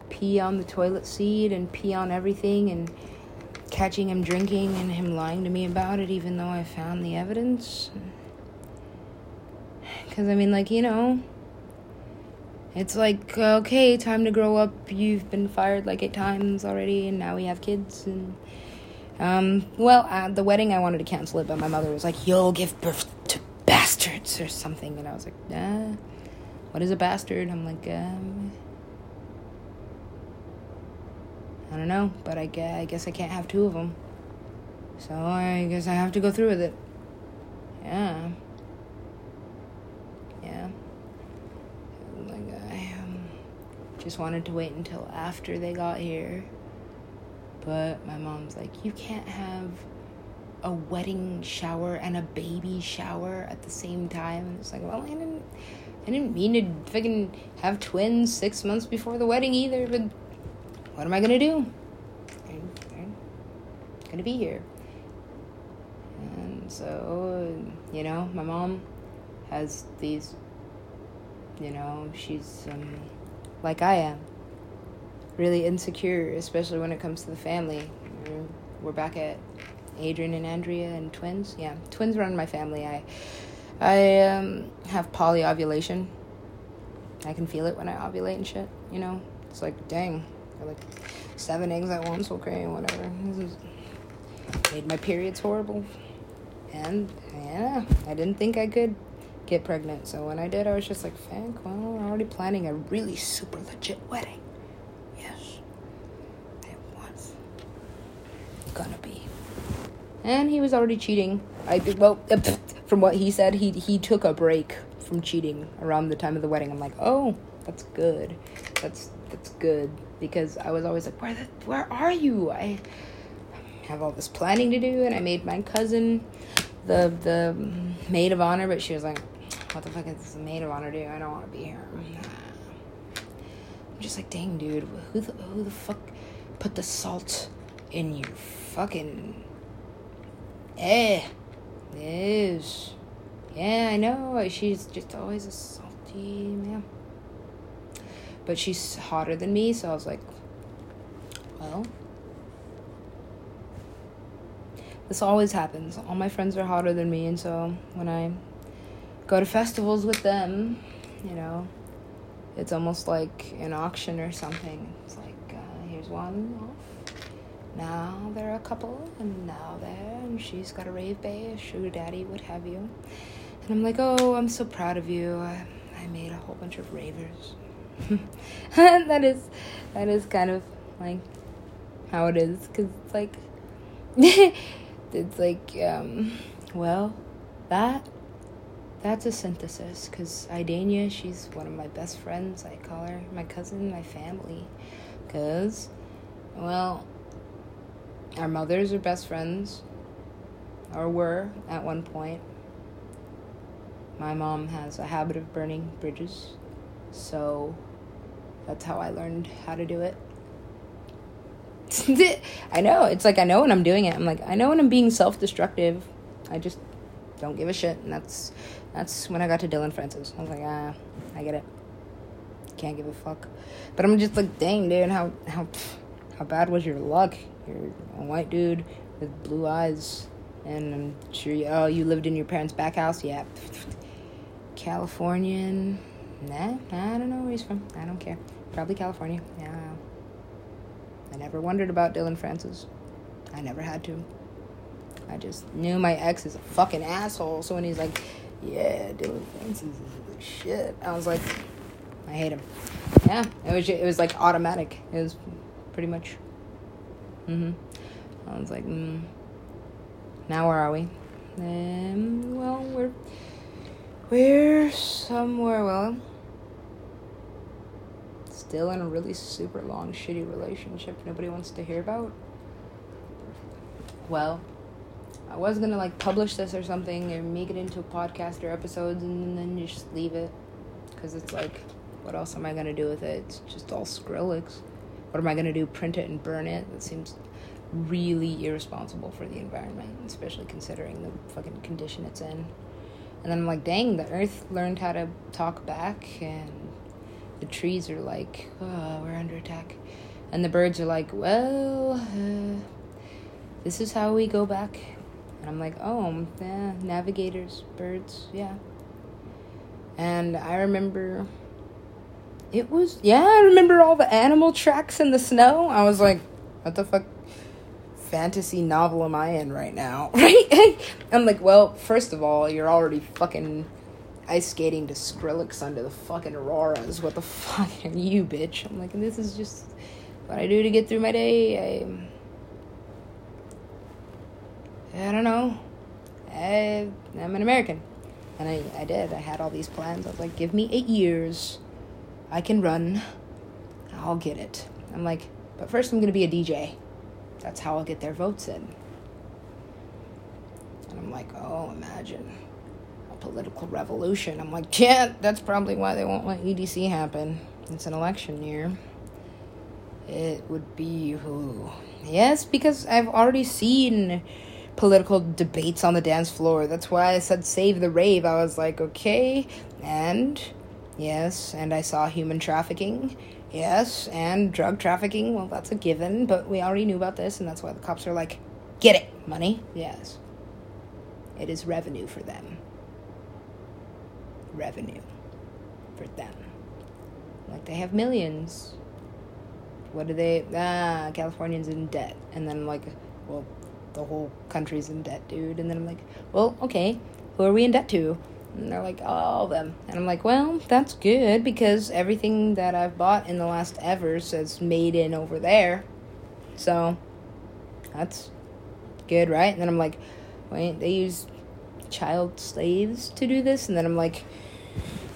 pee on the toilet seat and pee on everything, and catching him drinking and him lying to me about it, even though I found the evidence. Because, I mean, like, you know, it's like okay, time to grow up. You've been fired like eight times already, and now we have kids. And um, well, at the wedding, I wanted to cancel it, but my mother was like, "You'll give birth to bastards or something," and I was like, "Nah, what is a bastard?" I'm like, um, I don't know, but I guess, I guess I can't have two of them. So I guess I have to go through with it. Yeah. Yeah. Like I um, just wanted to wait until after they got here. But my mom's like, you can't have a wedding shower and a baby shower at the same time. And it's like, well, I didn't, I didn't mean to fucking have twins six months before the wedding either. But what am I gonna do? I'm, I'm gonna be here. And so, you know, my mom has these, you know, she's um, like I am, really insecure, especially when it comes to the family. We're back at Adrian and Andrea and twins. Yeah, twins run my family. I, I um, have polyovulation. I can feel it when I ovulate and shit. You know, it's like dang, like seven eggs at once. Okay, whatever. This is made my periods horrible and yeah, I didn't think I could get pregnant. So when I did, I was just like, "Thank well, I'm already planning a really super legit wedding." Yes, it was gonna be. And he was already cheating. I well, <laughs> from what he said, he he took a break from cheating around the time of the wedding. I'm like, oh, that's good. That's that's good because I was always like, where the, where are you? I have all this planning to do, and I made my cousin the the maid of honor, but she was like, "What the fuck is this maid of honor do? I don't want to be here." I'm just like, "Dang, dude, who the who the fuck put the salt in your fucking eh?" Is yeah, I know. She's just always a salty man. But she's hotter than me, so I was like, well, this always happens. All my friends are hotter than me, and so when I go to festivals with them, you know, it's almost like an auction or something. It's like, uh, here's one off. Now they're a couple, and now they're, and she's got a rave bay, a sugar daddy, what have you. And I'm like, oh, I'm so proud of you. I, I made a whole bunch of ravers. <laughs> that is, that is kind of like how it is, because it's like. <laughs> it's like um, well that that's a synthesis because Idania, she's one of my best friends. I call her my cousin, my family. Because, well, our mothers are best friends, or were at one point. My mom has a habit of burning bridges, so that's how I learned how to do it. <laughs> I know. It's like I know when I'm doing it. I'm like I know when I'm being self-destructive. I just don't give a shit, and that's that's when I got to Dillon Francis. I was like, ah, I get it. Can't give a fuck. But I'm just like, dang, dude, how how how bad was your luck? You're a white dude with blue eyes, and I'm sure you, oh you lived in your parents' back house, yeah. <laughs> Californian, nah, I don't know where he's from. I don't care. Probably California. Yeah. I never wondered about Dillon Francis. I never had to. I just knew my ex is a fucking asshole. So when he's like, "Yeah, Dillon Francis is the shit," I was like, "I hate him." Yeah, it was. It was like automatic. It was pretty much. Mhm. I was like, mm. "Now where are we?" Um, well, we're we're somewhere. Well, still in a really super long, shitty relationship nobody wants to hear about. Well, I was gonna like publish this or something and make it into a podcast or episodes and then just leave it. Because it's like, what else am I gonna do with it? It's just all Skrillex. What am I gonna do? Print it and burn it? That seems really irresponsible for the environment, especially considering the fucking condition it's in. And then I'm like, dang, the earth learned how to talk back and the trees are like, oh, we're under attack. And the birds are like, well, uh, this is how we go back. And I'm like, oh, yeah, navigators, birds, yeah. And I remember It was yeah, I remember all the animal tracks in the snow. I was like, what the fuck fantasy novel am I in right now? <laughs> Right? I'm like, well, first of all, you're already fucking ice skating to Skrillex under the fucking auroras. What the fuck <laughs> are you, bitch? I'm like, this is just what I do to get through my day. I, I don't know. I, I'm an American. And I, I did. I had all these plans. I was like, give me eight years. I can run. I'll get it. I'm like, but first I'm going to be a DJ. That's how I'll get their votes in. And I'm like, oh, imagine political revolution. I'm like, yeah, that's probably why they won't let EDC happen. It's an election year. It would be who? Yes, because I've already seen political debates on the dance floor. That's why I said save the rave. I was like, okay, and yes, and I saw human trafficking. Yes, and drug trafficking. Well, that's a given, but we already knew about this, and that's why the cops are like, get it, money. Yes. It is revenue for them. Revenue for them. Like they have millions. What do they? Ah, Californians in debt. And then I'm like, well, the whole country's in debt, dude. And then I'm like, well, okay, who are we in debt to? And they're like, all of them. And I'm like, well, that's good because everything that I've bought in the last ever says made in over there. So that's good, right? And then I'm like, wait, they use child slaves to do this? And then I'm like,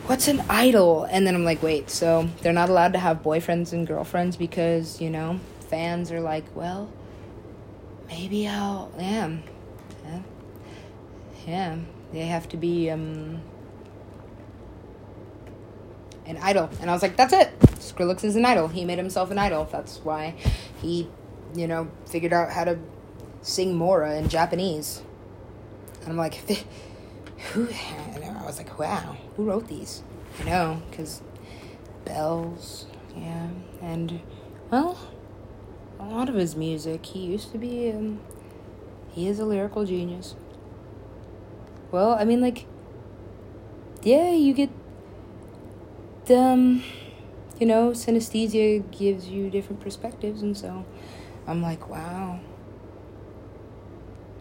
what's an idol? And then I'm like, wait, so they're not allowed to have boyfriends and girlfriends because, you know, fans are like, well, maybe I'll, yeah, yeah, yeah. They have to be um, an idol. And I was like, that's it. Skrillex is an idol. He made himself an idol. That's why he, you know, figured out how to sing Mora in Japanese. And I'm like, <laughs> who? I was like, wow, who wrote these? I know, because bells, yeah. And, well, a lot of his music, he used to be, um, he is a lyrical genius. Well, I mean, like, yeah, you get, um, you know, synesthesia gives you different perspectives, and so I'm like, wow,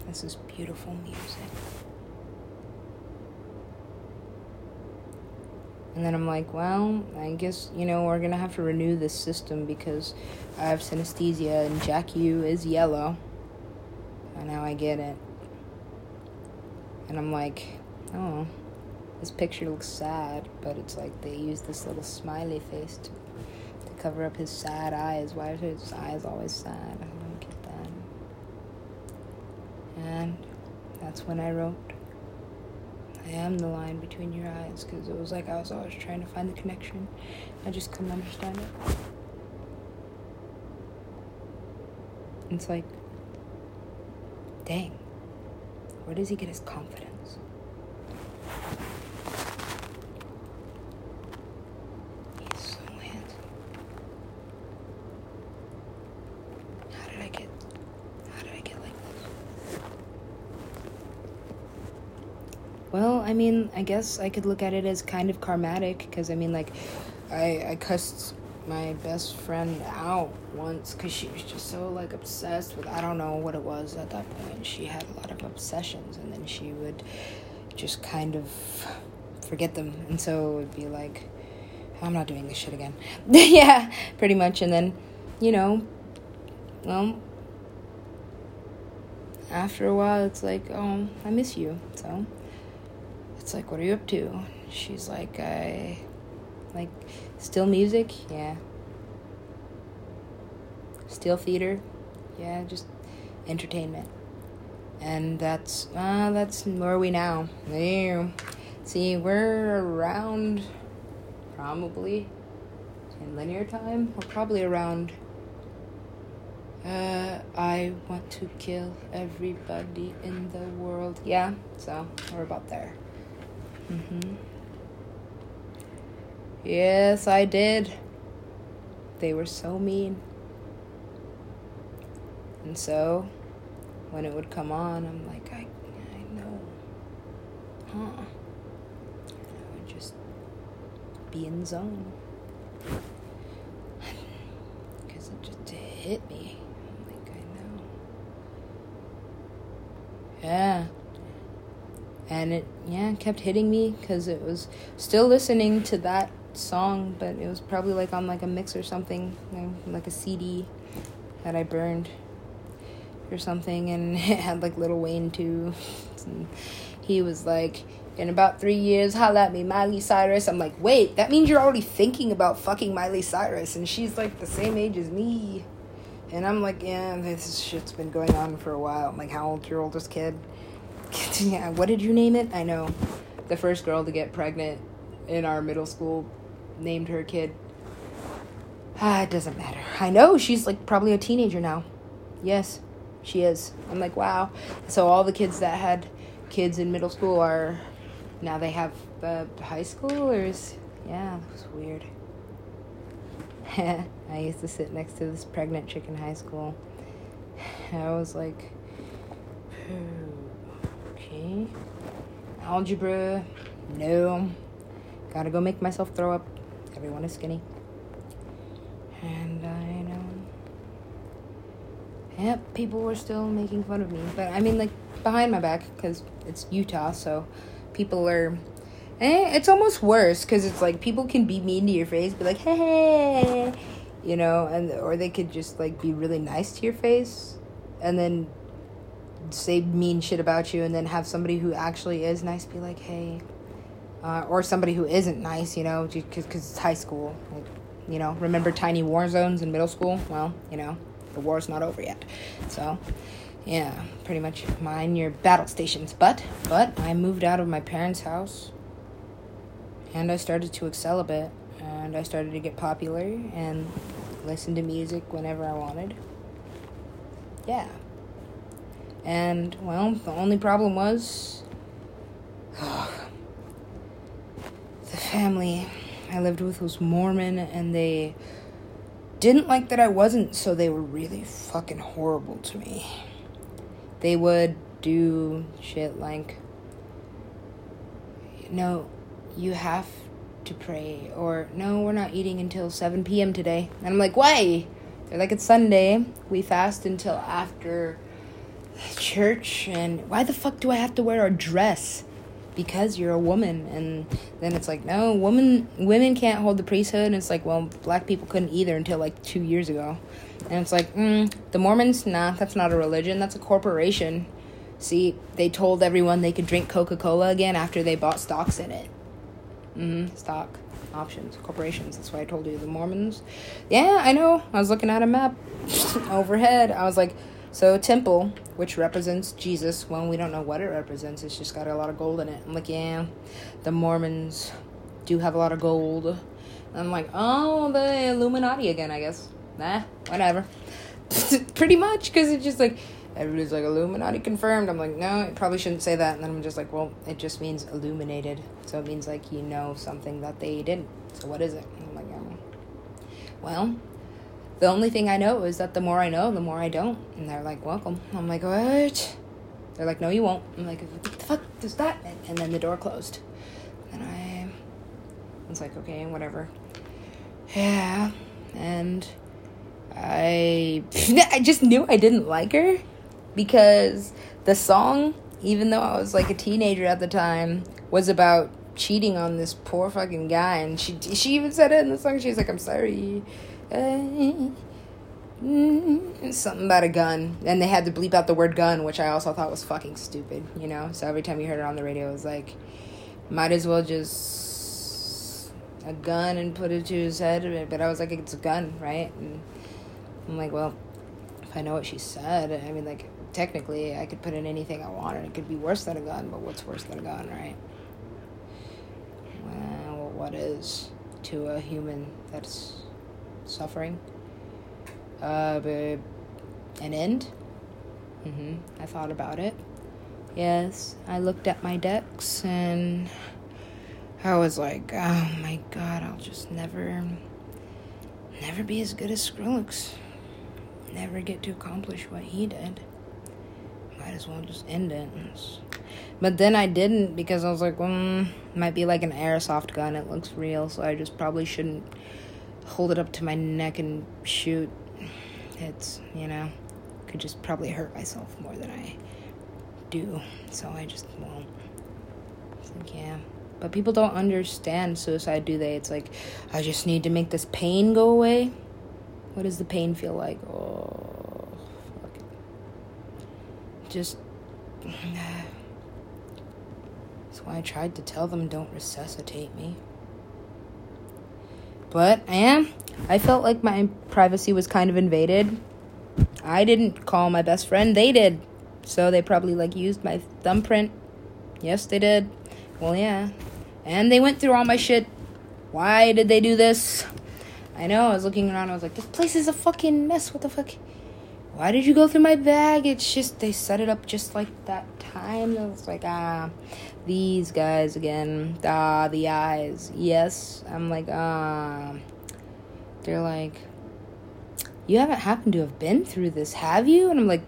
this is beautiful music. And then I'm like, well, I guess, you know, we're gonna have to renew this system because I have synesthesia and Jack Ü is yellow. And now I get it. And I'm like, oh, this picture looks sad, but it's like they use this little smiley face to, to cover up his sad eyes. Why are his eyes always sad? I don't get that. And that's when I wrote, I am the line between your eyes, because it was like I was always trying to find the connection. I just couldn't understand it. It's like, dang. Where does he get his confidence? He's so handsome. How did I get how did I get like this? Well, I mean, I guess I could look at it as kind of karmatic because I mean like I I cussed my best friend out once because she was just so like obsessed with I don't know what it was at that point. She had a lot of obsessions, and then she would just kind of forget them, and so it would be like, I'm not doing this shit again. <laughs> yeah, pretty much, and then you know, well. After a while, it's like, oh, I miss you. So, it's like, what are you up to? She's like, I like, still music? Yeah. Still theater? Yeah, just entertainment. And that's, uh, that's where are we now? There. See, we're around, probably, in linear time, we're probably around, uh, I want to kill everybody in the world. Yeah, so we're about there. Mm-hmm. Yes, I did. They were so mean. And so, when it would come on, I'm like, I, I know. Huh. I would just be in zone. Because it just hit me. I'm like I know. Yeah. And it yeah kept hitting me because it was still listening to that song, but it was probably like on like a mix or something, like a CD that I burned or something, and <laughs> it had like Lil Wayne too. And <laughs> he was like, in about three years, holla at me, Miley Cyrus. I'm like, wait, that means you're already thinking about fucking Miley Cyrus, and she's like the same age as me. And I'm like, yeah, this shit's been going on for a while. I'm like, how old's your oldest kid? <laughs> yeah, what did you name it? I know. The first girl to get pregnant in our middle school named her kid. Ah, <sighs> it doesn't matter. I know she's like probably a teenager now. Yes, she is. I'm like, wow. So all the kids that had kids in middle school are now they have uh, high schoolers. Yeah, that was weird. <laughs> I used to sit next to this pregnant chick in high school. <sighs> I was like, <sighs> Algebra, no. Gotta go make myself throw up. Everyone is skinny. And I know. Yep, people were still making fun of me. But I mean, like, behind my back, because it's Utah, so people are. Eh, it's almost worse because it's like people can be mean to your face, be like, hey, you know, and or they could just like be really nice to your face, and then say mean shit about you, and then have somebody who actually is nice be like, hey, uh, or somebody who isn't nice, you know, because it's high school. Like, you know, remember tiny war zones in middle school? Well, you know, the war's not over yet. So, yeah, pretty much mine your battle stations. But, but I moved out of my parents' house and I started to excel a bit and I started to get popular and listen to music whenever I wanted. Yeah. And, well, the only problem was. <sighs> the family I lived with was Mormon, and they didn't like that I wasn't, so they were really fucking horrible to me. They would do shit like, no, you have to pray, or no, we're not eating until 7 p.m. today. And I'm like, why? They're like, it's Sunday. We fast until after church, and why the fuck do I have to wear a dress? because you're a woman and then it's like no women women can't hold the priesthood and it's like well black people couldn't either until like two years ago. And it's like mm, the mormons nah that's not a religion that's a corporation. See they told everyone they could drink coca-cola again after they bought stocks in it. Mm-hmm stock options corporations that's why i told you the mormons. Yeah i know i was looking at a map <laughs> overhead. I was like so temple, which represents Jesus, well, we don't know what it represents. It's just got a lot of gold in it. I'm like, yeah, the Mormons do have a lot of gold. I'm like, oh, the Illuminati again, I guess. Nah, whatever. <laughs> Pretty much, because it's just like everybody's like Illuminati confirmed. I'm like, no, it probably shouldn't say that. And then I'm just like, well, it just means illuminated. So it means like you know something that they didn't. So what is it? And I'm like, oh. well, the only thing I know is that the more I know, the more I don't. And they're like, welcome. I'm like, what? They're like, no, you won't. I'm like, what the fuck does that mean? And then the door closed. And I was like, okay, whatever. Yeah. And I, <laughs> I just knew I didn't like her because the song, even though I was like a teenager at the time, was about cheating on this poor fucking guy. And she, she even said it in the song. She's like, I'm sorry Mm, something about a gun. And they had to bleep out the word gun which i also thought was fucking stupid you know? So every time you heard it on the radio it was like might as well just a gun and put it to his head. But i was like it's a gun right? And i'm like well if i know what she said i mean like technically i could put in anything i want and it could be worse than a gun but what's worse than a gun right? Well what is to a human that's suffering. Uh, an end. hmm I thought about it. Yes, I looked at my decks and I was like, oh my god, I'll just never, never be as good as Skrillex. Never get to accomplish what he did. Might as well just end it. But then I didn't because I was like, well, might be like an airsoft gun. It looks real, so I just probably shouldn't hold it up to my neck and shoot. it's, you know, could just probably hurt myself more than I do. So I just won't. It's like, yeah. But people don't understand suicide, do they? It's like, I just need to make this pain go away. What does the pain feel like? Oh, fuck. Just. <sighs> That's why I tried to tell them don't resuscitate me. But I am. I felt like my privacy was kind of invaded. I didn't call my best friend, they did. So they probably like used my thumbprint. Yes, they did. Well, yeah. And they went through all my shit. Why did they do this? I know, I was looking around, I was like, this place is a fucking mess. What the fuck? Why did you go through my bag? It's just, they set it up just like that time. I was like, ah, these guys again. Ah, the eyes. Yes. I'm like, ah. They're like, you haven't happened to have been through this, have you? And I'm like,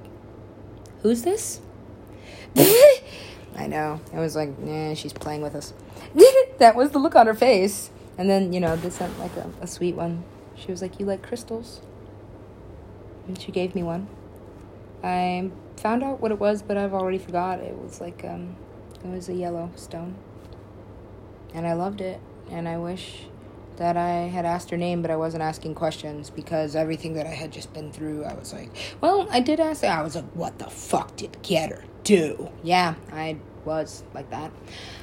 who's this? <laughs> I know. I was like, nah, she's playing with us. <laughs> that was the look on her face. And then, you know, they sent like a, a sweet one. She was like, You like crystals? And she gave me one. I found out what it was, but I've already forgot. It was like, um, it was a yellow stone. And I loved it. And I wish that I had asked her name, but I wasn't asking questions because everything that I had just been through, I was like, well, I did ask. I was like, what the fuck did Getter do? Yeah, I was like that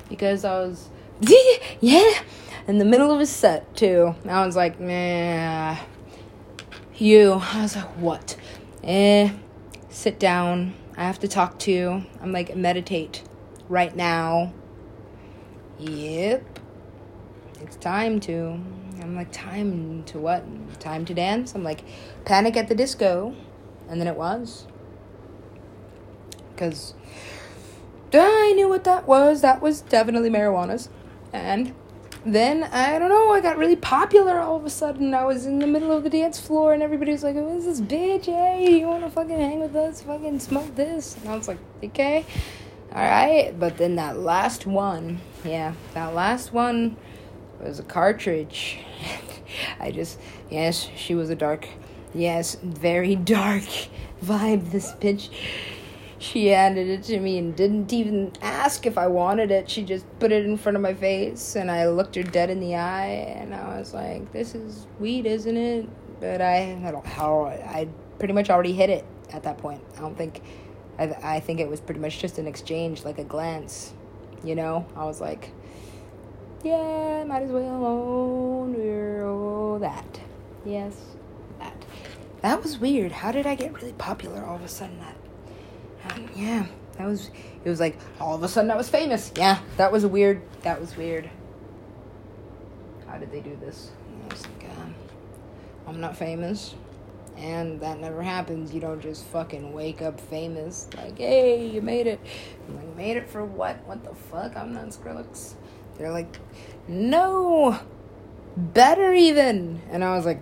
because I was, <laughs> yeah, in the middle of a set too. I was like, nah, you. I was like, what? Eh, sit down. I have to talk to you. I'm like, meditate right now. Yep. It's time to. I'm like, time to what? Time to dance? I'm like, panic at the disco. And then it was. Because I knew what that was. That was definitely marijuana's. And then I don't know, I got really popular all of a sudden. I was in the middle of the dance floor and everybody was like, Who is this bitch? Hey, you wanna fucking hang with us? Fucking smoke this? And I was like, Okay, alright. But then that last one, yeah, that last one was a cartridge. <laughs> I just, yes, she was a dark, yes, very dark <laughs> vibe, this bitch she handed it to me and didn't even ask if I wanted it. She just put it in front of my face, and I looked her dead in the eye, and I was like, "This is weed, isn't it?" But I, I don't how I pretty much already hit it at that point. I don't think, I, I think it was pretty much just an exchange, like a glance, you know. I was like, "Yeah, might as well own that." Yes, that. That was weird. How did I get really popular all of a sudden? That yeah, that was. It was like all of a sudden I was famous. Yeah, that was weird. That was weird. How did they do this? I was like, uh, I'm not famous, and that never happens. You don't just fucking wake up famous. Like, hey, you made it. I'm like, made it for what? What the fuck? I'm not Skrillex. They're like, no, better even. And I was like,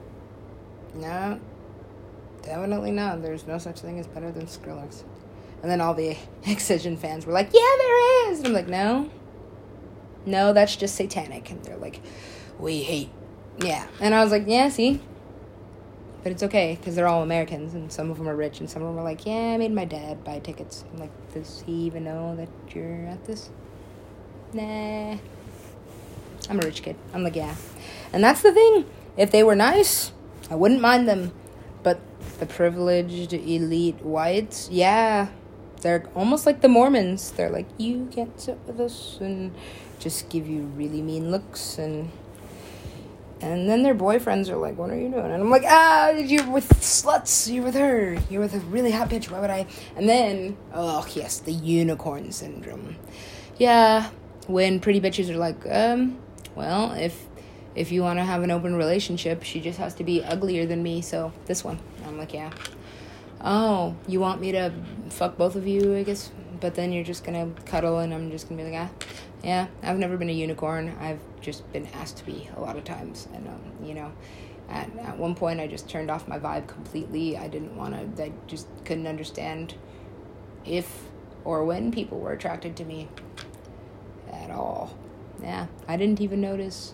no, definitely not. There's no such thing as better than Skrillex. And then all the <laughs> Excision fans were like, yeah, there is. And I'm like, no. No, that's just satanic. And they're like, we hate. Yeah. And I was like, yeah, see? But it's okay because they're all Americans and some of them are rich and some of them are like, yeah, I made my dad buy tickets. I'm like, does he even know that you're at this? Nah. I'm a rich kid. I'm like, yeah. And that's the thing. If they were nice, I wouldn't mind them. But the privileged elite whites, yeah, they're almost like the Mormons. They're like, you can't sit with us, and just give you really mean looks, and and then their boyfriends are like, what are you doing? And I'm like, ah, you're with sluts. You're with her. You're with a really hot bitch. Why would I? And then, oh yes, the unicorn syndrome. Yeah, when pretty bitches are like, um, well, if if you want to have an open relationship, she just has to be uglier than me. So this one, I'm like, yeah oh, you want me to fuck both of you, I guess, but then you're just gonna cuddle and I'm just gonna be like, ah, yeah, I've never been a unicorn. I've just been asked to be a lot of times. And, um, you know, at, at one point I just turned off my vibe completely. I didn't want to, I just couldn't understand if or when people were attracted to me at all. Yeah, I didn't even notice.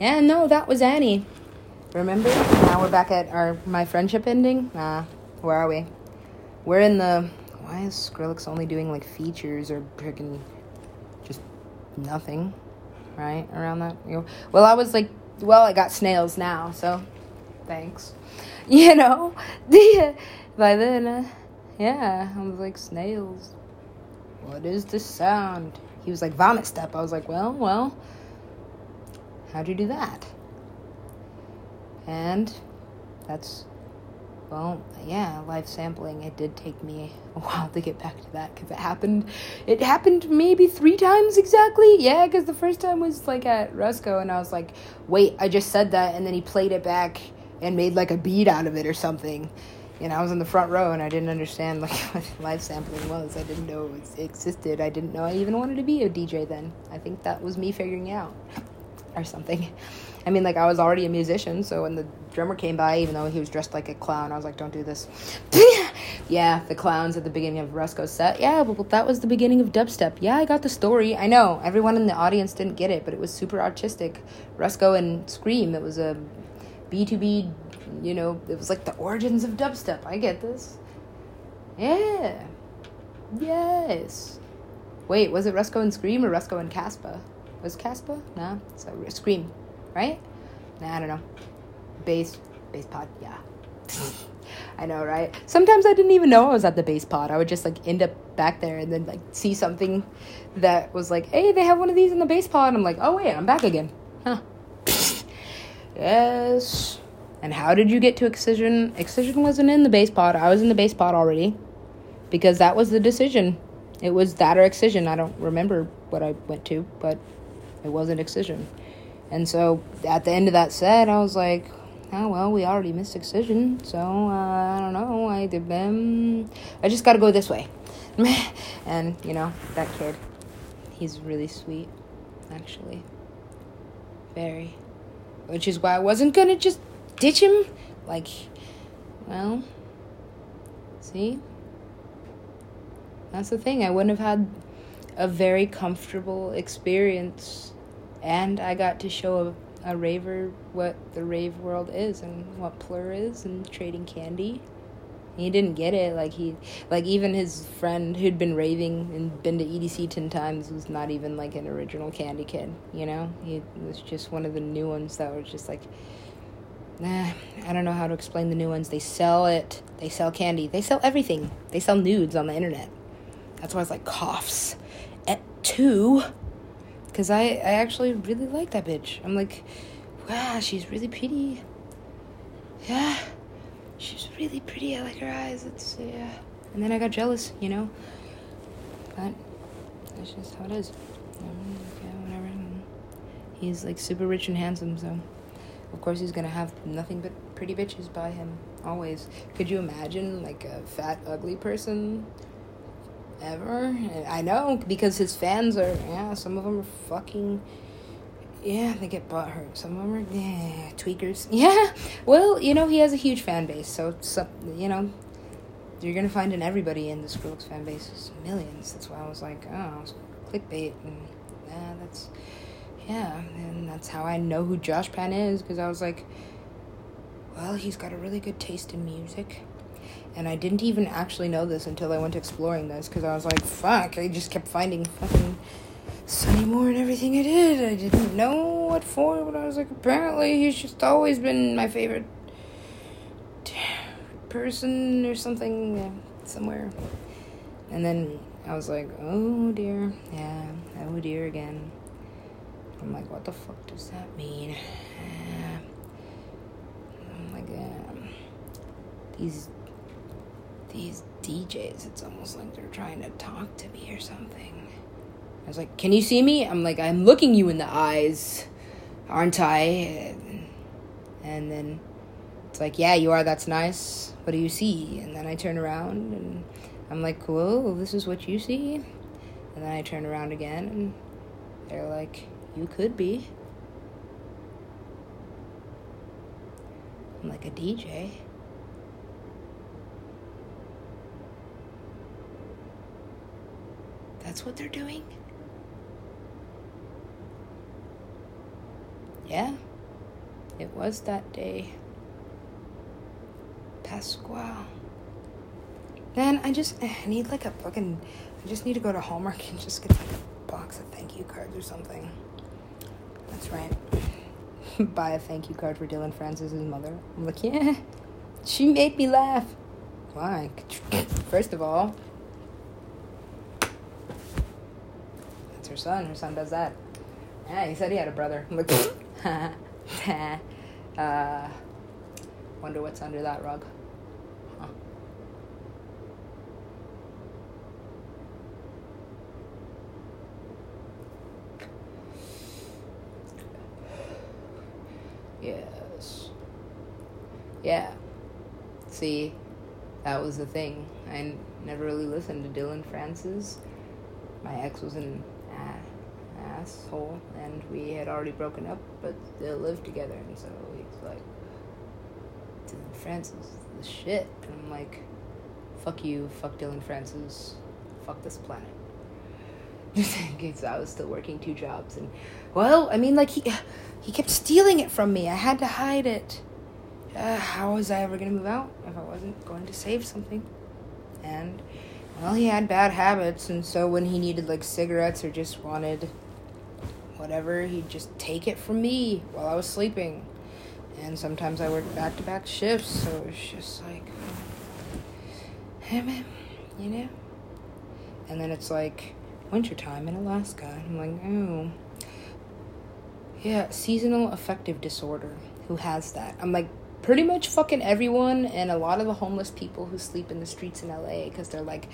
Yeah, no, that was Annie. Remember? Now we're back at our my friendship ending. Nah, where are we? We're in the. Why is Skrillex only doing like features or freaking nothing? Right around that. You know? Well, I was like, well, I got snails now, so thanks. <laughs> You know, <laughs> by then, uh, yeah, I was like snails. What is the sound? He was like vomit step. I was like, well, well, how'd you do that? And that's well, yeah, live sampling. It did take me a while to get back to that because it happened. It happened maybe three times exactly. Yeah, because the first time was like at Rusko, and I was like, "Wait, I just said that," and then he played it back and made like a beat out of it or something. And I was in the front row, and I didn't understand <laughs> like what live sampling was. I didn't know it existed. I didn't know I even wanted to be a DJ then. I think that was me figuring out or something. <laughs> I mean, like I was already a musician, so when the drummer came by, even though he was dressed like a clown, I was like, "Don't do this." <laughs> yeah, the clowns at the beginning of Rusko's set. Yeah, but that was the beginning of dubstep. Yeah, I got the story. I know everyone in the audience didn't get it, but it was super artistic. Rusko and Skream. It was a B two B. You know, it was like the origins of dubstep. I get this. Yeah. Yes. Wait, was it Rusko and Skream or Rusko and Caspa? Was Caspa? Nah, so Skream right? Nah, I don't know. Bass, bass pod, yeah. <laughs> I know, right? Sometimes I didn't even know I was at the bass pod. I would just like end up back there and then like see something that was like, hey, they have one of these in the bass pod. I'm like, oh wait, I'm back again. Huh. <laughs> yes. And how did you get to Excision? Excision wasn't in the bass pod. I was in the bass pod already. Because that was the decision. It was that or Excision. I don't remember what I went to, but it wasn't Excision. And so at the end of that set, I was like, oh, well, we already missed Excision, so uh, I don't know. I did them. I just got to go this way. <laughs> and, you know, that kid, he's really sweet, actually. Very. Which is why I wasn't to just ditch him. Like, well, see? That's the thing. I wouldn't have had a very comfortable experience and I got to show a, raver what the rave world is and what plur is and trading candy. He didn't get it. Like he, like even his friend who'd been raving and been to EDC ten times was not even like an original Candy Kid. You know, he was just one of the new ones that was just like, nah. I don't know how to explain the new ones. They sell it. They sell candy. They sell everything. They sell nudes on the internet. That's why it's like coughs. At two because I, I actually really like that bitch. I'm like, wow, she's really pretty. Yeah, she's really pretty. I like her eyes. It's, yeah. And then I got jealous, you know? But that's just how it is. Yeah, whatever. He's like super rich and handsome, so of course he's gonna have nothing but pretty bitches by him always. Could you imagine like a fat, ugly person ever. I know because his fans are yeah. Some of them are fucking yeah. They get butt hurt. Some of them are yeah tweakers. <laughs> Yeah. Well, you know he has a huge fan base, so some you know you're gonna find in everybody in the Skrillex fan base is millions. That's why I was like, oh, clickbait, and yeah, that's yeah, and that's how I know who Josh Pan is because I was like, well, he's got a really good taste in music. And I didn't even actually know this until I went exploring this because I was like, fuck, I just kept finding fucking Sonny Moore and everything I did. I didn't know what for, but I was like, apparently he's just always been my favorite person or something somewhere. And then I was like, oh dear, yeah, oh dear again. I'm like, what the fuck does that mean? <sighs> I'm like, um, these these DJs, it's almost like they're trying to talk to me or something. I was like, Can you see me? I'm like, I'm looking you in the eyes, aren't I? And, then it's like, Yeah, you are. That's nice. What do you see? And then I turn around and I'm like, Cool, this is what you see. And then I turn around again and they're like, You could be. I'm like, A DJ? That's what they're doing? Yeah. It was that day. Pasquale. Man, I just eh, I need like a fucking. I just need to go to Hallmark and just get like a box of thank you cards or something. That's right. <laughs> Buy a thank you card for Dillon Francis' mother. I'm like, yeah, she made me laugh. Why? <laughs> First of all, her son. Her son does that. Yeah, he said he had a brother. I'm like, <laughs> <laughs> uh, wonder what's under that rug. Huh. Yes. Yeah. See, that was the thing. I never really listened to Dillon Francis. My ex was an asshole, and we had already broken up, but still lived together. And so he's like, Dillon Francis is the shit. And I'm like, fuck you, fuck Dillon Francis, fuck this planet. <laughs> Because I was still working two jobs, and well, I mean, like he he kept stealing it from me. I had to hide it. Uh, how was I ever gonna move out if I wasn't going to save something? And well, he had bad habits, and so when he needed like cigarettes or just wanted whatever, he'd just take it from me while I was sleeping. And sometimes I worked back to back shifts, so it was just like, hey man, you know? And then it's like wintertime in Alaska. and I'm like, oh. Yeah, seasonal affective disorder. Who has that? I'm like, pretty much fucking everyone and a lot of the homeless people who sleep in the streets in LA because they're like,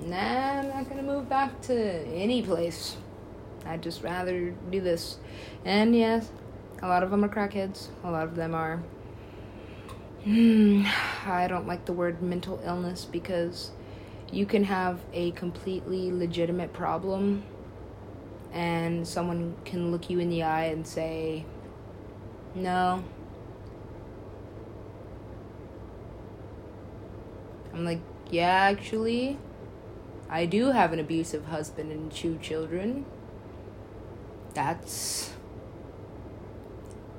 nah, I'm not gonna move back to any place. I'd just rather do this. And yes, a lot of them are crackheads. A lot of them are. Hmm, I don't like the word mental illness because you can have a completely legitimate problem and someone can look you in the eye and say, no. I'm like, yeah, actually, I do have an abusive husband and two children. That's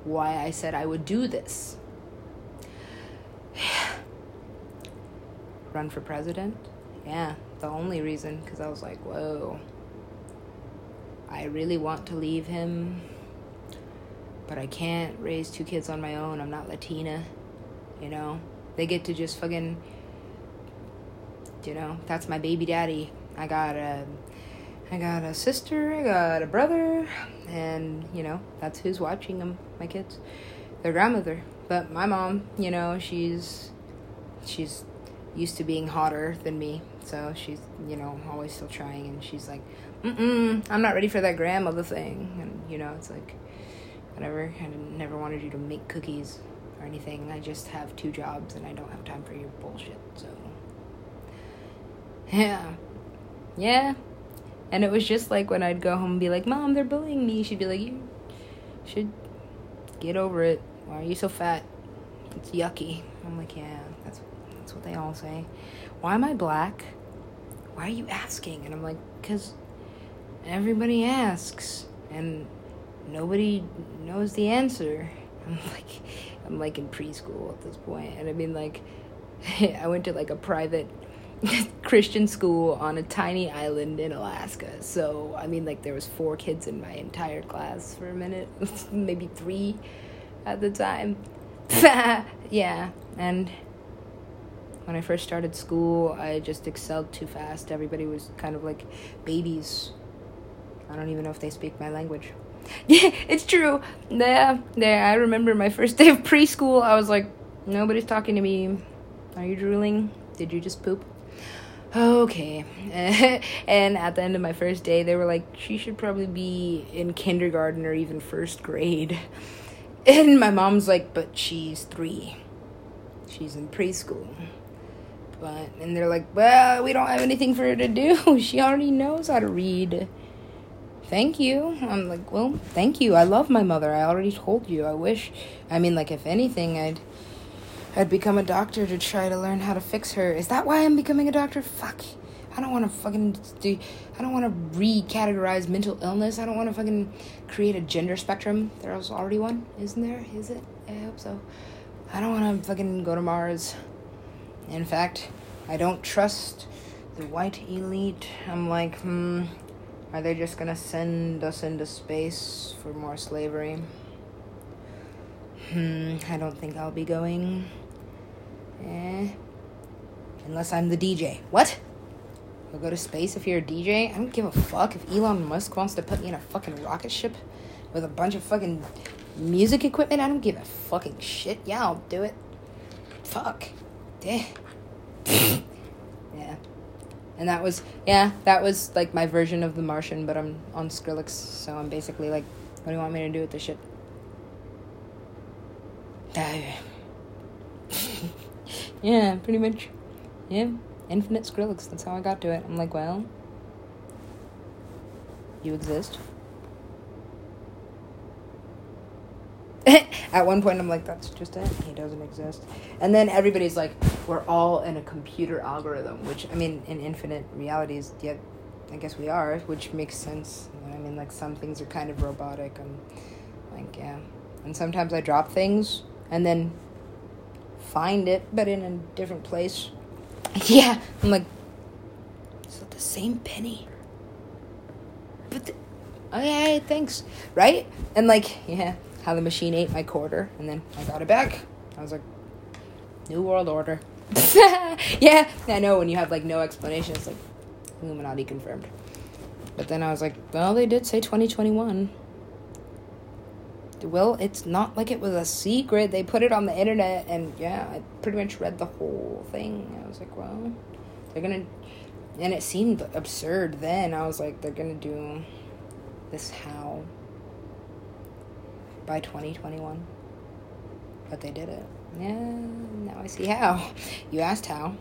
why I said I would do this. <sighs> Run for president? Yeah, the only reason, because I was like, whoa, I really want to leave him, but I can't raise two kids on my own. I'm not Latina, you know? They get to just fucking, you know, that's my baby daddy. I got a. I got a sister, I got a brother, and you know, that's who's watching them, my kids. Their grandmother. But my mom, you know, she's she's used to being hotter than me. So she's, you know, always still trying and she's like, Mm-mm, I'm not ready for that grandmother thing and you know, it's like whatever. I never wanted you to make cookies or anything. I just have two jobs and I don't have time for your bullshit. So Yeah. Yeah. And it was just like when I'd go home and be like, Mom, they're bullying me. She'd be like, You should get over it. Why are you so fat? It's yucky. I'm like, Yeah, that's that's what they all say. Why am I black? Why are you asking? And I'm like, Because everybody asks. And nobody knows the answer. <laughs> I'm like, I'm like in preschool at this point. And I mean, like, <laughs> I went to like a private <laughs> Christian school on a tiny island in Alaska. So, I mean, like, there was four kids in my entire class for a minute, <laughs> maybe three at the time. <laughs> yeah, and when I first started school, I just excelled too fast. Everybody was kind of like babies. I don't even know if they speak my language. Yeah, it's true. Yeah, yeah. I remember my first day of preschool. I was like, nobody's talking to me. Are you drooling? Did you just poop? Okay. <laughs> and at the end of my first day, they were like, she should probably be in kindergarten or even first grade. <laughs> And my mom's like, but she's three. She's in preschool. But, and they're like, well, we don't have anything for her to do. <laughs> She already knows how to read. Thank you. I'm like, well, thank you. I love my mother. I already told you. I wish, I mean, like, if anything, I'd I'd become a doctor to try to learn how to fix her. Is that why I'm becoming a doctor? Fuck. I don't want to fucking do. I don't want to recategorize mental illness. I don't want to fucking create a gender spectrum. There's already one, isn't there? Is it? I hope so. I don't want to fucking go to Mars. In fact, I don't trust the white elite. I'm like, hmm, are they just gonna send us into space for more slavery? Hmm, I don't think I'll be going. Eh. Unless I'm the DJ. What? You'll go to space if you're a DJ? I don't give a fuck if Elon Musk wants to put me in a fucking rocket ship with a bunch of fucking music equipment. I don't give a fucking shit. Yeah, I'll do it. Fuck. <laughs> Yeah. And that was, yeah, that was like my version of The Martian, but I'm on Skrillex, so I'm basically like, what do you want me to do with this shit? <laughs> yeah, pretty much. Yeah, infinite Skrillex. That's how I got to it. I'm like, well, you exist. <laughs> At one point, I'm like, that's just it. He doesn't exist. And then everybody's like, we're all in a computer algorithm, which, I mean, in infinite realities, yet I guess we are, which makes sense. I mean, like, some things are kind of robotic. and like, yeah. And sometimes I drop things and then find it, but in a different place. <laughs> Yeah, I'm like, is it the same penny? But, the, okay, oh, thanks, right? And like, yeah, how the machine ate my quarter, and then I got it back. I was like, New World Order. <laughs> yeah, I know when you have like no explanation, it's like Illuminati confirmed. But then I was like, well, they did say 2021 well, it's not like it was a secret. They put it on the internet, and yeah, I pretty much read the whole thing. I was like, well, they're gonna, and it seemed absurd then. I was like, they're gonna do this how by 2021. But they did it. Yeah, now I see how. You asked how.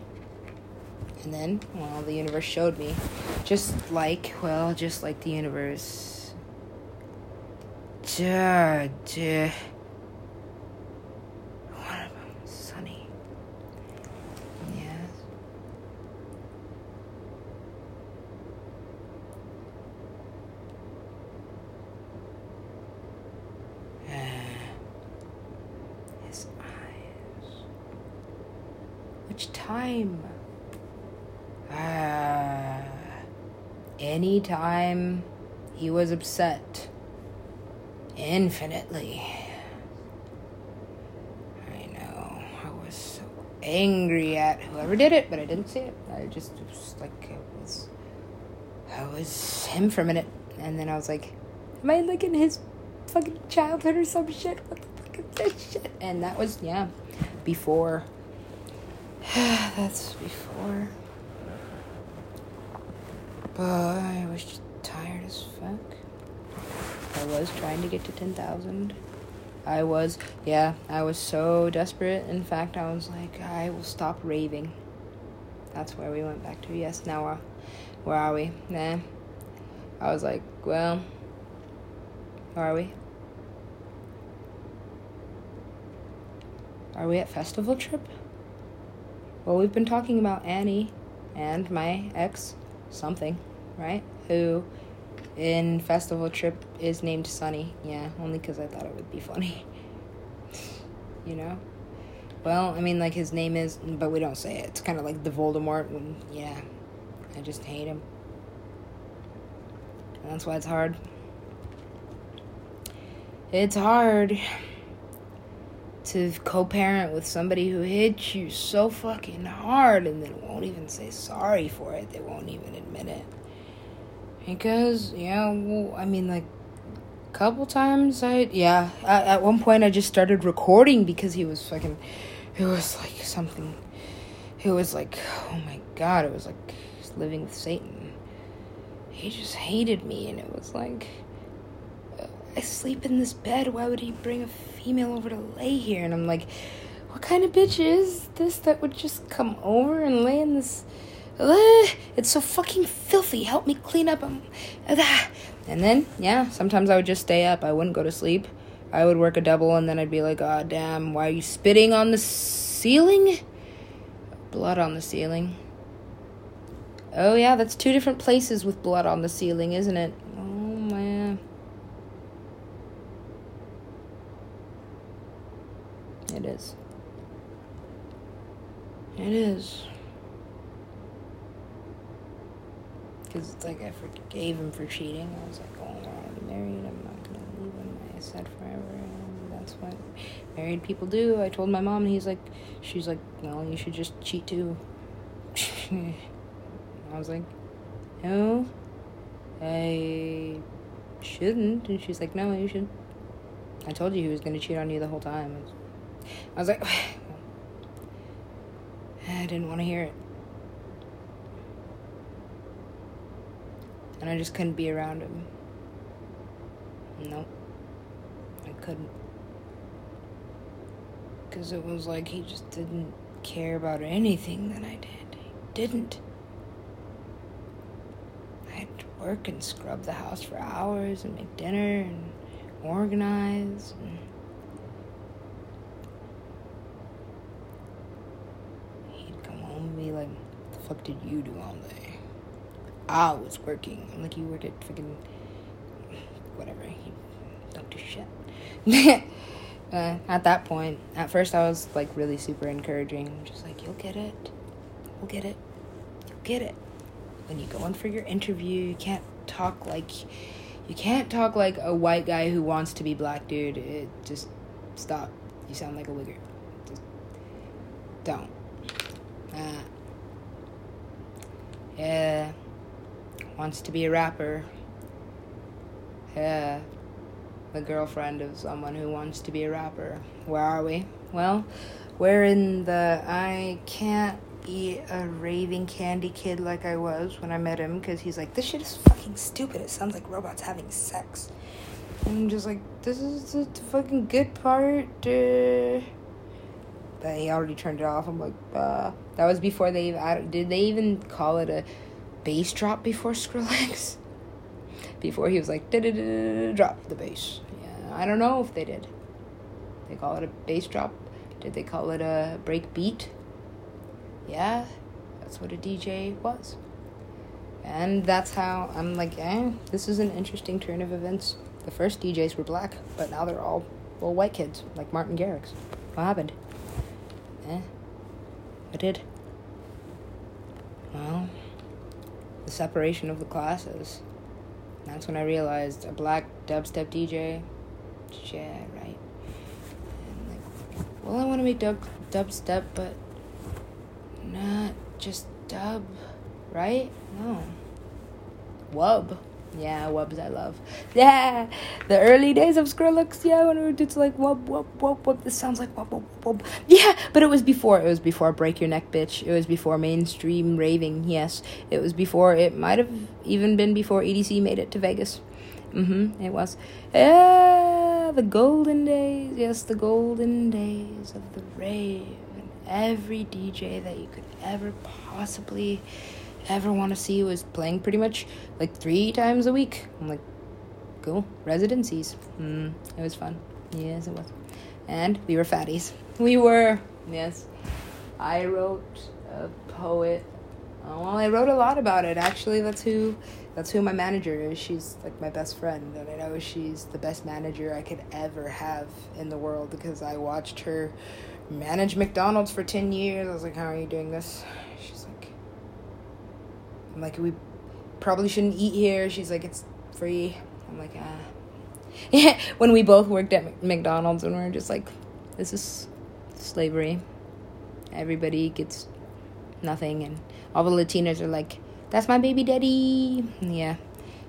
And then, well, the universe showed me. Just like, well, just like the universe Dad. Uh, what about Sonny? Yes. Uh, his eyes. Which time? Ah. Uh, anytime he was upset infinitely. I know. I was so angry at whoever did it, but I didn't see it. I just was like it was. I was him for a minute, and then I was like, "Am I like in his fucking childhood or some shit? What the fuck is this shit?" And that was yeah, before. <sighs> That's before. But I was just tired as fuck. I was trying to get to 10,000. I was, yeah, I was so desperate. In fact, I was like, I will stop raving. That's where we went back to. Yes, now uh, where are we? Nah. I was like, well, where are we? Are we at festival trip? Well, we've been talking about Annie and my ex something, right? Who in Festival Trip is named Sunny. Yeah, only because I thought it would be funny. <laughs> you know? Well, I mean, like his name is, but we don't say it. It's kind of like the Voldemort, and yeah, I just hate him. And that's why it's hard. It's hard to co parent with somebody who hits you so fucking hard and then won't even say sorry for it. They won't even admit it. Because, yeah, well, I mean, like, a couple times I, yeah, at, at one point I just started recording because he was fucking, it was like something, it was like, oh my god, it was like living with Satan. He just hated me, and it was like, uh, I sleep in this bed, why would he bring a female over to lay here? And I'm like, what kind of bitch is this that would just come over and lay in this it's so fucking filthy. Help me clean up. Um, and then, yeah, sometimes I would just stay up. I wouldn't go to sleep. I would work a double, and then I'd be like, oh, damn, why are you spitting on the ceiling? Blood on the ceiling. Oh, yeah, that's two different places with blood on the ceiling, isn't it? Oh, man. It is. It is. Because it's like I forgave him for cheating. I was like, oh, I'm already married. I'm not to leave him. I said forever. And that's what married people do. I told my mom, and he's like, she's like, well, you should just cheat too. <laughs> I was like, no, I shouldn't. And she's like, no, you should. I told you he was to cheat on you the whole time. I was like, <sighs> I didn't want to hear it. And I just couldn't be around him. Nope. I couldn't. Because it was like he just didn't care about anything that I did. He didn't. I had to work and scrub the house for hours and make dinner and organize. And he'd come home and be like, What the fuck did you do all day? I was working. I'm like, You worked at freaking. Whatever. Don't do shit. <laughs> uh, at that point, at first I was like really super encouraging. Just like, You'll get it. You'll get it. You'll get it. When you go in for your interview, you can't talk like. You can't talk like a white guy who wants to be black, dude. It just stop. You sound like a wigger. Just don't. Uh, yeah. Wants to be a rapper. Yeah. The girlfriend of someone who wants to be a rapper. Where are we? Well, we're in the I can't be a raving candy kid like I was when I met him because he's like, this shit is fucking stupid. It sounds like robots having sex. And I'm just like, this is the fucking good part. But he already turned it off. I'm like, uh. That was before they even, did they even call it a bass drop before Skrillex? Before he was like, drop the bass. Yeah, I don't know if they did. They call it a bass drop. Did they call it a break beat? yeah, that's what a DJ was. And that's how I'm like, eh, this is an interesting turn of events. The first DJs were black, but now they're all well white kids, like Martin Garrix. What happened? Eh, what did? Well, the separation of the classes. That's when I realized a black dubstep DJ. Yeah, right. And like, well, I want to make dub dubstep, but not just dub, right? No. Wub. Yeah, wubs I love. Yeah, the early days of Skrillex. Yeah, when it's like wub wub wub wub. This sounds like wub wub wub. Yeah, but it was before. It was before Break Your Neck, bitch. It was before mainstream raving. Yes, it was before. It might have even been before EDC made it to Vegas. Mm-hmm. It was. Yeah, the golden days. Yes, the golden days of the rave and every DJ that you could ever possibly ever want to see was playing pretty much like three times a week. I'm like, cool. Residencies. Mm, it was fun. Yes, it was. And we were fatties. We were. Yes. I wrote a poet. Oh, well, I wrote a lot about it. Actually, that's who that's who my manager is. She's like my best friend, and I know she's the best manager I could ever have in the world because I watched her manage McDonald's for 10 years. I was like, how are you doing this? I'm like, we probably shouldn't eat here. She's like, it's free. I'm like, ah. Yeah, <laughs> when we both worked at McDonald's and we are just like, this is slavery. Everybody gets nothing. And all the Latinos are like, that's my baby daddy. Yeah.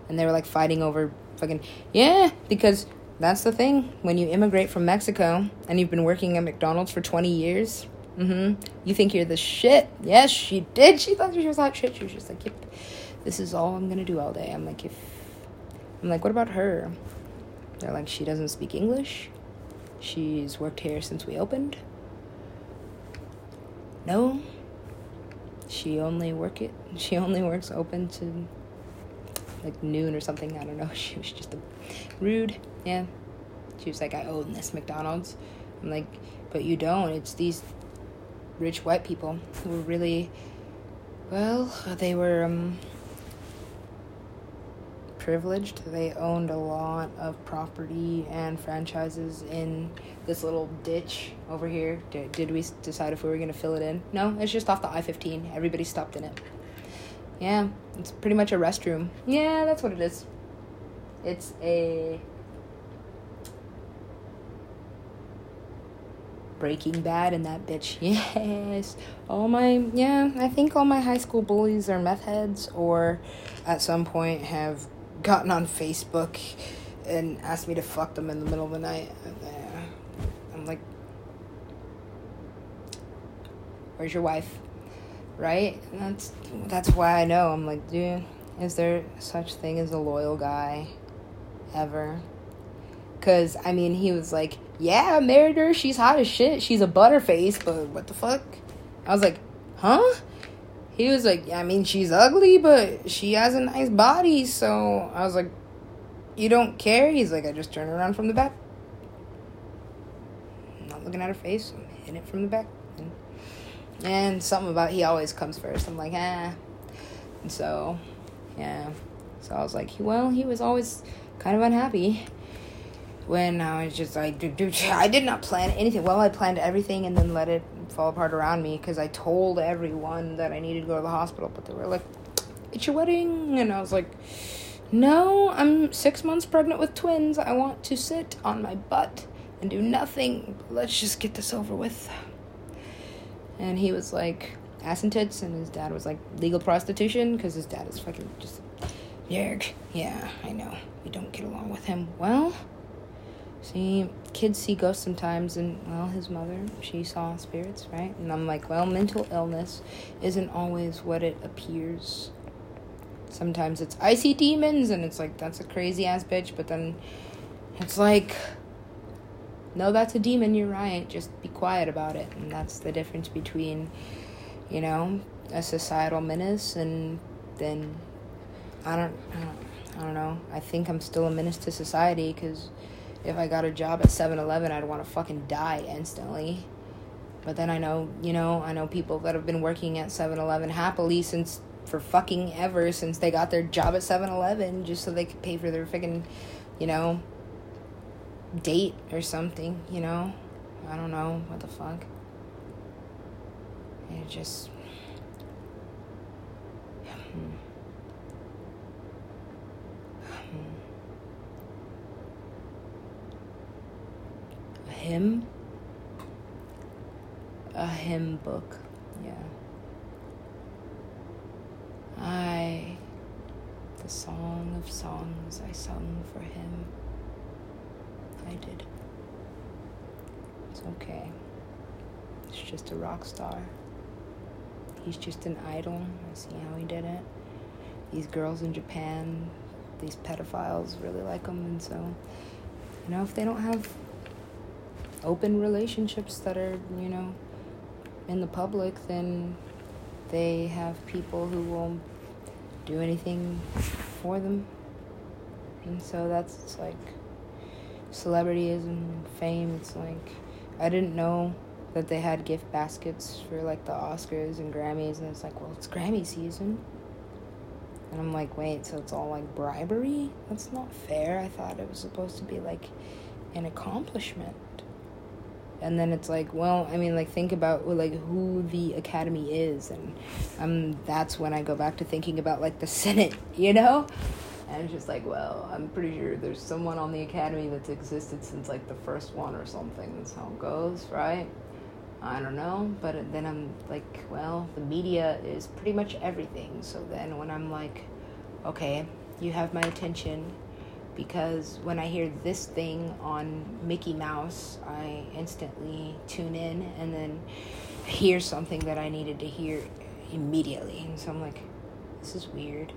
And they were like fighting over fucking, yeah, because that's the thing. When you immigrate from Mexico and you've been working at McDonald's for 20 years, mm-hmm, you think you're the shit. Yes, she did. She thought she was hot shit. She was just like, yep, this is all I'm to do all day. I'm like, if. I'm like, what about her? They're like, she doesn't speak English. She's worked here since we opened. No. She only work it. She only works open to like noon or something. I don't know. <laughs> She was just a rude. Yeah. She was like, I own this McDonald's. I'm like, but you don't. It's these rich white people who are really Well, they were um, privileged. They owned a lot of property and franchises in this little ditch over here. Did, did we decide if we were going to fill it in? No, it's just off the I 15. Everybody stopped in it. Yeah, it's pretty much a restroom. Yeah, that's what it is. It's a Breaking Bad and that bitch. <laughs> Yes. All my, yeah, I think all my high school bullies are meth heads or at some point have gotten on Facebook and asked me to fuck them in the middle of the night. I'm like, where's your wife? Right? That's that's why I know. I'm like, dude, is there such thing as a loyal guy ever? Cause I mean, he was like, "Yeah, I married her. She's hot as shit. She's a butterface, but what the fuck?" I was like, "Huh?" He was like, "I mean, she's ugly, but she has a nice body." So I was like, "You don't care?" He's like, "I just turn around from the back. I'm not looking at her face. I'm hitting it from the back." And, and something about he always comes first. I'm like, ah. And so, yeah. So I was like, well, he was always kind of unhappy when I was just like, <laughs> I did not plan anything. Well, I planned everything and then let it fall apart around me because I told everyone that I needed to go to the hospital, but they were like, it's your wedding. And I was like, no, I'm six months pregnant with twins. I want to sit on my butt and do nothing. Let's just get this over with. And he was like, ass and tits, and his dad was like, legal prostitution because his dad is fucking just. Yeah, I know. We don't get along with him. Well, See, kids see ghosts sometimes, and well, his mother, she saw spirits, right? And I'm like, well, mental illness isn't always what it appears. Sometimes it's I see demons, and it's like, that's a crazy ass bitch, but then it's like, no, that's a demon, you're right, just be quiet about it. And that's the difference between, you know, a societal menace and then, I don't, I don't, I don't know. I think I'm still a menace to society because if I got a job at 7 Eleven, I'd want to fucking die instantly. But then I know, you know, I know people that have been working at 7 Eleven happily since for fucking ever since they got their job at 7 Eleven just so they could pay for their fucking, you know, date or something, you know? I don't know. What the fuck? It just. <sighs> Hmm. Hymn. A hymn book, yeah. I, the song of songs I sung for him, I did. It's okay. It's just a rock star. He's just an idol. I see how he did it. These girls in Japan, these pedophiles really like him, and so, you know, if they don't have open relationships that are, you know, in the public, then they have people who will do anything for them. And so that's like celebrityism, fame. It's like I didn't know that they had gift baskets for like the Oscars and Grammys, and it's like, well, it's Grammy season. And I'm like, wait, so it's all like bribery? That's not fair. I thought it was supposed to be like an accomplishment and then it's like well i mean like think about like who the academy is. And um that's when i go back to thinking about like the <laughs> senate you know? And it's just like well i'm pretty sure there's someone on the academy that's existed since like the first one or something. That's how it goes right? I don't know. But then i'm like well the media is pretty much everything. So then when i'm like okay you have my attention because when I hear this thing on Mickey Mouse, I instantly tune in and then hear something that I needed to hear immediately. And so I'm like, this is weird.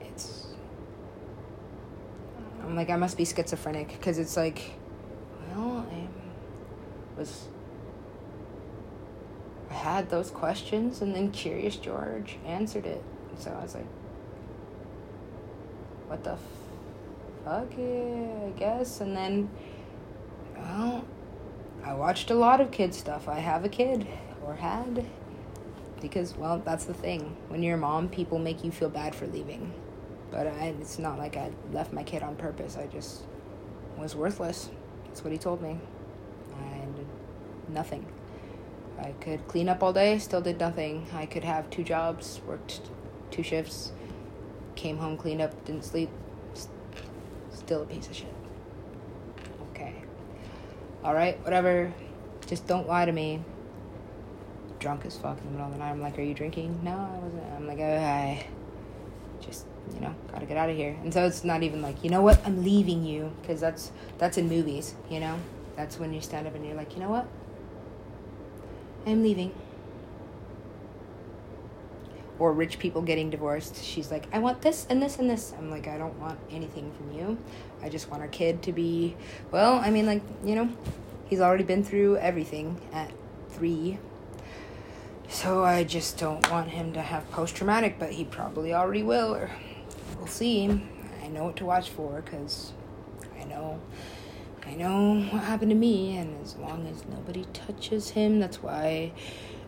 It's. I'm like, I must be schizophrenic because it's like, well, I was. I had those questions and then Curious George answered it. So I was like, what the fuck, yeah, I guess. And then, well, I watched a lot of kid stuff. I have a kid, or had. because well that's the thing when you're a mom people make you feel bad for leaving but I, it's not like i left my kid on purpose i just was worthless that's what he told me i did nothing i could clean up all day still did nothing i could have two jobs worked two shifts came home cleaned up didn't sleep still a piece of shit okay all right whatever just don't lie to me drunk as fuck in the middle of the night. I'm like, "Are you drinking?" No, I wasn't. I'm like, oh, "I just, you know, gotta get out of here." And so it's not even like, you know what, I'm leaving you, because that's that's in movies, you know. That's when you stand up and you're like, you know what, I'm leaving. Or rich people getting divorced. She's like, I want this and this and this. I'm like, I don't want anything from you. I just want our kid to be, well, I mean, like, you know, he's already been through everything at three so I just don't want him to have post traumatic, but he probably already will, or we'll see. I know what to watch for because I know. I know what happened to me, and as long as nobody touches him, that's why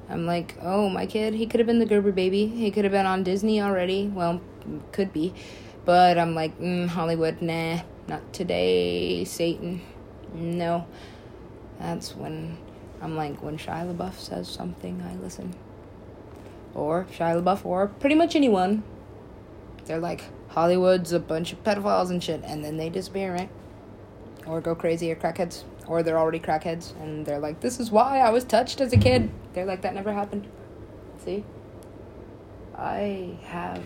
I'm like, oh, my kid, he could have been the Gerber baby. He could have been on Disney already. Well, could be. But I'm like, mm, Hollywood, nah, not today, Satan. No. That's when I'm like, when Shia LaBeouf says something, I listen. Or Shia LaBeouf, or pretty much anyone. They're like, Hollywood's a bunch of pedophiles and shit, and then they disappear, right? Or go crazy or crackheads. Or they're already crackheads, and they're like, this is why I was touched as a kid. They're like, that never happened. See? I have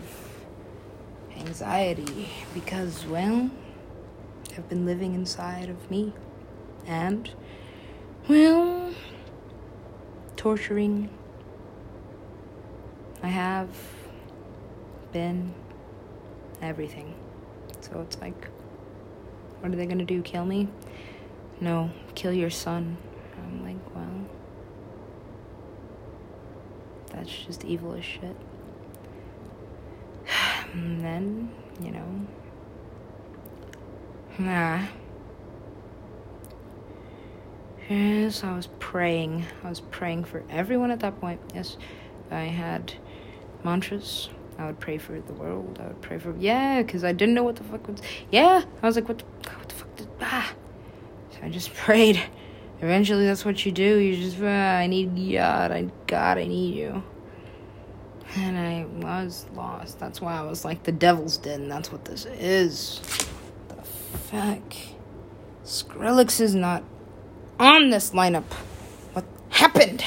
anxiety because, well, I've been living inside of me. And well, torturing. I have been everything. So it's like, what are they gonna do? Kill me? No, kill your son. I'm like, well, that's just evil as shit. <sighs> And then, you know, nah. Yes, I was praying. I was praying for everyone at that point. Yes, I had mantras. I would pray for the world. I would pray for yeah, because I didn't know what the fuck was. Yeah, I was like, what the, what the fuck did ah? I just prayed. Eventually, that's what you do. You just ah, I need God. I God, I need you. And I was lost. That's why I was like, the devil's den. That's what this is. The fuck. Skrillex is not on this lineup. What happened?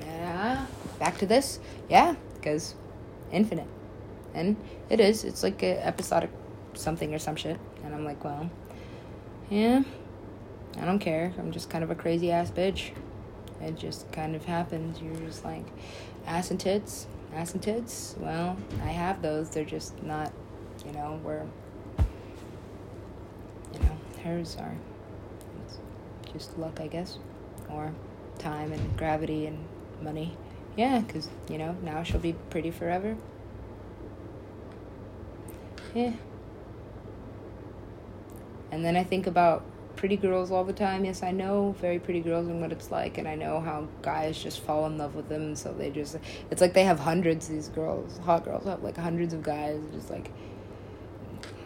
Yeah. Back to this? Yeah, because infinite. And it is. It's like a episodic something or some shit. And I'm like, well, yeah, I don't care. I'm just kind of a crazy ass bitch. It just kind of happens. You're just like, ass and tits, ass and tits. Well, I have those. They're just not, you know, where, you know, hers are just luck, I guess, or time and gravity and money. Yeah, because, you know, now she'll be pretty forever. Yeah. And then I think about pretty girls all the time. Yes, I know very pretty girls and what it's like, and I know how guys just fall in love with them. So they just, it's like they have hundreds. These girls, hot girls, have like hundreds of guys. Just like,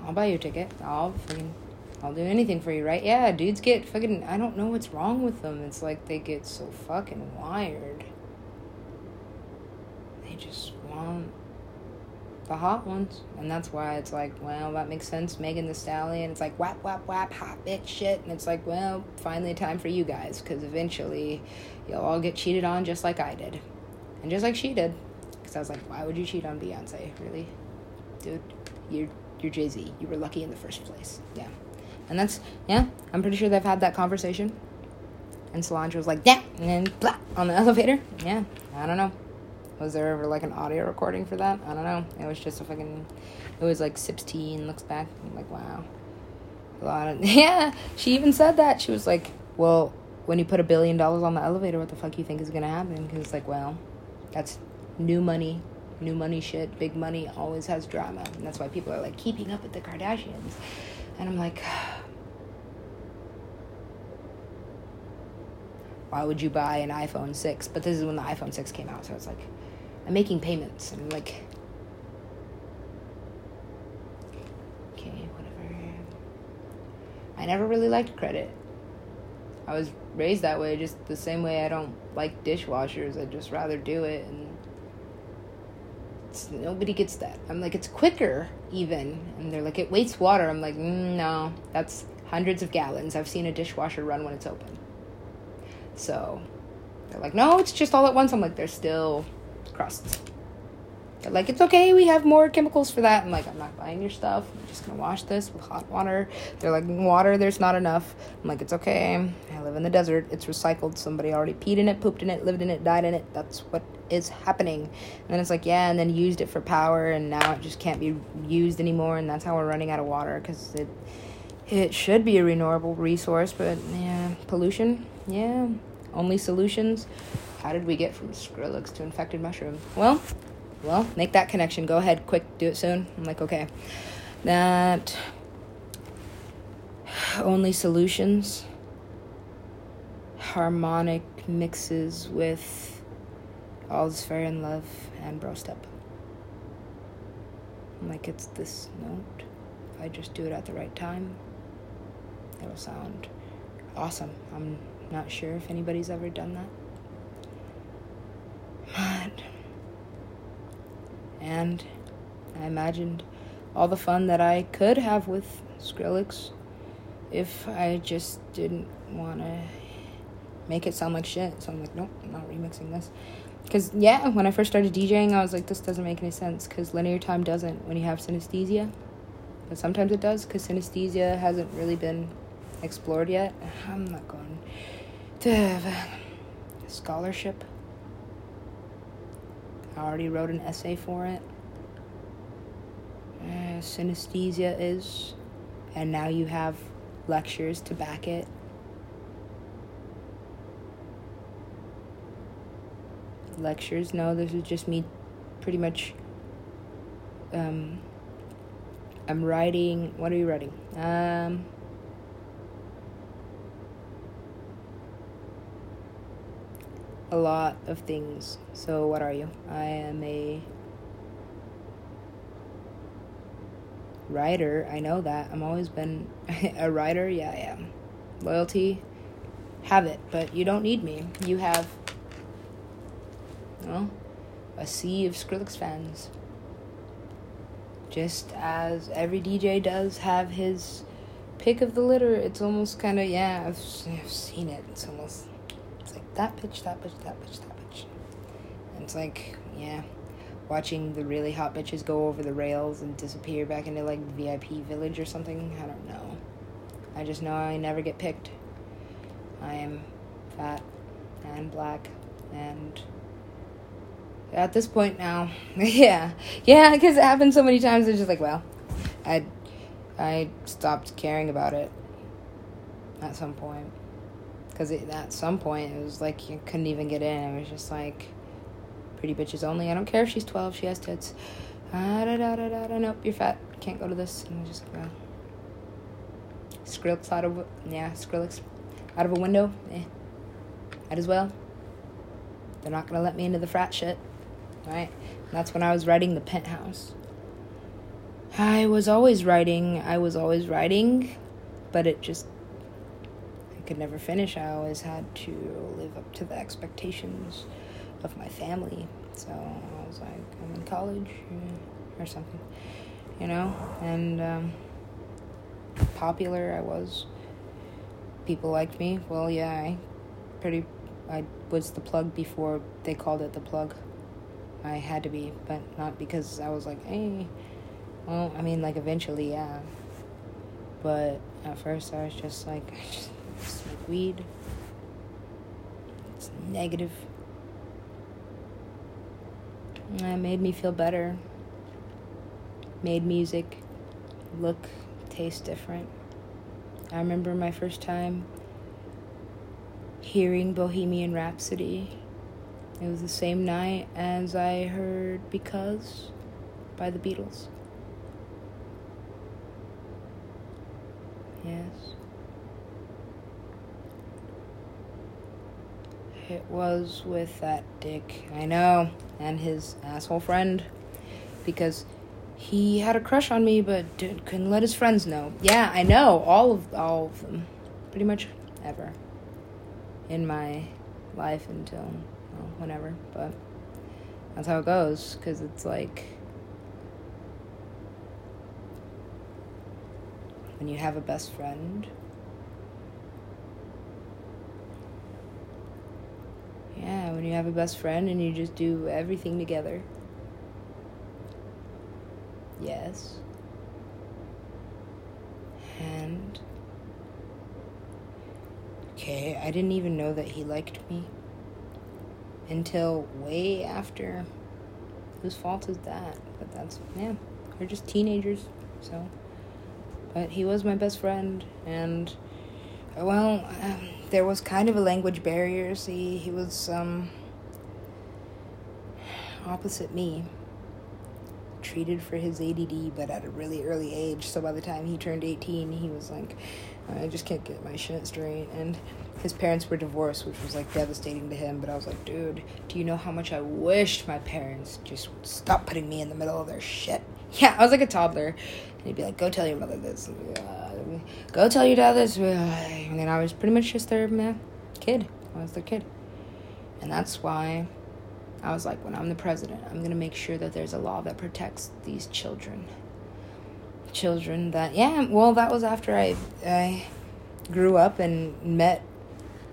I'll buy you a ticket. I'll fucking I'll do anything for you, right? Yeah, dudes get fucking. I don't know what's wrong with them. It's like they get so fucking wired. They just want the hot ones. And that's why it's like, well, that makes sense. Megan Thee Stallion. It's like, whap, whap, whap, hot bitch shit. And it's like, well, finally time for you guys. Because eventually you'll all get cheated on just like I did. And just like she did. Because I was like, why would you cheat on Beyonce? Really? Dude, you're, you're Jay Z. You were lucky in the first place. Yeah. And that's, yeah, I'm pretty sure they've had that conversation. And Solange was like, yeah, and then blah, on the <laughs> elevator. Yeah, I don't know. Was there ever like an audio recording for that? I don't know. It was just a fucking, it was like 16, looks back. I'm like, wow. A lot of, <laughs> yeah, she even said that. She was like, well, when you put a billion dollars on the elevator, what the fuck you think is gonna happen? Because it's like, well, that's new money, new money shit. Big money always has drama. And that's why people are like keeping up with the Kardashians. And I'm like, <sighs> why would you buy an iPhone 6? But this is when the iPhone 6 came out, so it's like, I'm making payments. And I'm like, okay, whatever. I never really liked credit. I was raised that way, just the same way I don't like dishwashers. I'd just rather do it. And nobody gets that. I'm like, it's quicker, even. And they're like, it wastes water. I'm like, mm, no, that's hundreds of gallons. I've seen a dishwasher run when it's open. So they're like, no, it's just all at once. I'm like, there's still crusts. They're like, it's okay, we have more chemicals for that. I'm like, I'm not buying your stuff. I'm just gonna wash this with hot water. They're like, water, there's not enough. I'm like, it's okay. I live in the desert. It's recycled. Somebody already peed in it, pooped in it, lived in it, died in it. That's what is happening. And then it's like, yeah, and then used it for power, and now it just can't be used anymore. And that's how we're running out of water because it it should be a renewable resource, but yeah, pollution, yeah. Only solutions. How did we get from Skrillex to infected mushroom? Well, well, make that connection. Go ahead, quick, do it soon. I'm like, okay. That only solutions, harmonic mixes with all's fair in love and bro step. I'm like, it's this note. If I just do it at the right time, it'll sound awesome. I'm not sure if anybody's ever done that. But and I imagined all the fun that I could have with Skrillex if I just didn't want to make it sound like shit. So I'm like, nope, I'm not remixing this. Because, yeah, when I first started DJing, I was like, this doesn't make any sense because linear time doesn't when you have synesthesia. But sometimes it does because synesthesia hasn't really been explored yet. I'm not going to have a scholarship I already wrote an essay for it. Uh, synesthesia is, and now you have lectures to back it. Lectures? No, this is just me pretty much. Um, I'm writing. What are you writing? Um, a lot of things. So, what are you? I am a writer. I know that. I'm always been <laughs> a writer. Yeah, I am. Loyalty, have it, but you don't need me. You have, well, a sea of Skrillex fans. Just as every DJ does have his pick of the litter, it's almost kind of, yeah, I've, I've seen it. It's almost that bitch, that bitch, that bitch, that bitch. And it's like, yeah, watching the really hot bitches go over the rails and disappear back into like VIP village or something. I don't know. I just know I never get picked. I am fat and black and at this point now, <laughs> yeah, yeah, because it happened so many times. It's just like, well, I, I stopped caring about it at some point because at some point it was like you couldn't even get in. It was just like pretty bitches only. I don't care if she's twelve. She has tits. Ah, da, da, da, da, da. Nope, you're fat. Can't go to this. And just well, Skrillex out of yeah, Skrillex out of a window. Eh, might as well. They're not gonna let me into the frat shit, right? And that's when I was writing the penthouse. I was always writing. I was always writing, but it just could never finish. I always had to live up to the expectations of my family. So I was like, I'm in college or something, you know? And um, popular I was. People liked me. Well, yeah, I pretty. I was the plug before they called it the plug. I had to be, but not because I was like, hey. Well, I mean, like eventually, yeah. But at first, I was just like, <laughs> I just smoke weed. It's negative. It made me feel better. Made music look, taste different. I remember my first time hearing Bohemian Rhapsody. It was the same night as I heard Because by the Beatles. Yes. It was with that dick. I know. And his asshole friend. Because he had a crush on me but did, couldn't let his friends know. Yeah, I know. All of all of them. Pretty much ever. In my life until well, whenever, but that's how it goes cuz it's like when you have a best friend Yeah, when you have a best friend and you just do everything together. Yes. And. Okay, I didn't even know that he liked me until way after. Whose fault is that? But that's, yeah, we're just teenagers, so. But he was my best friend, and, well, um, there was kind of a language barrier. See, he was, um, opposite me treated for his ADD, but at a really early age. So by the time he turned 18, he was like, I just can't get my shit straight. And his parents were divorced, which was like devastating to him. But I was like, dude, do you know how much I wished my parents just would stop putting me in the middle of their shit? <laughs> Yeah, I was like a toddler. And he'd be like, go tell your mother this. Uh, go tell your dad this. Uh, and then I was pretty much just their man, kid. I was their kid. And that's why I was like, when I'm the president, I'm going to make sure that there's a law that protects these children. Children that, yeah, well, that was after I, I grew up and met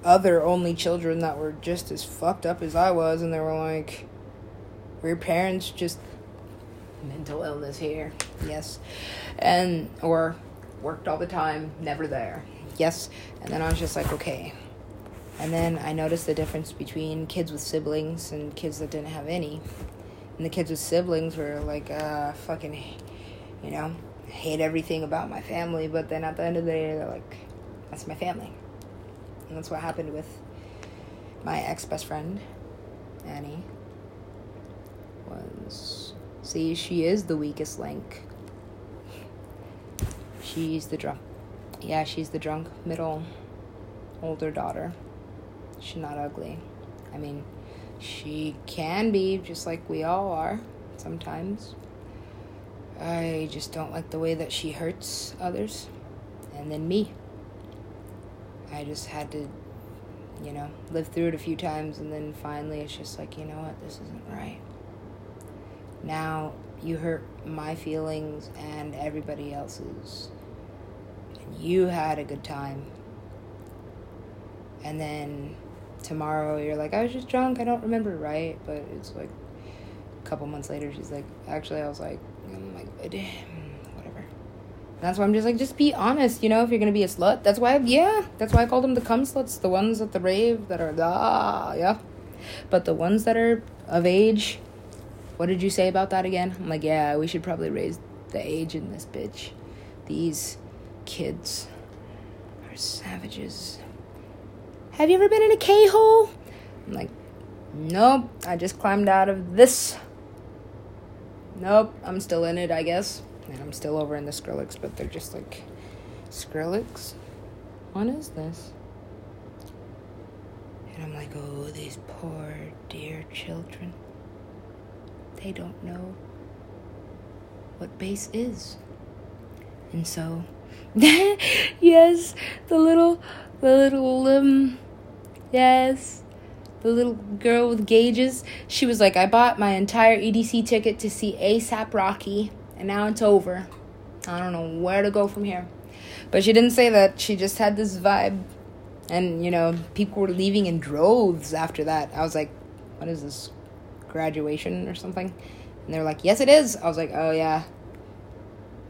other only children that were just as fucked up as I was, and they were like, your parents just mental illness here? Yes. And, or worked all the time, never there. Yes. And then I was just like, okay, and then I noticed the difference between kids with siblings and kids that didn't have any. And the kids with siblings were like, uh, fucking, you know, hate everything about my family. But then at the end of the day, they're like, that's my family. And that's what happened with my ex best friend, Annie. Was, see, she is the weakest link. She's the drunk. Yeah, she's the drunk middle older daughter. She's not ugly. I mean, she can be just like we all are sometimes. I just don't like the way that she hurts others and then me. I just had to, you know, live through it a few times and then finally it's just like, you know what, this isn't right. Now you hurt my feelings and everybody else's. You had a good time. And then tomorrow you're like, I was just drunk, I don't remember right, but it's like a couple months later she's like, actually I was like, I'm like, <clears throat> whatever. And that's why I'm just like, just be honest, you know, if you're gonna be a slut. That's why, I, yeah, that's why I call them the cum sluts, the ones at the rave that are, ah, yeah. But the ones that are of age, what did you say about that again? I'm like, yeah, we should probably raise the age in this bitch. These kids are savages. Have you ever been in a K hole? I'm like, Nope, I just climbed out of this. Nope, I'm still in it, I guess. And I'm still over in the Skrillex, but they're just like, Skrillex? What is this? And I'm like, oh, these poor, dear children. They don't know what bass is. And so, <laughs> yes, the little, the little, um, yes, the little girl with gauges. She was like, I bought my entire EDC ticket to see ASAP Rocky, and now it's over. I don't know where to go from here. But she didn't say that. She just had this vibe. And, you know, people were leaving in droves after that. I was like, what is this? Graduation or something? And they were like, yes, it is. I was like, oh, yeah.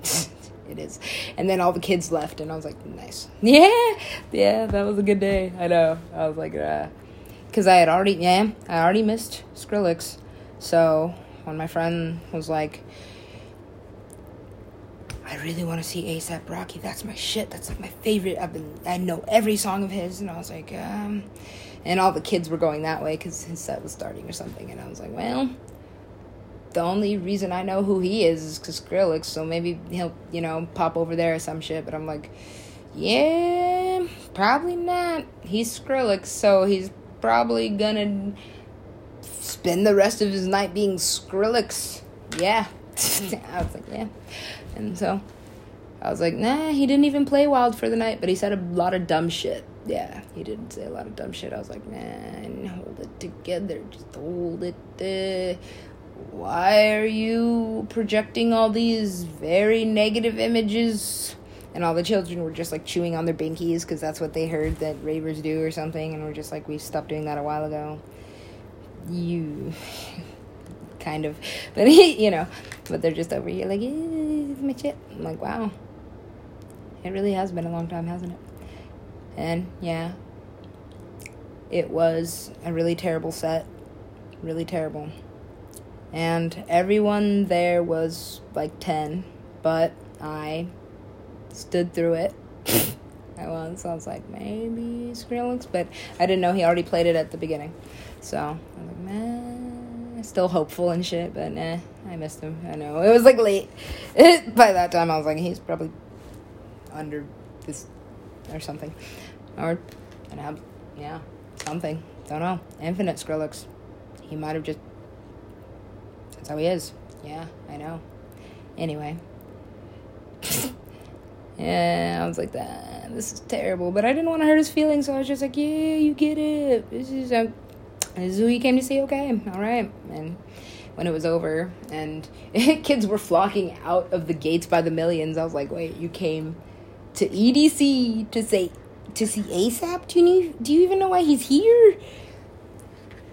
<laughs> it is. And then all the kids left, and I was like, nice. <laughs> Yeah, yeah, that was a good day. I know. I was like, uh, because I had already, yeah, I already missed Skrillex. So when my friend was like, I really want to see ASAP Rocky. That's my shit. That's like my favorite. I've been, I know every song of his, and I was like, um, and all the kids were going that way because his set was starting or something, and I was like, well, the only reason I know who he is is because Skrillex, so maybe he'll, you know, pop over there or some shit. But I'm like, yeah, probably not. He's Skrillex, so he's probably gonna spend the rest of his night being Skrillex. Yeah. <laughs> I was like, yeah. And so I was like, nah, he didn't even play wild for the night, but he said a lot of dumb shit. Yeah, he didn't say a lot of dumb shit. I was like, man, hold it together. Just hold it. Uh, why are you projecting all these very negative images? And all the children were just like chewing on their binkies because that's what they heard that ravers do or something. And we're just like, we stopped doing that a while ago. You. <sighs> kind of. But, <laughs> you know, but they're just over here like, eh, my shit. I'm like, wow. It really has been a long time, hasn't it? And yeah, it was a really terrible set. Really terrible. And everyone there was like 10, but I stood through it. <laughs> I was. I was like, maybe Skrillex, but I didn't know he already played it at the beginning. So I was like, man, still hopeful and shit, but nah, I missed him. I know. It was like late. <laughs> By that time, I was like, he's probably under this or something. Or, and have, yeah, something. Don't know. Infinite Skrillex. He might have just. That's how he is. Yeah, I know. Anyway. <laughs> yeah, I was like, that. This is terrible. But I didn't want to hurt his feelings, so I was just like, yeah, you get it. This is, uh, this is who you came to see, okay? Alright. And when it was over, and <laughs> kids were flocking out of the gates by the millions, I was like, wait, you came to EDC to say to see ASAP? Do you do you even know why he's here?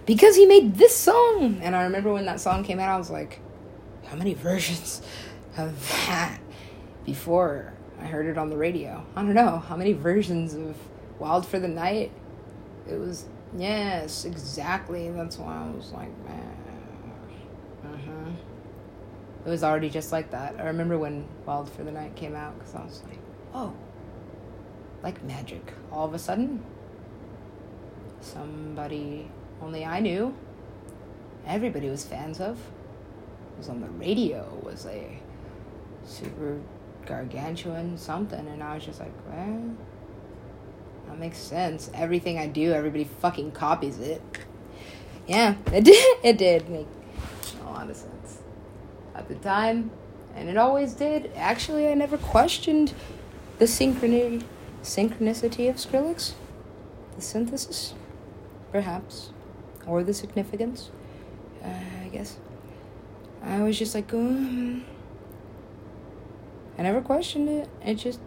Because he made this song. And I remember when that song came out, I was like, how many versions of that before I heard it on the radio? I don't know. How many versions of Wild for the Night? It was yes, exactly. That's why I was like, man. Uh-huh. It was already just like that. I remember when Wild for the Night came out because I was like, oh, like magic. All of a sudden, somebody only I knew, everybody was fans of, was on the radio, was a super gargantuan something, and I was just like, well, that makes sense. Everything I do, everybody fucking copies it. Yeah, it did. <laughs> It did make a lot of sense at the time, and it always did. Actually, I never questioned the synchronicity synchronicity of Skrillex? The synthesis? Perhaps. Or the significance? Uh, I guess. I was just like, um, I never questioned it. It just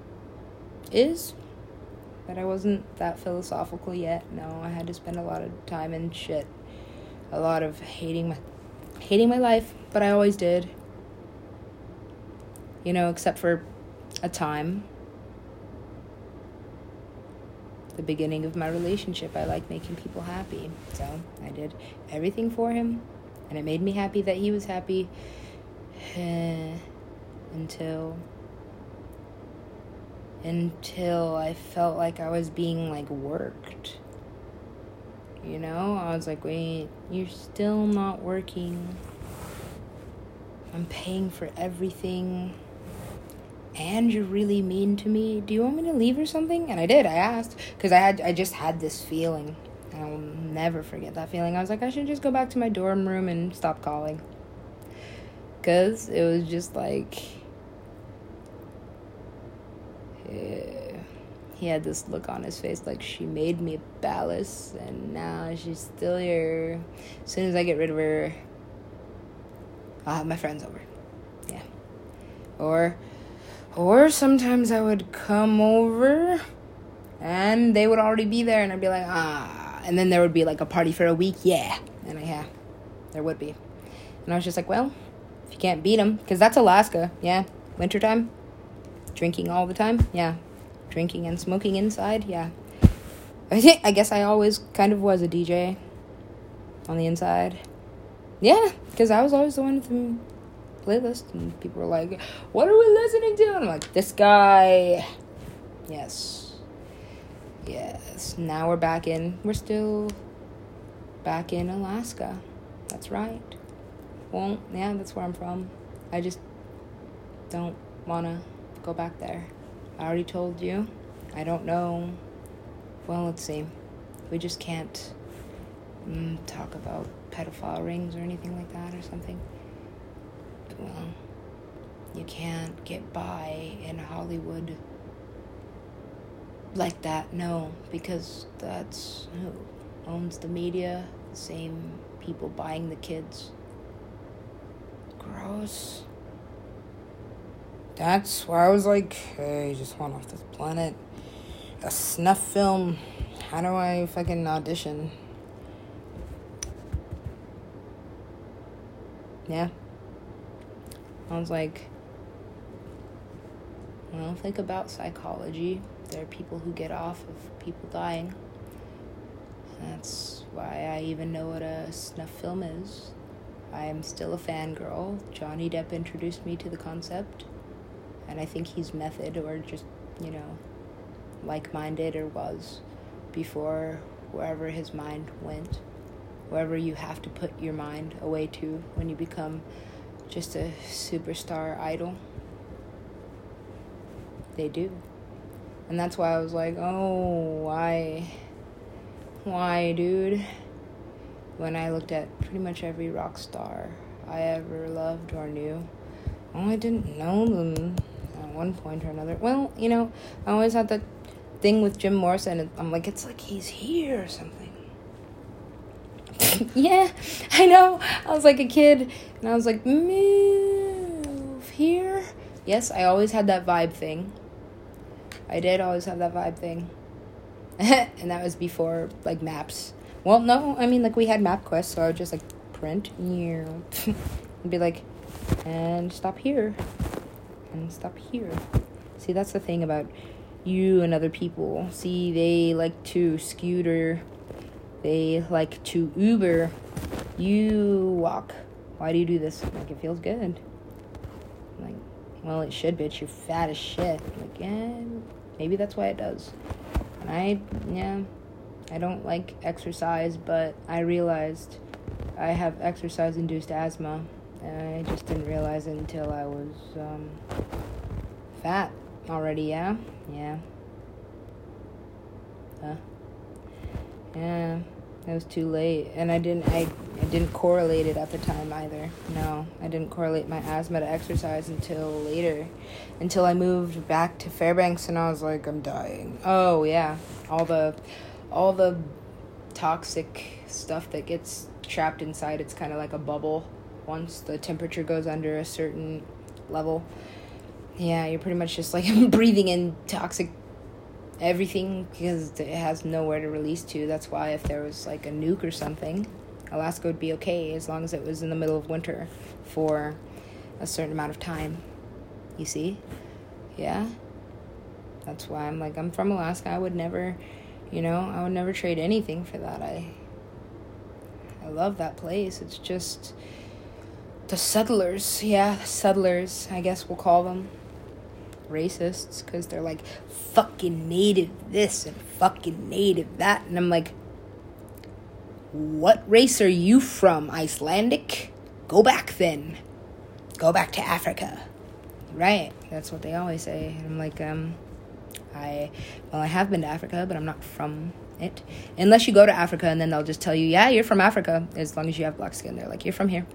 is. But I wasn't that philosophical yet. No, I had to spend a lot of time in shit. A lot of hating my hating my life, but I always did. You know, except for a time the beginning of my relationship. I like making people happy. So I did everything for him, and it made me happy that he was happy <sighs> until until I felt like I was being like worked. You know, I was like, wait, you're still not working. I'm paying for everything and you're really mean to me. Do you want me to leave or something? And I did. I asked because I had I just had this feeling. I will never forget that feeling. I was like, I should just go back to my dorm room and stop calling. Cause it was just like yeah, he had this look on his face like she made me ballast and now she's still here. As soon as I get rid of her, I'll have my friends over. Yeah. Or or sometimes I would come over and they would already be there and I'd be like, ah. And then there would be like a party for a week. Yeah. And I, yeah, there would be. And I was just like, well, if you can't beat them, because that's Alaska. Yeah. Wintertime. Drinking all the time. Yeah. Drinking and smoking inside. Yeah. I guess I always kind of was a DJ on the inside. Yeah, because I was always the one with playlist and people were like, What are we listening to? And I'm like, This guy. Yes. Yes. Now we're back in. We're still back in Alaska. That's right. Well, yeah, that's where I'm from. I just don't want to go back there. I already told you. I don't know. Well, let's see. We just can't. mm, talk about pedophile rings or anything like that or something. Well, you can't get by in Hollywood like that, no, because that's who owns the media, the same people buying the kids. Gross. That's why I was like, hey, just want off this planet. A snuff film. How do I fucking audition? Yeah. I was like, well, think about psychology. There are people who get off of people dying. That's why I even know what a snuff film is. I am still a fangirl. Johnny Depp introduced me to the concept, and I think he's method or just, you know, like minded or was before wherever his mind went. Wherever you have to put your mind away to when you become just a superstar idol. They do. And that's why I was like, oh, why? Why, dude? When I looked at pretty much every rock star I ever loved or knew, oh, I didn't know them at one point or another. Well, you know, I always had that thing with Jim Morrison. I'm like, it's like he's here or something. <laughs> yeah, I know. I was like a kid, and I was like, move here. Yes, I always had that vibe thing. I did always have that vibe thing. <laughs> and that was before like maps. Well, no, I mean like we had MapQuest, so I would just like print you, <laughs> and be like, and stop here, and stop here. See, that's the thing about you and other people. See, they like to scooter, they like to Uber. You walk. Why do you do this? Like it feels good. Like, well, it should, bitch. You're fat as shit. Like, yeah. Maybe that's why it does. And I, yeah, I don't like exercise, but I realized I have exercise induced asthma. I just didn't realize it until I was um, fat already, yeah? Yeah. Huh? Yeah. It was too late, and I didn't. I, I didn't correlate it at the time either. No, I didn't correlate my asthma to exercise until later, until I moved back to Fairbanks, and I was like, I'm dying. Oh yeah, all the, all the, toxic stuff that gets trapped inside. It's kind of like a bubble. Once the temperature goes under a certain level, yeah, you're pretty much just like <laughs> breathing in toxic everything because it has nowhere to release to. That's why if there was like a nuke or something, Alaska would be okay as long as it was in the middle of winter for a certain amount of time. You see? Yeah. That's why I'm like I'm from Alaska. I would never, you know, I would never trade anything for that. I I love that place. It's just the settlers. Yeah, settlers, I guess we'll call them racists because they're like fucking native this and fucking native that. And I'm like, what race are you from? Icelandic? Go back then. Go back to Africa. Right. That's what they always say. And I'm like, um, I, well, I have been to Africa, but I'm not from it. Unless you go to Africa and then they'll just tell you, yeah, you're from Africa, as long as you have black skin. They're like, you're from here.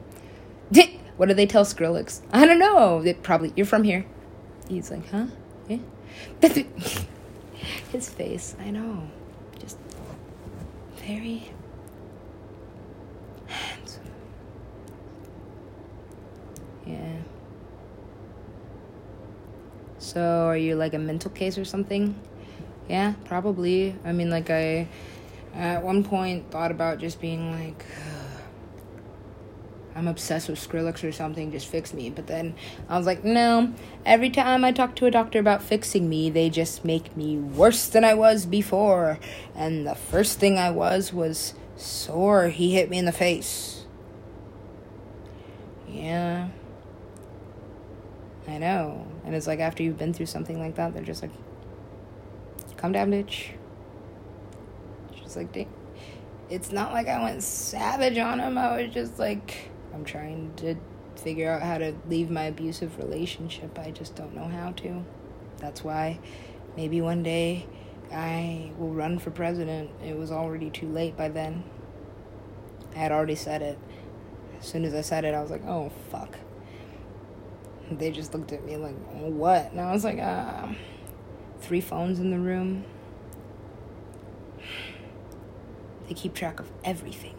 <laughs> what do they tell Skrillex? I don't know. They probably, you're from here. He's like, huh? Yeah. <laughs> His face, I know. Just very handsome. Yeah. So, are you like a mental case or something? Yeah, probably. I mean, like, I at one point thought about just being like, I'm obsessed with Skrillex or something, just fix me. But then I was like, no. Every time I talk to a doctor about fixing me, they just make me worse than I was before. And the first thing I was was sore. He hit me in the face. Yeah. I know. And it's like after you've been through something like that, they're just like, calm down, bitch. She's like, dang. It's not like I went savage on him. I was just like, I'm trying to figure out how to leave my abusive relationship. I just don't know how to. That's why maybe one day I will run for president. It was already too late by then. I had already said it. As soon as I said it, I was like, oh, fuck. They just looked at me like, what? And I was like, uh, three phones in the room. They keep track of everything.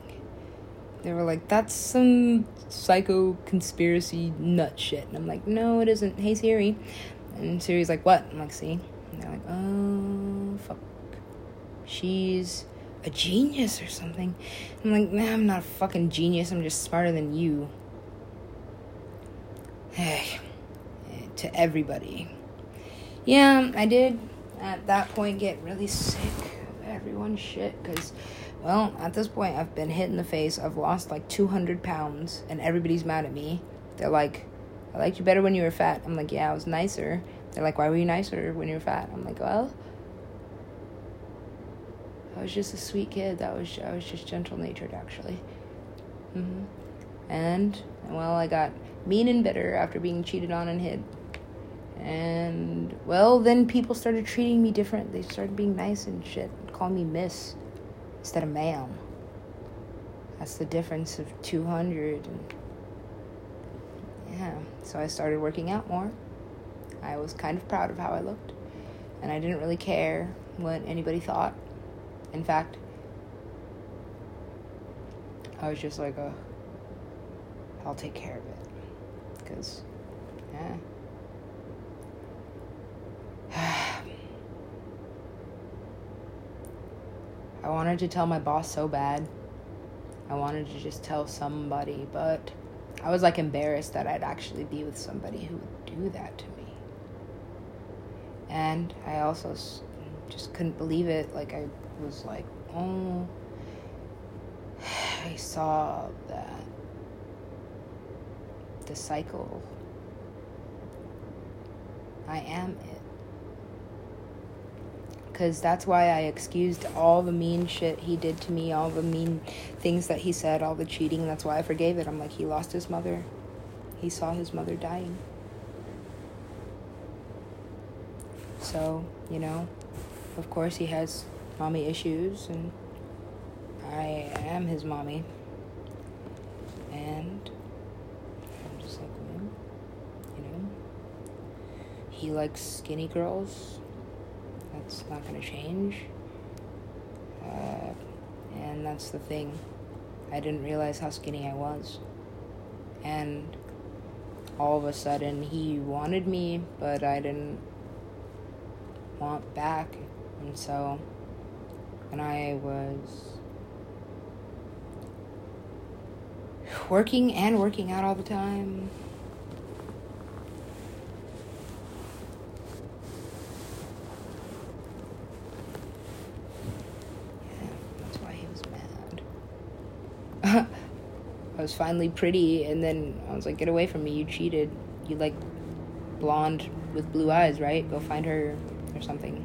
They were like, that's some psycho conspiracy nut shit. And I'm like, no, it isn't. Hey, Siri. And Siri's like, what? I'm like, see? And they're like, oh, fuck. She's a genius or something. I'm like, nah, I'm not a fucking genius. I'm just smarter than you. Hey, to everybody. Yeah, I did at that point get really sick of everyone's shit because, well, at this point, I've been hit in the face. I've lost like 200 pounds and everybody's mad at me. They're like, I liked you better when you were fat. I'm like, yeah, I was nicer. They're like, why were you nicer when you were fat? I'm like, well, I was just a sweet kid. That was I was just gentle natured actually. Mm-hmm. And well, I got mean and bitter after being cheated on and hid. And well, then people started treating me different. They started being nice and shit, calling me Miss instead of ma'am. That's the difference of 200 and yeah. So I started working out more. I was kind of proud of how I looked, and I didn't really care what anybody thought. In fact, I was just like, uh, I'll take care of it. Because, yeah. <sighs> <sighs> <sighs> I wanted to tell my boss so bad. I wanted to just tell somebody, but I was like embarrassed that I'd actually be with somebody who would do that to me. And I also just couldn't believe it. Like, I was like, oh, I saw that the cycle. I am it. Because that's why I excused all the mean shit he did to me, all the mean things that he said, all the cheating. That's why I forgave it. I'm like, he lost his mother. He saw his mother dying. So, you know, of course he has mommy issues, and I am his mommy. And I'm just like, you know, he likes skinny girls. That's not gonna change. Uh, and that's the thing. I didn't realize how skinny I was. And all of a sudden, he wanted me, but I didn't want back. And so and I was working and working out all the time. Yeah, that's why he was mad. <laughs> I was finally pretty, and then I was like, "Get away from me! You cheated. You like blonde with blue eyes, right? Go find her or something."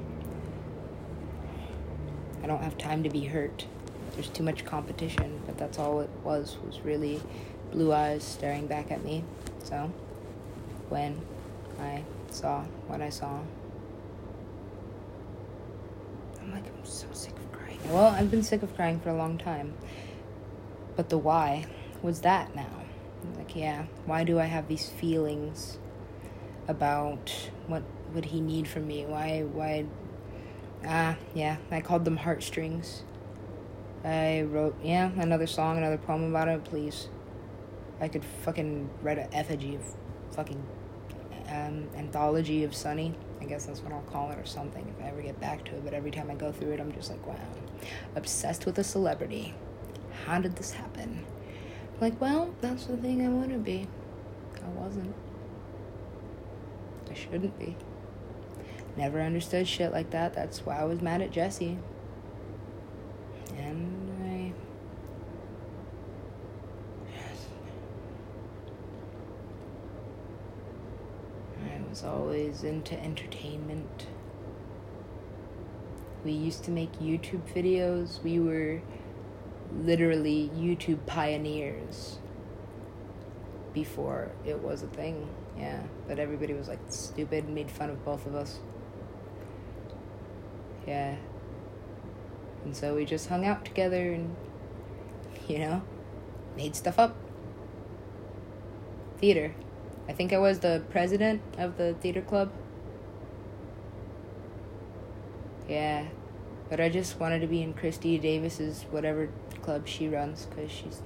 I don't have time to be hurt. There's too much competition, but that's all it was, was really blue eyes staring back at me. So, when I saw what I saw, I'm like, I'm so sick of crying. Well, I've been sick of crying for a long time. But the why was that now. Like, yeah, why do I have these feelings about what would he need from me? Why, why Ah, yeah, I called them heartstrings. I wrote, yeah, another song, another poem about it, please. I could fucking write an effigy of fucking um, anthology of Sonny. I guess that's what I'll call it or something if I ever get back to it. But every time I go through it, I'm just like, wow, obsessed with a celebrity. How did this happen? Like, well, that's the thing I want to be. I wasn't. I shouldn't be. Never understood shit like that. That's why I was mad at Jesse. And I. I was always into entertainment. We used to make YouTube videos. We were literally YouTube pioneers before it was a thing. Yeah, but everybody was like stupid made fun of both of us. Yeah. And so we just hung out together and, you know, made stuff up. Theater. I think I was the president of the theater club. Yeah. But I just wanted to be in Christy Davis's whatever club she runs because she's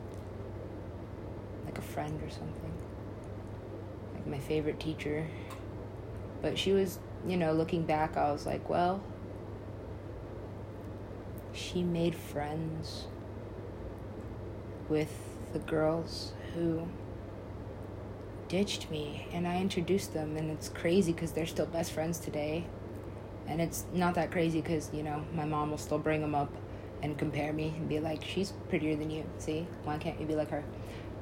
like a friend or something. Like my favorite teacher. But she was, you know, looking back, I was like, well, she made friends with the girls who ditched me and I introduced them and it's crazy because they're still best friends today and it's not that crazy because you know my mom will still bring them up and compare me and be like she's prettier than you. See? Why can't you be like her?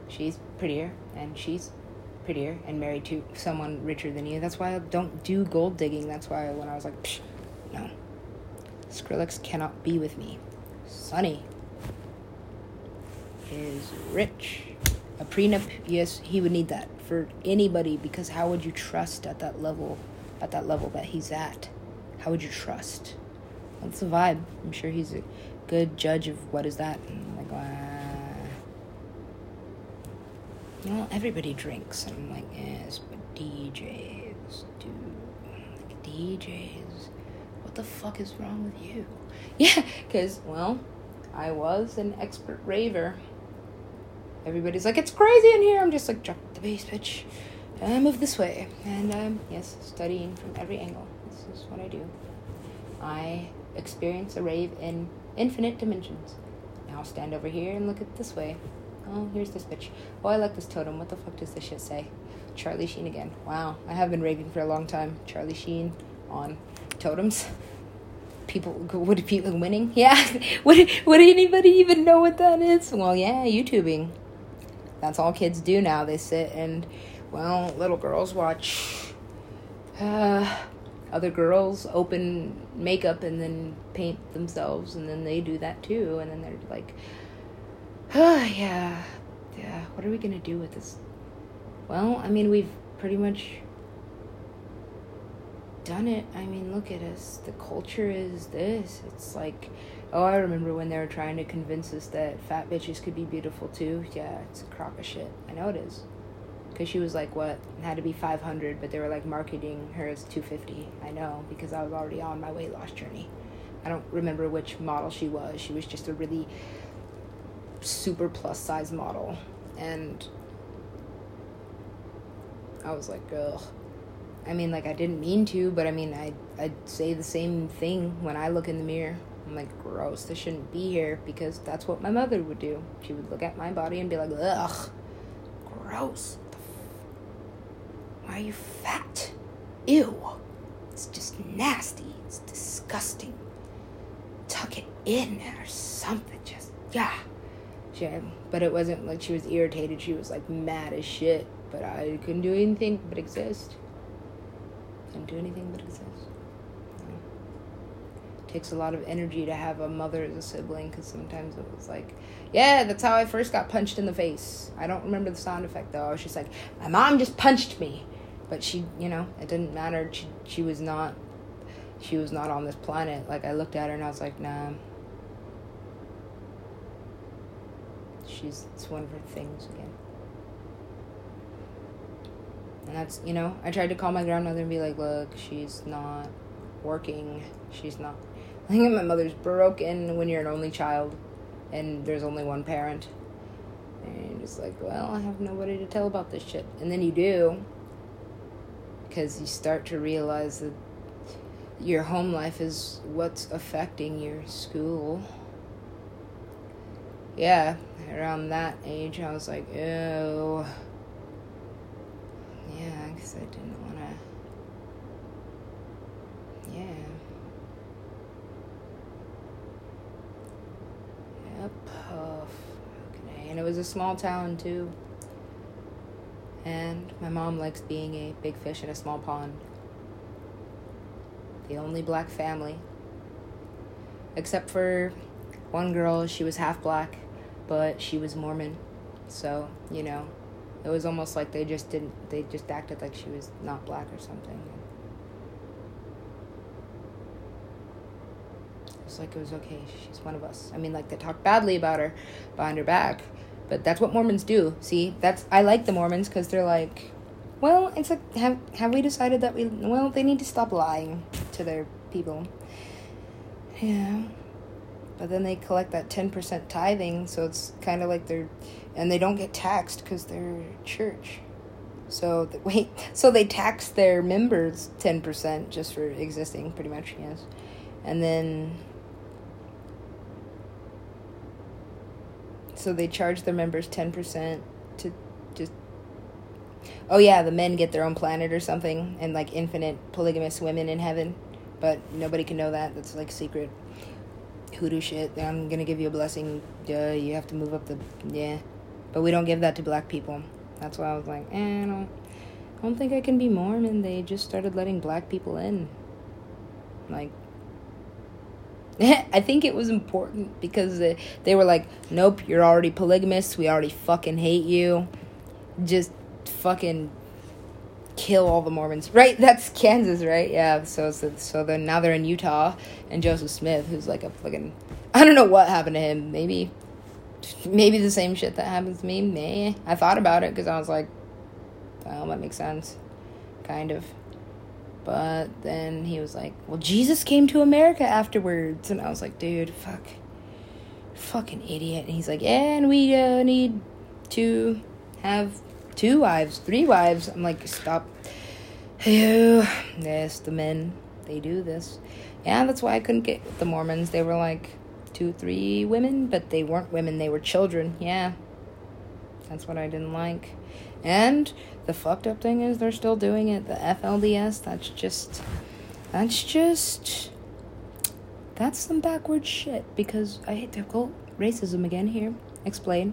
She's prettier and she's prettier and married to someone richer than you. That's why I don't do gold digging. That's why when I was like Psh, no. Skrillex cannot be with me. Sonny is rich. A prenup yes he would need that for anybody because how would you trust at that level at that level that he's at? How would you trust? That's the vibe. I'm sure he's good judge of what is that and I'm like uh, well everybody drinks and i'm like yes but djs dude like djs what the fuck is wrong with you <laughs> yeah because well i was an expert raver everybody's like, it's crazy in here. I'm just like, drop the bass, bitch. I move this way. And I'm, yes, studying from every angle. This is what I do. I experience a rave in infinite dimensions. Now stand over here and look at this way. Oh, here's this bitch. Oh, I like this totem. What the fuck does this shit say? Charlie Sheen again. Wow, I have been raving for a long time. Charlie Sheen on totems. People, would people winning? <laughs> Yeah. would would anybody even know what that is? Well, yeah, YouTubing. That's all kids do now. They sit and, well, little girls watch <sighs> uh, other girls open makeup and then paint themselves, and then they do that too. And then they're like, <sighs> oh, yeah, yeah, what are we to do with this? Well, I mean, we've pretty much done it. I mean, look at us. The culture is this. It's like Oh, I remember when they were trying to convince us that fat bitches could be beautiful too. Yeah, it's a crock of shit. I know it is. Because she was like, what? Had to be 500, but they were like marketing her as 250. I know, because I was already on my weight loss journey. I don't remember which model she was. She was just a really super plus size model. And I was like, ugh. I mean, like, I didn't mean to, but I mean, I, I'd say the same thing when I look in the mirror. I'm like, gross, this shouldn't be here because that's what my mother would do. She would look at my body and be like, ugh, gross. Why are you fat? Ew. It's just nasty. It's disgusting. Tuck it in or something. Just, yeah. She, but it wasn't like she was irritated. She was like mad as shit. But I couldn't do anything but exist. Couldn't do anything but exist takes a lot of energy to have a mother as a sibling because sometimes it was like, yeah, that's how I first got punched in the face. I don't remember the sound effect though. I was just like, my mom just punched me, but she, you know, it didn't matter. She she was not, she was not on this planet. Like I looked at her and I was like, nah. She's it's one of her things again. And that's you know, I tried to call my grandmother and be like, look, she's not working. She's not <laughs> I think my mother's broken when you're an only child and there's only one parent. And you're just like, well, I have nobody to tell about this shit. And then you do. Because you start to realize that your home life is what's affecting your school. Yeah, around that age, I was like, oh. Yeah, because I didn't want to. Yeah. Puff. Oh, okay. And it was a small town too. And my mom likes being a big fish in a small pond. The only black family. Except for one girl, she was half black, but she was Mormon. So, you know, it was almost like they just didn't, they just acted like she was not black or something. It's like it was okay. She's one of us. I mean, like they talked badly about her behind her back, But that's what Mormons do. See, that's I like the Mormons because they're like, well, it's like have have we decided that we well they need to stop lying to their people. Yeah. But then they collect that 10% tithing, so it's kind of like they're and they don't get taxed because they're church. So the, <laughs> wait, so they tax their members 10% just for existing pretty much, yes. And then so they charge their members 10% to just oh yeah the men get their own planet or something and like infinite polygamous women in heaven. But nobody can know that. That's like secret hoodoo shit. I'm gonna give you a blessing. Uh, you have to move up the yeah. But we don't give that to black people. That's why i was like eh, I, don't, I don't think i can be mormon. They just started letting black people in. Like <laughs> I think it was important because they, were like, nope, you're already polygamous. We already fucking hate you. Just fucking kill all the Mormons. <laughs> Right? That's Kansas, right? Yeah. So so, so then now they're in Utah, and Joseph Smith, who's like a fucking I don't know what happened to him. Maybe maybe the same shit that happens to me. May I thought about it because I was like, well, that makes sense, kind of. But then he was like, well, Jesus came to America afterwards. And I was like, dude, fuck. Fucking idiot. And he's like, and we uh, need to have two wives, three wives. I'm like, stop. yes, the men, they do this. Yeah, that's why I couldn't get with the Mormons. They were like two, three women, but they weren't women, they were children. Yeah. That's what I didn't like. And the fucked up thing is they're still doing it. The FLDS, that's just. That's just. That's some backward shit because I hate to call racism again here. Explain.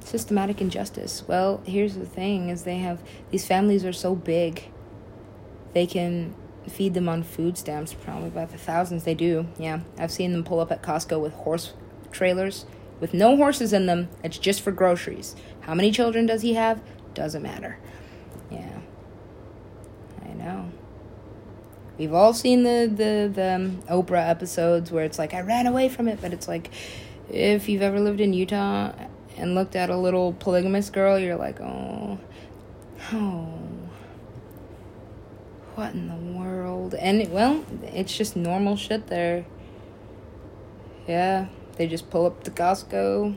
Systematic injustice. Well, here's the thing is they have these families are so big. They can feed them on food stamps probably by the thousands they do. Yeah. I've seen them pull up at Costco with horse trailers with no horses in them. It's just for groceries. How many children does he have? Doesn't matter. Yeah. I know. We've all seen the the the um, Oprah episodes where it's like I ran away from it, but it's like if you've ever lived in Utah and looked at a little polygamous girl, you're like, "Oh. Oh. What in the world?" And well, it's just normal shit there. Yeah, they just pull up to Costco,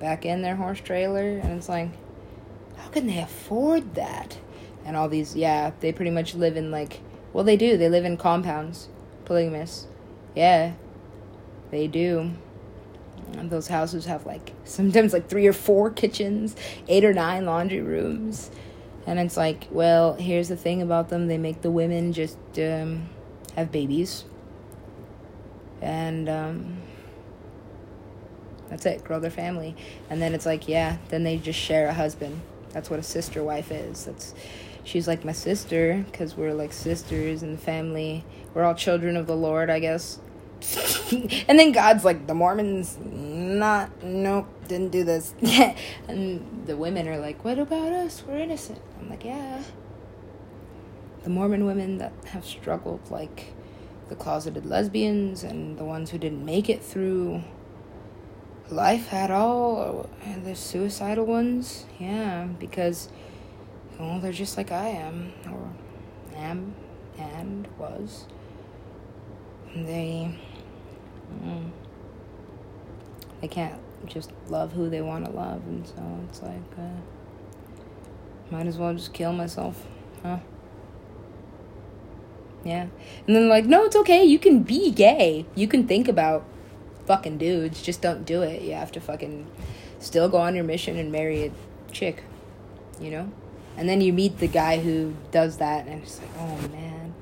back in their horse trailer, and it's like can they afford that? And all these, yeah, they pretty much live in like, well, they do. They live in compounds, polygamous. Yeah, they do. And those houses have like sometimes like three or four kitchens, eight or nine laundry rooms. And it's like, well, here's the thing about them they make the women just um, have babies. And um, that's it, grow their family. And then it's like, yeah, then they just share a husband. That's what a sister wife is. That's she's like my sister because we're like sisters in the family. We're all children of the Lord, I guess. <laughs> and then God's like the Mormons, not nope, didn't do this. <laughs> and the women are like, what about us? We're innocent. I'm like, yeah. The Mormon women that have struggled, like the closeted lesbians and the ones who didn't make it through life at all. The suicidal ones, yeah, because well, they're just like I am, or am, and was. They, mm, they can't just love who they want to love, and so it's like, uh, might as well just kill myself, huh? Yeah. And then, like, no, it's okay. You can be gay. You can think about fucking dudes. Just don't do it. You have to fucking still go on your mission and marry a chick, you know? And then you meet the guy who does that, and it's like, oh man,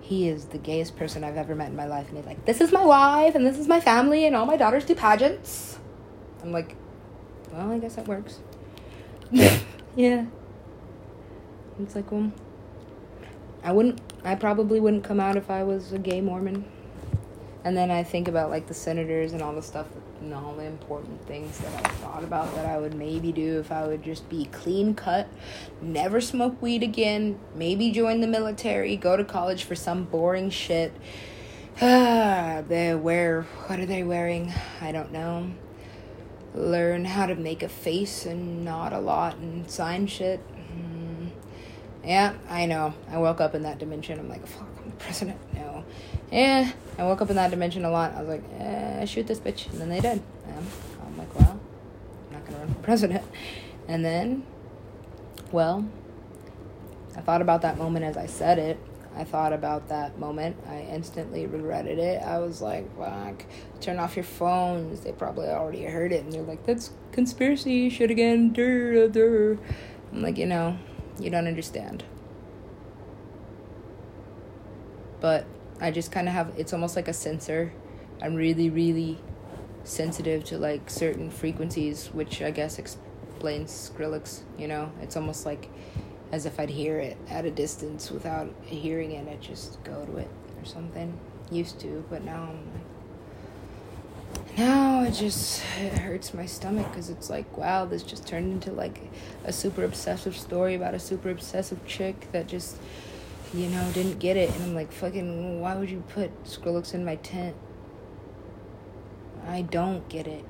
he is the gayest person I've ever met in my life. And he's like, this is my wife, and this is my family, and all my daughters do pageants. I'm like, well, I guess that works. <laughs> yeah. It's like, well, I wouldn't, I probably wouldn't come out if I was a gay Mormon. And then I think about like the senators and all the stuff, and all the important things that I thought about that I would maybe do if I would just be clean cut, never smoke weed again, maybe join the military, go to college for some boring shit. <sighs> they wear, what are they wearing? I don't know. learn how to make a face and nod a lot and sign shit. Mm. Yeah, I know. I woke up in that dimension. I'm like, fuck, I'm the president. No. Yeah, I woke up in that dimension a lot. I was like, eh, shoot this bitch. And then they did. And I'm like, well, I'm not gonna run for <laughs> president. And then, well, I thought about that moment as I said it. I thought about that moment. I instantly regretted it. I was like, fuck, turn off your phones. They probably already heard it. And they're like, that's conspiracy shit again. Durr, durr. I'm like, you know, you don't understand. But I just kind of have, it's almost like a sensor. I'm really, really sensitive to like certain frequencies, which I guess explains Skrillex, you know? It's almost like as if I'd hear it at a distance without hearing it. I just go to it or something. Used to, but now I'm like, now it just it hurts my stomach because it's like, wow, this just turned into like a super obsessive story about a super obsessive chick that just, you know, didn't get it. And I'm like, fucking, why would you put Skrillex in my tent? I don't get it.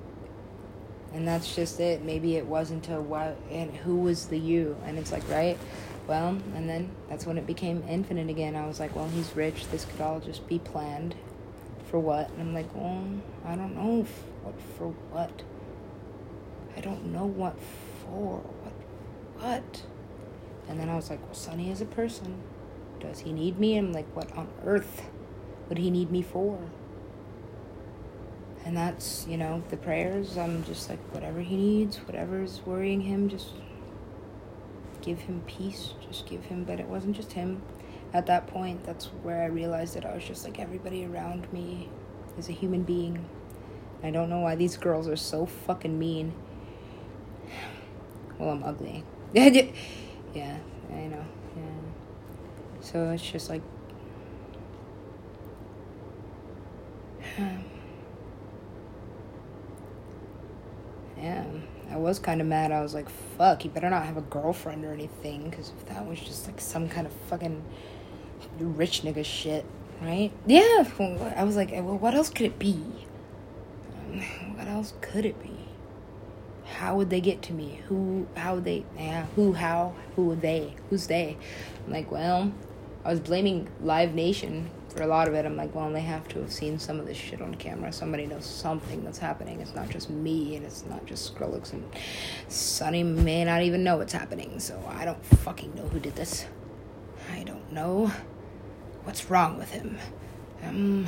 And that's just it. Maybe it wasn't a what and who was the you? And it's like right? Well and then that's when it became infinite again. I was like well he's rich. This could all just be planned. For what? And i'm like well i don't know what for what? I don't know what for. What? What? And then i was like well sonny is a person does he need me? I'm like what on earth would he need me for? And that's you know the prayers. I'm just like whatever he needs whatever's worrying him just give him peace. Just give him but it wasn't just him. At that point that's where i realized that i was just like everybody around me is a human being. I don't know why these girls are so fucking mean. <sighs> Well i'm ugly. <laughs> Yeah i know so it's just like <sighs> yeah, I was kind of mad. I was like, fuck, you better not have a girlfriend or anything, because if that was just like some kind of fucking rich nigga shit, right? Yeah, I was like, well, what else could it be? Um, <laughs> what else could it be? How would they get to me? Who, how would they, yeah, who, how, who would they? Who's they? I'm like, well, I was blaming Live Nation for a lot of it, I'm like, well, they have to have seen some of this shit on camera. Somebody knows something that's happening. It's not just me, and it's not just Skrillex, and Sonny may not even know what's happening. So I don't fucking know who did this. I don't know what's wrong with him. Um,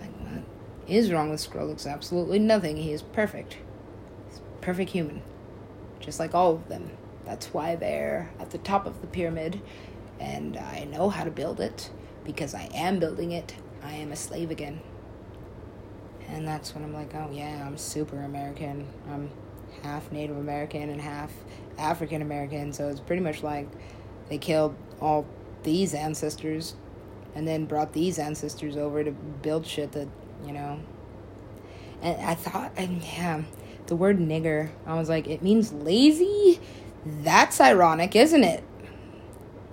like, what is wrong with Skrillex? Absolutely nothing. He is perfect. He's perfect human, just like all of them. That's why they're at the top of the pyramid, and I know how to build it because I am building it, I am a slave again. And that's when I'm like, oh yeah, I'm super American. I'm half Native American and half African American. So it's pretty much like they killed all these ancestors and then brought these ancestors over to build shit that, you know. And I thought, and yeah, the word nigger, I was like, it means lazy? That's ironic, isn't it?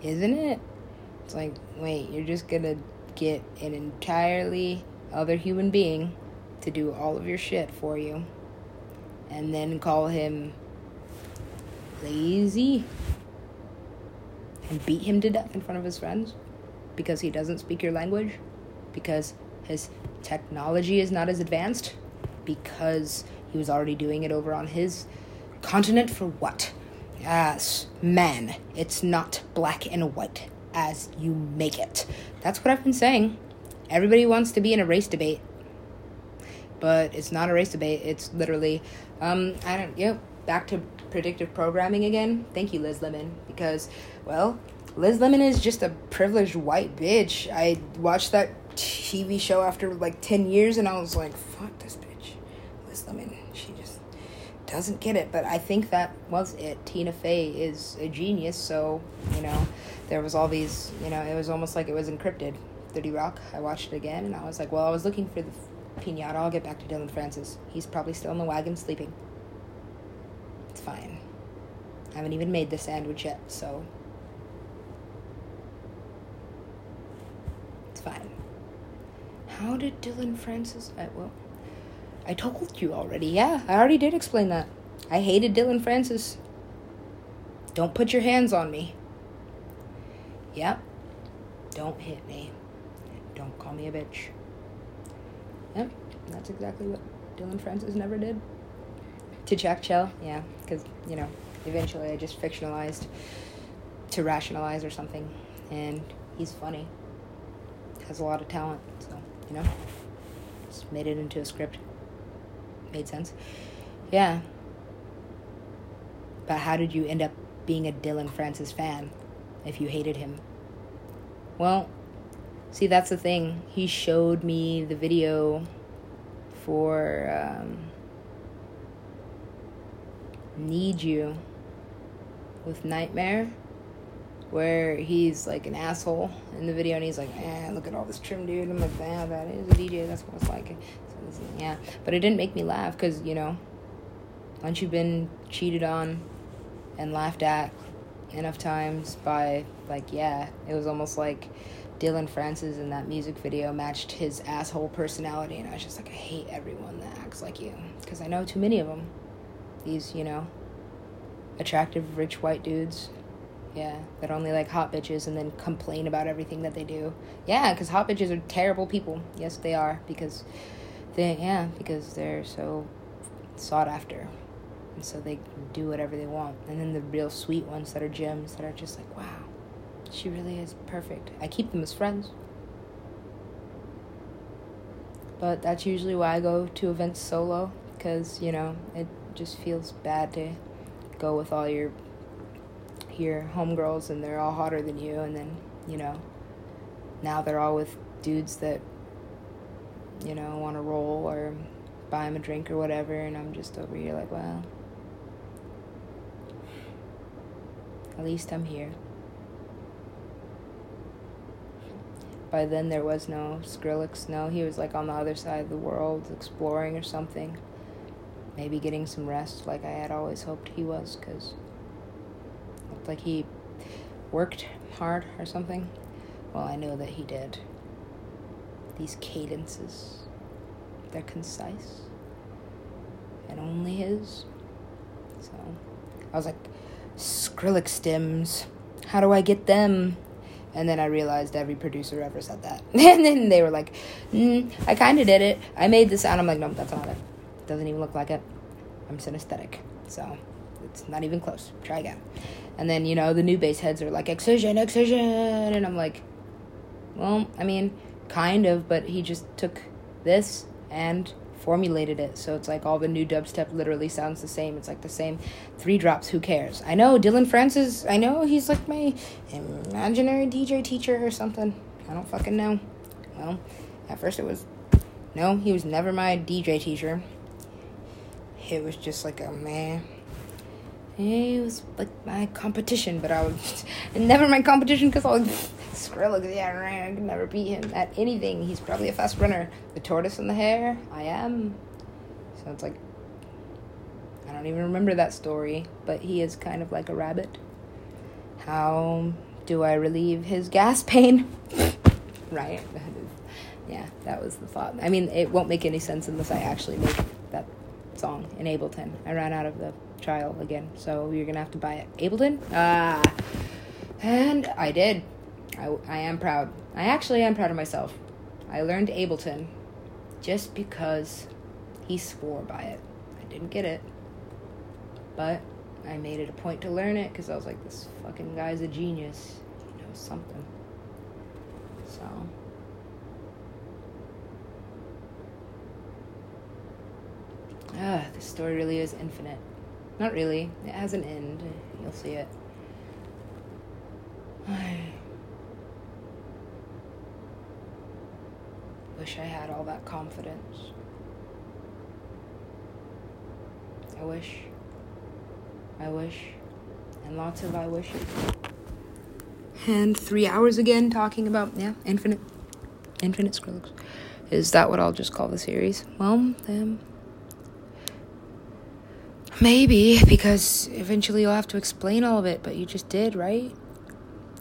Isn't it? It's like, wait, you're just gonna get an entirely other human being to do all of your shit for you and then call him lazy and beat him to death in front of his friends because he doesn't speak your language, because his technology is not as advanced, because he was already doing it over on his continent for what? Yes, man, it's not black and white as you make it. That's what I've been saying. Everybody wants to be in a race debate, but it's not a race debate. It's literally, um, I don't, yep, back to predictive programming again. Thank you, Liz Lemon, because, well, Liz Lemon is just a privileged white bitch. I watched that TV show after like 10 years and I was like, fuck this bitch. Liz Lemon, doesn't get it. But I think that was it. Tina Fey is a genius, so, you know, there was all these, you know, it was almost like it was encrypted. 30 Rock, I watched it again and I was like, well, I was looking for the pinata. I'll get back to Dillon Francis. He's probably still in the wagon sleeping. It's fine. I haven't even made the sandwich yet, so. It's fine. How did Dillon Francis. Uh, well, I told you already. Yeah, I already did explain that. I hated Dillon Francis. Don't put your hands on me. Yep. Don't hit me. Don't call me a bitch. Yep, that's exactly what Dillon Francis never did. To Jack Chell, yeah, because, you know, eventually I just fictionalized to rationalize or something. And he's funny, has a lot of talent, so, you know, just made it into a script. Made sense. Yeah. But how did you end up being a Dillon Francis fan if you hated him? Well, see, that's the thing. He showed me the video for um, Need You with NGHTMRE, where he's like an asshole in the video and he's like, eh, look at all this trim dude. I'm like, damn, that is a DJ. That's what it's like. Yeah. But it didn't make me laugh because, you know, once you've been cheated on and laughed at enough times by like yeah it was almost like Dillon francis in that music video matched his asshole personality and i was just like i hate everyone that acts like you. Because i know too many of them these you know attractive rich white dudes. Yeah that only like hot bitches and then complain about everything that they do. Yeah because hot bitches are terrible people. Yes they are because they yeah because they're so sought after and so they do whatever they want. And then the real sweet ones that are gems that are just like, wow, she really is perfect. I keep them as friends. But that's usually why I go to events solo because, you know, it just feels bad to go with all your your homegirls and they're all hotter than you and then, you know, now they're all with dudes that you know, want to roll or buy him a drink or whatever and I'm just over here like, wow. At least I'm here. By then, there was no Skrillex. No, he was like on the other side of the world, exploring or something. Maybe getting some rest, like I had always hoped he was, because looked like he worked hard or something. Well, I know that he did. These cadences, they're concise and only his. So I was like, Skrillex stems. How do I get them? And then I realized every producer ever said that. <laughs> and then they were like, mm, I kind of did it. I made the sound. I'm like, no, that's not it. Doesn't even look like it. I'm synesthetic. So it's not even close. Try again. And then, you know, the new bass heads are like, excision, excision. And I'm like, well, I mean, kind of, but he just took this and formulated it. So it's like all the new dubstep literally sounds the same. It's like the same three drops. Who cares? I know Dillon Francis. I know he's like my imaginary DJ teacher or something. I don't fucking know. Well, at first it was no, he was never my DJ teacher. It was just like a man. It was like my competition, but I was <laughs> never my competition because I was Skrillex, yeah, I can never beat him at anything. He's probably a fast runner. The tortoise and the hare, I am. So it's like, I don't even remember that story, but he is kind of like a rabbit. How do I relieve his gas pain? <laughs> right? <laughs> yeah, that was the thought. I mean, it won't make any sense unless I actually make that song in Ableton. I ran out of the trial again, so you're gonna have to buy it. Ableton? Ah. And I did. I, I am proud. I actually am proud of myself. I learned Ableton just because he swore by it. I didn't get it, but I made it a point to learn it because I was like, this fucking guy's a genius. He knows something. So. Ah, this story really is infinite. Not really. It has an end. You'll see it. <sighs> wish I had all that confidence. I wish. I wish. And lots of I wishes. And three hours again talking about, yeah, infinite. Infinite Skrillex. Is that what I'll just call the series? Well, um, maybe, because eventually you'll have to explain all of it, but you just did, right?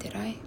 Did I?